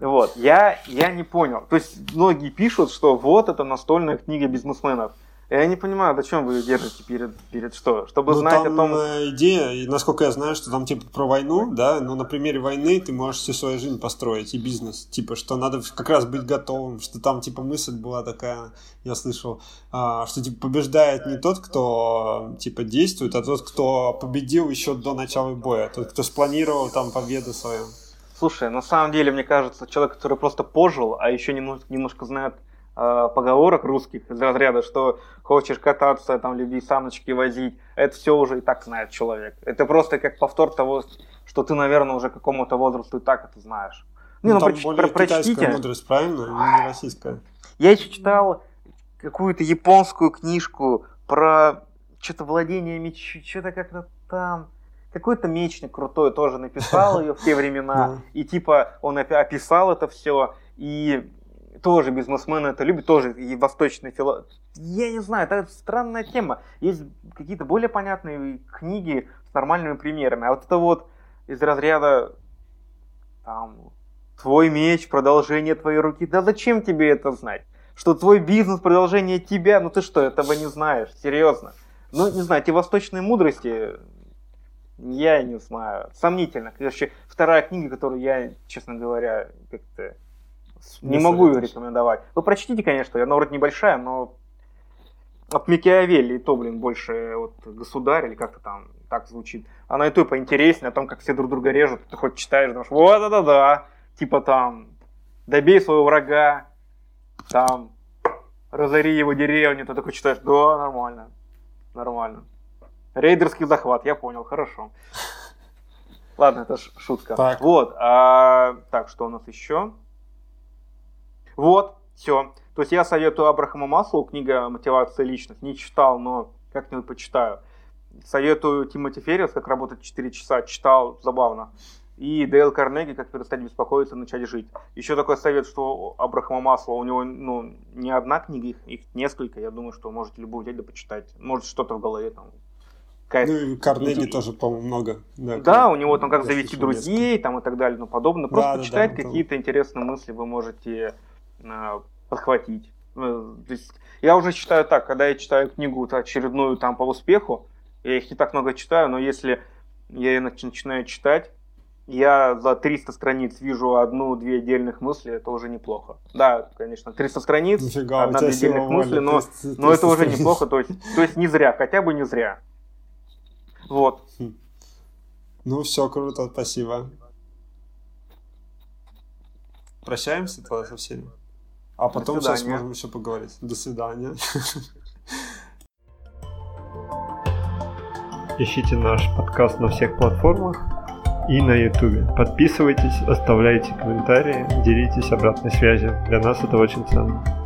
Вот, я, я не понял. То есть многие пишут, что вот это настольная книга бизнесменов. Я не понимаю, зачем вы ее держите перед, перед что? Чтобы ну, знать там о том... Э, идея, и насколько я знаю, что там типа про войну, да, но на примере войны ты можешь всю свою жизнь построить и бизнес. Типа, что надо как раз быть готовым, что там типа мысль была такая, я слышал, а, что типа побеждает не тот, кто типа действует, а тот, кто победил еще до начала боя, тот, кто спланировал там победу свою. Слушай, на самом деле, мне кажется, человек, который просто пожил, а еще немножко, немножко знает Э, поговорок русских из разряда, что хочешь кататься, там, люби саночки возить, это все уже и так знает человек. Это просто как повтор того, что ты, наверное, уже какому-то возрасту и так это знаешь. Не, ну, ну проч, про, прочтите. мудрость, правильно? Не российская. Я еще читал какую-то японскую книжку про что-то владение мечом, что-то как-то там какой-то мечник крутой тоже написал ее в те времена, и типа он описал это все, и тоже бизнесмены это любят, тоже и восточные философы. Я не знаю, это странная тема. Есть какие-то более понятные книги с нормальными примерами. А вот это вот из разряда там, твой меч, продолжение твоей руки. Да зачем тебе это знать? Что твой бизнес, продолжение тебя, ну ты что, этого не знаешь, серьезно. Ну, не знаю, эти восточные мудрости, я не знаю, сомнительно. Короче, вторая книга, которую я, честно говоря, как-то не, могу ее рекомендовать. Вы прочтите, конечно, она вроде небольшая, но от Микиавелли и то, блин, больше вот государь или как-то там так звучит. Она и то поинтереснее, о том, как все друг друга режут. Ты хоть читаешь, думаешь, вот да да да типа там, добей своего врага, там, разори его деревню, ты такой читаешь, да, нормально, нормально. Рейдерский захват, я понял, хорошо. Ладно, это шутка. Так. Вот, а, так, что у нас еще? Вот, все. То есть я советую Абрахаму Маслоу, книга «Мотивация личность». Не читал, но как-нибудь почитаю. Советую Тимоти Феррис, как работать 4 часа. Читал, забавно. И Дейл Карнеги, как перестать беспокоиться, начать жить. Еще такой совет, что Абрахама Маслоу, у него ну, не одна книга, их, их несколько. Я думаю, что можете любую взять да почитать. Может, что-то в голове там какая-то... Ну и Карнеги тоже, по-моему, много. Да, да у него там как завести друзей там и так далее и тому подобное. Просто да, читать да, какие-то там... интересные мысли вы можете подхватить. Э, то есть я уже читаю так, когда я читаю книгу очередную там по успеху, я их не так много читаю, но если я ее начинаю читать, я за 300 страниц вижу одну-две отдельных мысли, это уже неплохо. Да, конечно, 300 страниц, одна-две отдельных мысли, но, 300, но это уже неплохо, то есть, то есть не зря, хотя бы не зря. Вот. Хм. Ну, все круто, спасибо. Прощаемся тогда со всеми. А потом сейчас можем еще поговорить. До свидания. Ищите наш подкаст на всех платформах. и на YouTube. Подписывайтесь, оставляйте комментарии, делитесь обратной связью. Для нас это очень ценно.